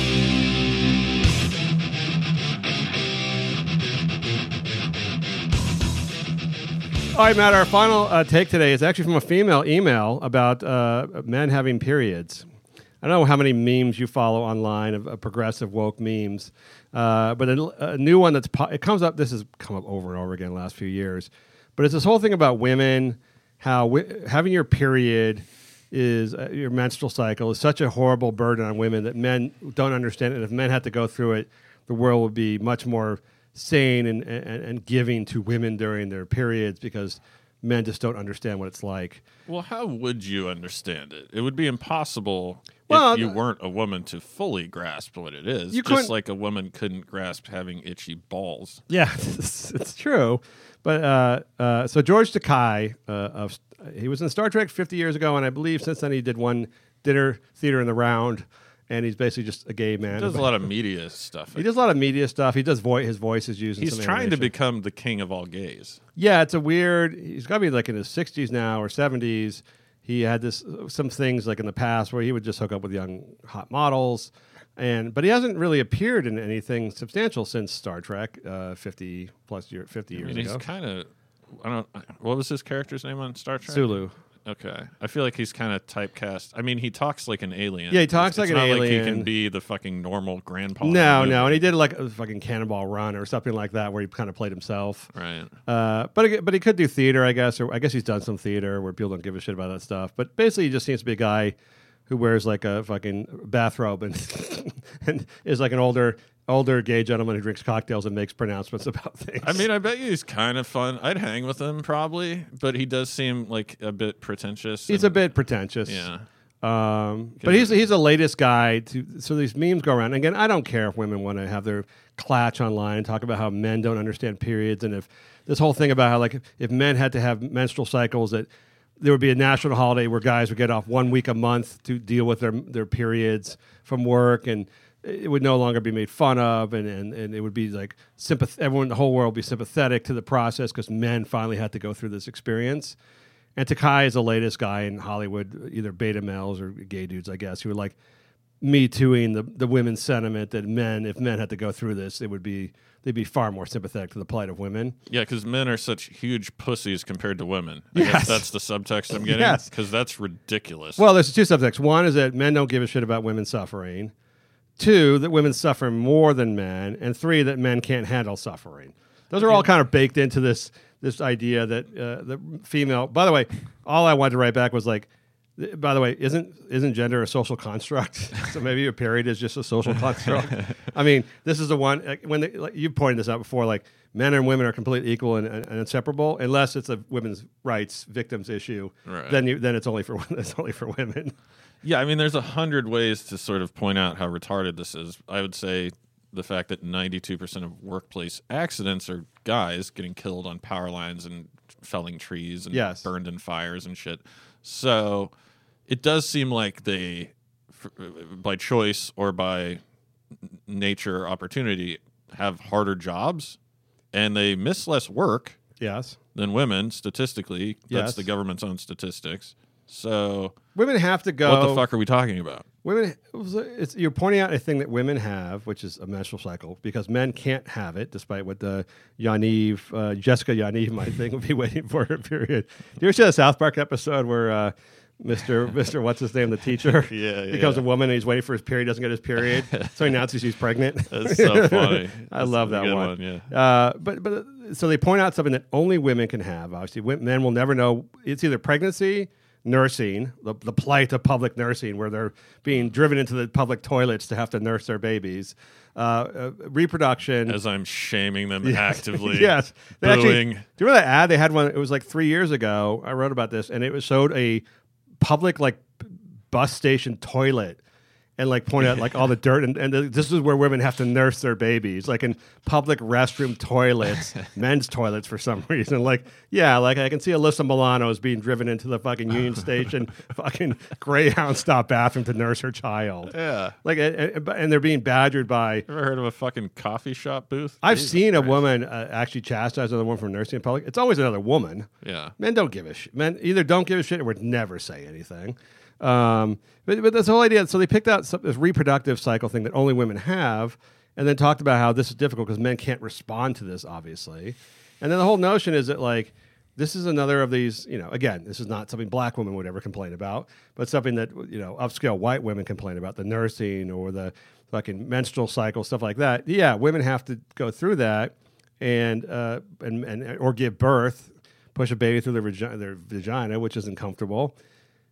All right, Matt. Our final uh, take today is actually from a female email about uh, men having periods. I don't know how many memes you follow online of, of progressive woke memes, uh, but a, a new one that's po- it comes up. This has come up over and over again the last few years, but it's this whole thing about women, how wi- having your period is uh, your menstrual cycle is such a horrible burden on women that men don't understand it. And if men had to go through it, the world would be much more sane and, and, and giving to women during their periods because men just don't understand what it's like. Well, how would you understand it? It would be impossible Well, if you weren't a woman to fully grasp what it is. You just like a woman couldn't grasp having itchy balls. Yeah, [laughs] it's, it's true. But uh, uh, so George Takei, uh, of he was in Star Trek 50 years ago, and I believe since then he did one dinner theater in the round, and he's basically just a gay man. He does a lot of [laughs] media stuff. He does a lot of media stuff. He does voice. His voice is used. in He's trying to become the king of all gays. Yeah, it's a weird. He's got to be like in his 60s now or 70s. He had this some things like in the past where he would just hook up with young hot models, and but he hasn't really appeared in anything substantial since Star Trek, uh, 50 plus year, 50 I years mean, he's ago. kind of. I don't. What was his character's name on Star Trek? Sulu. Okay, I feel like he's kind of typecast. I mean, he talks like an alien. Yeah, he talks It's like an not Like he can be the fucking normal grandpa. No, no, and he did like a fucking Cannonball Run or something like that, where he kind of played himself. Right. Uh, but but he could do theater, I guess, or I guess he's done some theater where people don't give a shit about that stuff. But basically, he just seems to be a guy who wears like a fucking bathrobe and [laughs] and is like an older older gay gentleman who drinks cocktails and makes pronouncements [laughs] about things. I mean, I bet you he's kind of fun. I'd hang with him probably, but he does seem like a bit pretentious. he's a bit pretentious. Yeah. Um, but he's he's the latest guy to so these memes go around. Again, I don't care if women want to have their clatch online and talk about how men don't understand periods and if this whole thing about how like if, if men had to have menstrual cycles that there would be a national holiday where guys would get off one week a month to deal with their their periods from work and it would no longer be made fun of and, and, and it would be like sympath- everyone the whole world would be sympathetic to the process because men finally had to go through this experience and Takei is the latest guy in Hollywood, either beta males or gay dudes, I guess, who are like me tooing the, the women's sentiment that men, if men had to go through this, it would be they'd be far more sympathetic to the plight of women. Yeah, because men are such huge pussies compared to women. I Yes. guess that's the subtext I'm getting. Yes. Because that's ridiculous. Well, there's two subjects. One is that men don't give a shit about women suffering. Two, that women suffer more than men, and three, that men can't handle suffering. Those are all kind of baked into this this idea that uh, the female. By the way, all I wanted to write back was like, by the way, isn't isn't gender a social construct? [laughs] so maybe a period is just a social construct. [laughs] I mean, this is the one like, when they, like, you pointed this out before, like men and women are completely equal and, and, and inseparable, unless it's a women's rights victims issue. Right. Then you then it's only for [laughs] it's only for women. Yeah, I mean, there's a hundred ways to sort of point out how retarded this is. I would say the fact that 92% of workplace accidents are guys getting killed on power lines and felling trees and Yes. burned in fires and shit. So it does seem like they, by choice or by nature or opportunity, have harder jobs and they miss less work Yes. than women statistically. That's Yes. the government's own statistics. So Women have to go. what the fuck are we talking about? Women, it's, you're pointing out a thing that women have, which is a menstrual cycle, because men can't have it, despite what the Yaniv, uh, Jessica Yaniv might think would be [laughs] waiting for her period. Do you ever see the South Park episode where uh, Mr. [laughs] Mr. What's his name? The teacher. [laughs] Yeah, Becomes yeah. a woman and he's waiting for his period, doesn't get his period. so he announces he's pregnant. That's so funny. I That's love that one. one, yeah. Uh, but but so they point out something that only women can have. Obviously, men will never know. It's either pregnancy, nursing, the, the plight of public nursing, where they're being driven into the public toilets to have to nurse their babies. Uh, uh, reproduction. As I'm shaming them [laughs] actively. yes. They actually- Booing. do you remember that ad? They had one. It was like three years ago. I wrote about this, and it was showed a public like bus station toilet. And like point out like all the dirt, and, and this is where women have to nurse their babies, like in public restroom toilets, [laughs] men's toilets for some reason. Like, yeah, like I can see Alyssa Milano's being driven into the fucking Union [laughs] Station, fucking Greyhound stop bathroom to nurse her child. Yeah. Like, and, and- they're being badgered by Ever heard of a fucking coffee shop booth? I've Jesus seen a woman uh, actually chastise another woman for nursing in public. It's always another woman. Yeah. Men don't give a shit. Men either don't give a shit or would never say anything. Um, but, but this whole idea, so they picked out some, this reproductive cycle thing that only women have, and then talked about how this is difficult because men can't respond to this, obviously. And then the whole notion is that, like, this is another of these, you know, again, this is not something black women would ever complain about, but something that, you know, upscale white women complain about the nursing or the fucking menstrual cycle, stuff like that. Yeah, women have to go through that and, uh, and, and or give birth, push a baby through their, vagi- their vagina, which isn't comfortable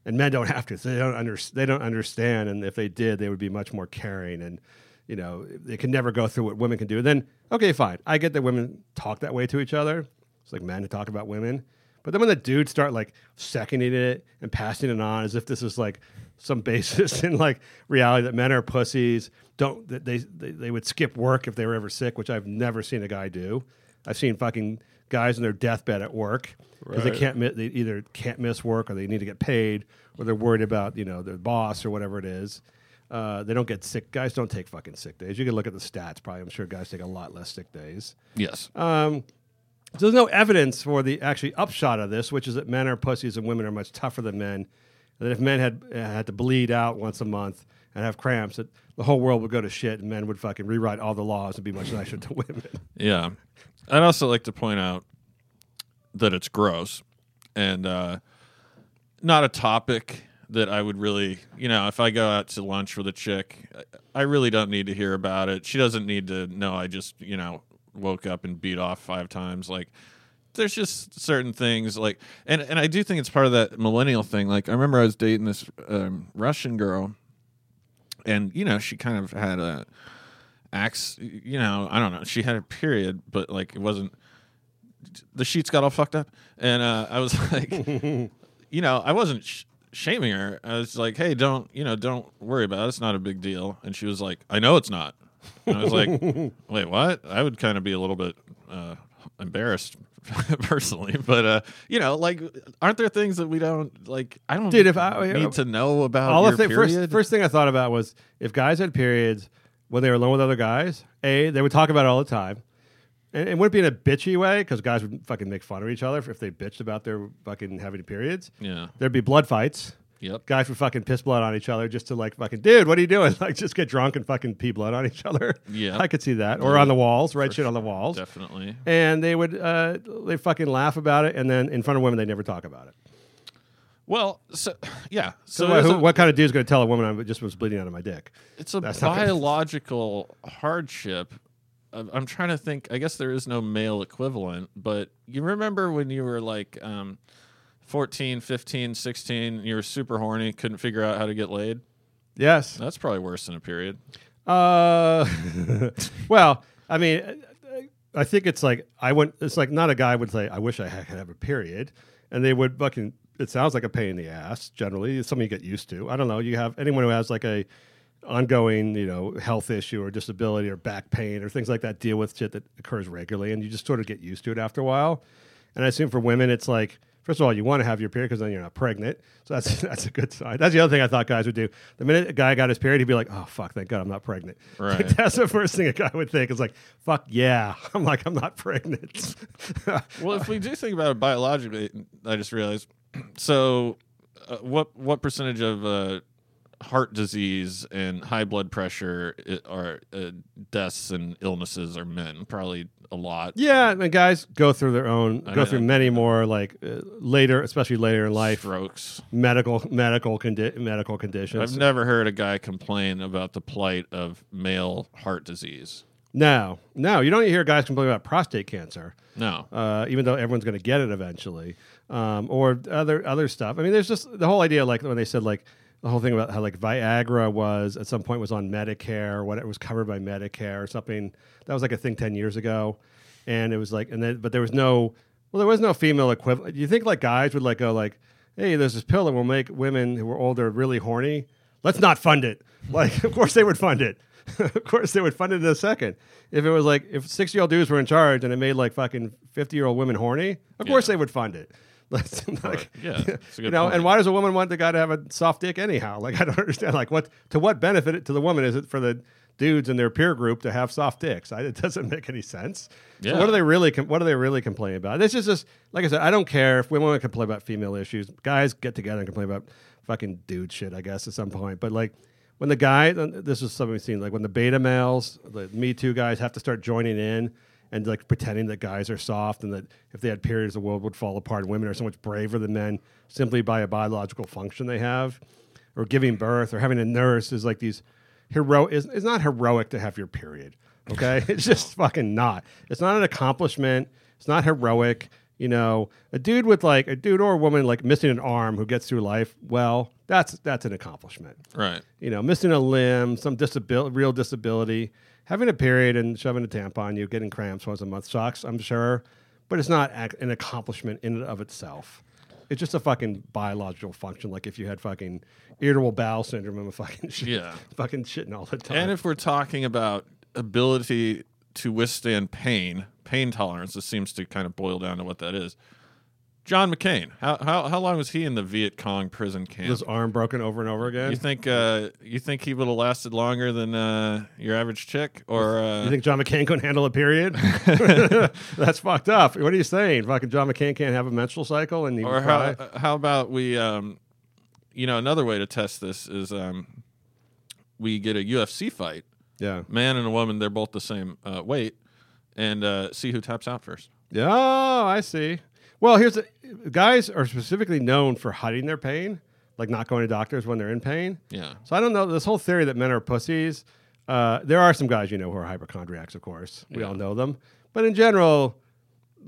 and men don't have to. So they don't under, they don't understand, and if they did, they would be much more caring, and you know they can never go through what women can do. And then okay, fine, I get that women talk that way to each other. It's like men talk about women, but then when the dudes start like seconding it and passing it on as if this is like some [laughs] basis in like reality that men are pussies, don't that they, they they would skip work if they were ever sick, which I've never seen a guy do. I've seen fucking guys in their deathbed at work because they can't mi- they either can't miss work or they need to get paid or they're worried about you know their boss or whatever it is. Uh, they don't get sick. Guys don't take fucking sick days. You can look at the stats. Probably, I'm sure guys take a lot less sick days. Yes. Um, so there's no evidence for the actually upshot of this, which is that men are pussies and women are much tougher than men. That if men had uh, had to bleed out once a month and have cramps, that the whole world would go to shit and men would fucking rewrite all the laws and be much nicer to [laughs] women. Yeah. I'd also like to point out that it's gross and uh, not a topic that I would really, you know, if I go out to lunch with a chick, I- really don't need to hear about it. She doesn't need to know I just, you know, woke up and beat off five times. Like, there's just certain things like, and, and I do think it's part of that millennial thing. Like, I remember I was dating this um, Russian girl, and, you know, she kind of had a, acts you know i don't know. She had a period but like it wasn't the sheets got all fucked up. And uh i was [laughs] like [laughs] you know i wasn't sh- shaming her. I was like hey don't you know don't worry about it. It's not a big deal. And she was like i know it's not. And i was like [laughs] wait what? I would kind of be a little bit uh embarrassed personally but uh you know like aren't there things that we don't like i don't Dude, if I- need to know about all your the thi- first, first thing I thought about was if guys had periods when they were alone with other guys, A, they would talk about it all the time. And it wouldn't be in a bitchy way because guys would fucking make fun of each other if they bitched about their fucking having periods. yeah There'd be blood fights. yep Guys would fucking piss blood on each other just to like fucking, dude, what are you doing? [laughs] Like just get drunk and fucking pee blood on each other. Yeah. [laughs] I could see that. Or on the walls, write shit on the walls. definitely And they would, uh, they fucking laugh about it. And then in front of women, they never talk about it. Well, so [sighs] yeah. So what, who, a- what kind of dude is going to tell a woman I just was bleeding out of my dick? it's a That's biological hardship. I'm trying to think. I guess there is no male equivalent, but you remember when you were like um, 14, 15, 16, you were super horny, couldn't figure out how to get laid? Yes. That's probably worse than a period. Uh, [laughs] well, I mean, I think it's like I went. It's like not a guy would say, "I wish I had- have a period," and they would fucking. It sounds like a pain in the ass. Generally, it's something you get used to. I don't know. You have anyone who has like a ongoing, you know, health issue or disability or back pain or things like that deal with shit that occurs regularly, and you just sort of get used to it after a while. And I assume for women, it's like. First of all, you want to have your period because then you're not pregnant, so that's [laughs] that's a good sign. That's the other thing I thought guys would do. The minute a guy got his period, he'd be like, "Oh fuck, thank God I'm not pregnant." [laughs] Right. that's the first thing a guy would think It's like, "Fuck yeah, [laughs] I'm like I'm not pregnant." Well, if we do think about it biologically, I just realized. So, uh, what what percentage of uh, heart disease and high blood pressure are uh, deaths and illnesses are men. Probably a lot. Yeah, and guys go through their own, I go through many more like uh, later, especially later in life, Strokes. medical medical condi- medical conditions. I've never heard a guy complain about the plight of male heart disease. No, no, you don't hear guys complain about prostate cancer. No. uh, even though everyone's going to get it eventually, um, or other other stuff. I mean, there's just the whole idea, like when they said like the whole thing about how like Viagra was at some point was on Medicare, or what it was covered by Medicare or something. That was like a thing ten years ago, and it was like, and then but there was no, well, there was no female equivalent. You think like guys would like go like, hey, there's this pill that will make women who are older really horny. Let's not fund it. Like, [laughs] of course they would fund it. [laughs] of course they would fund it in a second. If it was like if six year old dudes were in charge and it made like fucking fifty year old women horny, of course they would fund it. [laughs] Like, Yeah, that's a you know, point. and why does a woman want the guy to have a soft dick anyhow? Like I don't understand. Like what to what benefit to the woman is it for the dudes in their peer group to have soft dicks? I, it doesn't make any sense. So what are they really? Com- what are they really complaining about? This is just like I said. I don't care if women want to complain about female issues. Guys get together and complain about fucking dude shit. I guess at some point, but like when the guy, uh, this is something we've seen. Like when the beta males, the Me Too guys, have to start joining in and like pretending that guys are soft and that if they had periods, the world would fall apart. And women are so much braver than men simply by a biological function they have, or giving birth, or having a nurse is like these hero. It's, it's not heroic to have your period. Okay, [laughs] it's just fucking not. It's not an accomplishment. It's not heroic. You know, a dude with like a dude or a woman like missing an arm who gets through life well, that's that's an accomplishment right. you know, missing a limb, some disability, real disability, having a period and shoving a tampon, you getting cramps once a month sucks, I'm sure, but it's not ac- an accomplishment in and of itself. It's just a fucking biological function, like if you had fucking irritable bowel syndrome a fucking shit, Yeah. [laughs] fucking shitting all the time. And if we're talking about ability to withstand pain, pain tolerance, this seems to kind of boil down to what that is. John McCain, how how, how long was he in the Viet Cong prison camp? his arm broken over and over again. you think uh, you think he would have lasted longer than uh, your average chick, or uh, you think John McCain couldn't handle a period? [laughs] [laughs] That's fucked up. What are you saying? Fucking John McCain can't have a menstrual cycle and or how how about we um, you know another way to test this is um, we get a UFC fight, Yeah. man and a woman, they're both the same uh, weight, and uh, see who taps out first. Yeah, Oh, I see. Well, here's the guys are specifically known for hiding their pain, like not going to doctors when they're in pain. Yeah. So I don't know this whole theory that men are pussies. Uh, there are some guys you know who are hypochondriacs, of course. We all know them, but in general,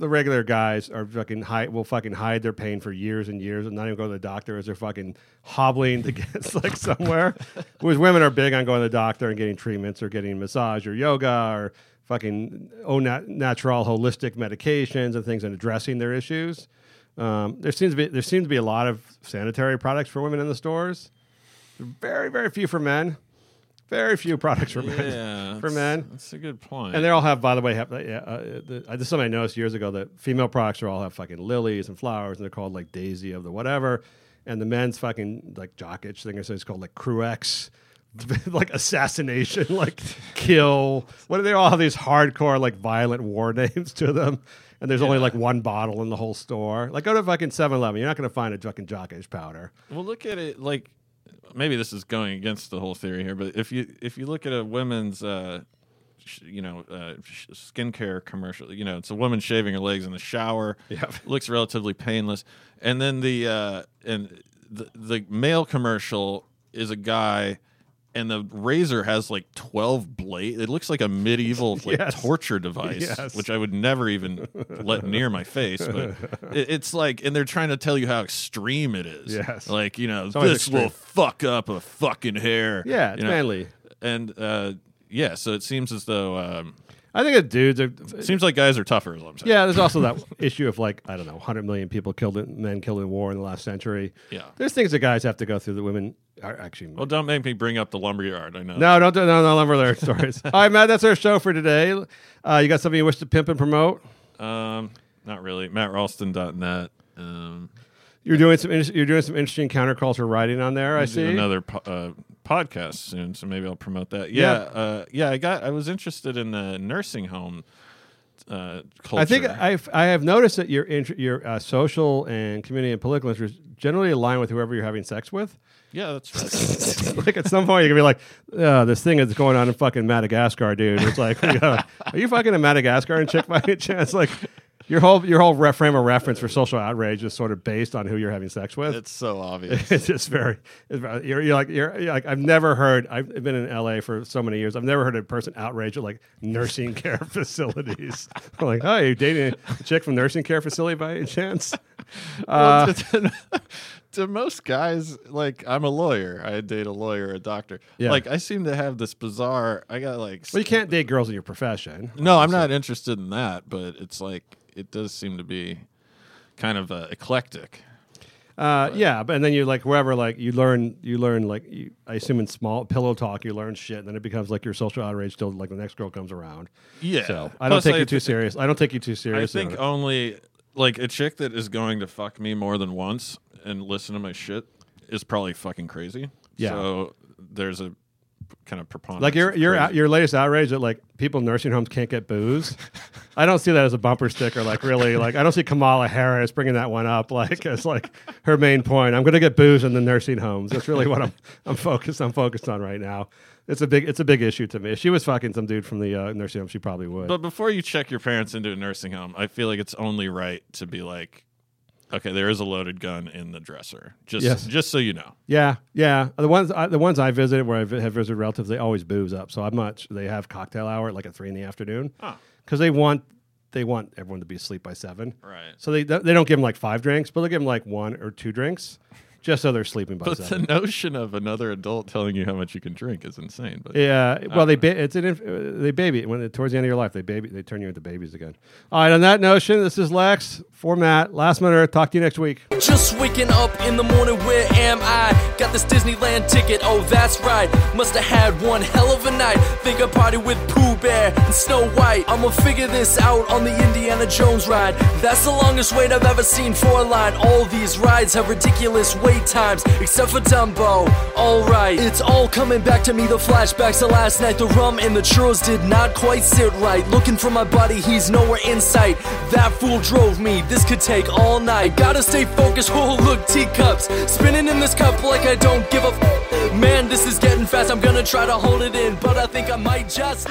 the regular guys are fucking hide, will fucking hide their pain for years and years and not even go to the doctor as they're fucking hobbling to get [laughs] like somewhere. Whereas women are big on going to the doctor and getting treatments or getting massage or yoga or fucking au nat- natural holistic medications and things and addressing their issues. Um, there seems to be there seems to be a lot of sanitary products for women in the stores. Very very few for men. Very few products for men. Yeah, [laughs] for men. That's a good point. And they all have, by the way, have, yeah, uh, the, uh, this is something I noticed years ago that female products are all have fucking lilies and flowers, and they're called like Daisy of the whatever. And the men's fucking like jock itch thing, so it's called like Cruex, [laughs] like assassination, [laughs] like kill. What do they all have these hardcore like violent war names to them? And there's only like one bottle in the whole store. Like go to fucking 7-Eleven, you're not going to find a fucking jock itch powder. Well, look at it like maybe this is going against the whole theory here, but if you if you look at a women's uh, sh- you know uh, sh- skincare commercial, you know it's a woman shaving her legs in the shower, [laughs] Yep. looks relatively painless, and then the uh, and the the male commercial is a guy. And the razor has like twelve blades. It looks like a medieval [laughs] like Yes. torture device, Yes. which I would never even let near my face. But [laughs] it, it's like, and they're trying to tell you how extreme it is. Yes. Like, you know, this will fuck up a fucking hair. Yeah, it's you know? manly. And uh, yeah, so it seems as though um, I think that dudes are. it seems like guys are tougher. Is what I'm saying. Yeah, there's also that [laughs] issue of like I don't know, 100 million people killed in men killed in war in the last century. Yeah. there's things that guys have to go through that women are actually. Well, don't make me bring up the lumberyard. I know. no, don't do no, no lumber alert [laughs] stories. All right, Matt, that's our show for today. Uh, you got something you wish to pimp and promote? Um, not really. MattRalston.net. Um, You're doing some inter- you're doing some interesting counterculture writing on there. I see. another po- uh, podcast soon, so maybe I'll promote that. Yeah, Yeah. uh, yeah. I got. I was interested in the nursing home uh, culture. I think I've I have noticed that your int- your uh, social and community and political interests generally align with whoever you're having sex with. Yeah, that's [laughs] right. like at some point you're gonna be like, oh, this thing is going on in fucking Madagascar, dude. It's like, [laughs] are you fucking a Madagascar and chick by any chance? Like your whole your whole frame of reference for social outrage is sort of based on who you're having sex with. it's so obvious. [laughs] it's just very, it's very you're, you're like you're, you're like I've never heard. I've been in LA for so many years. I've never heard a person outrage at like nursing [laughs] care facilities. I'm [laughs] like, oh, you dating a chick from nursing care facility by any chance? Well, Uh, to, to- to most guys, like I'm a lawyer. I date a lawyer, a doctor. Yeah. Like I seem to have this bizarre. I got like. well, you can't date girls in your profession. No, I'm not interested in that. But it's like it does seem to be kind of uh, eclectic. Uh, yeah, but and then you like wherever like you learn you learn like you, I assume in small pillow talk you learn shit, and then it becomes like your social outrage till like the next girl comes around. Yeah. So I don't take I you too serious. I don't take you too serious. I think only like a chick that is going to fuck me more than once and listen to my shit is probably fucking crazy. Yeah. So there's a kind of preponderance. like your your your latest outrage that like people in nursing homes can't get booze. I don't see that as a bumper sticker. Like really, like I don't see Kamala Harris bringing that one up like as like her main point. I'm going to get booze in the nursing homes. That's really what I'm I'm focused I'm focused on right now. It's a big it's a big issue to me. If she was fucking some dude from the uh, nursing home, she probably would. But before you check your parents into a nursing home, I feel like it's only right to be like, okay, there is a loaded gun in the dresser. Just Yes. just so you know. Yeah, yeah. The ones I, the ones I visited where I have visited relatives, they always booze up. So I'm not. They have cocktail hour at like at three in the afternoon Oh. because they want they want everyone to be asleep by seven. Right. So they they don't give them like five drinks, but they give them like one or two drinks, just so they're sleeping by But the seven. notion of another adult telling you how much you can drink is insane. But Yeah, well, they ba- it's an inf- uh, they baby when towards the end of your life they baby they turn you into babies again. All right, on that notion, this is Lex for Matt. Last minute. Earth. Talk to you next week. Just waking up in the morning, where am I? Got this Disneyland ticket, oh that's right. Must have had one hell of a night. Think I party with Pooh Bear and Snow White. I'ma figure this out on the Indiana Jones ride. That's the longest wait I've ever seen for a line. All these rides have ridiculous wait times, except for Dumbo. Alright, it's all coming back to me. The flashbacks of last night, the rum and the churros did not quite sit right. Looking for my buddy, he's nowhere in sight. That fool drove me. This could take all night. Gotta stay focused. Oh, [laughs] look, teacups spinning in this cup like I don't give a. F- Man, this is getting fast. I'm gonna try to hold it in, but I think I might just.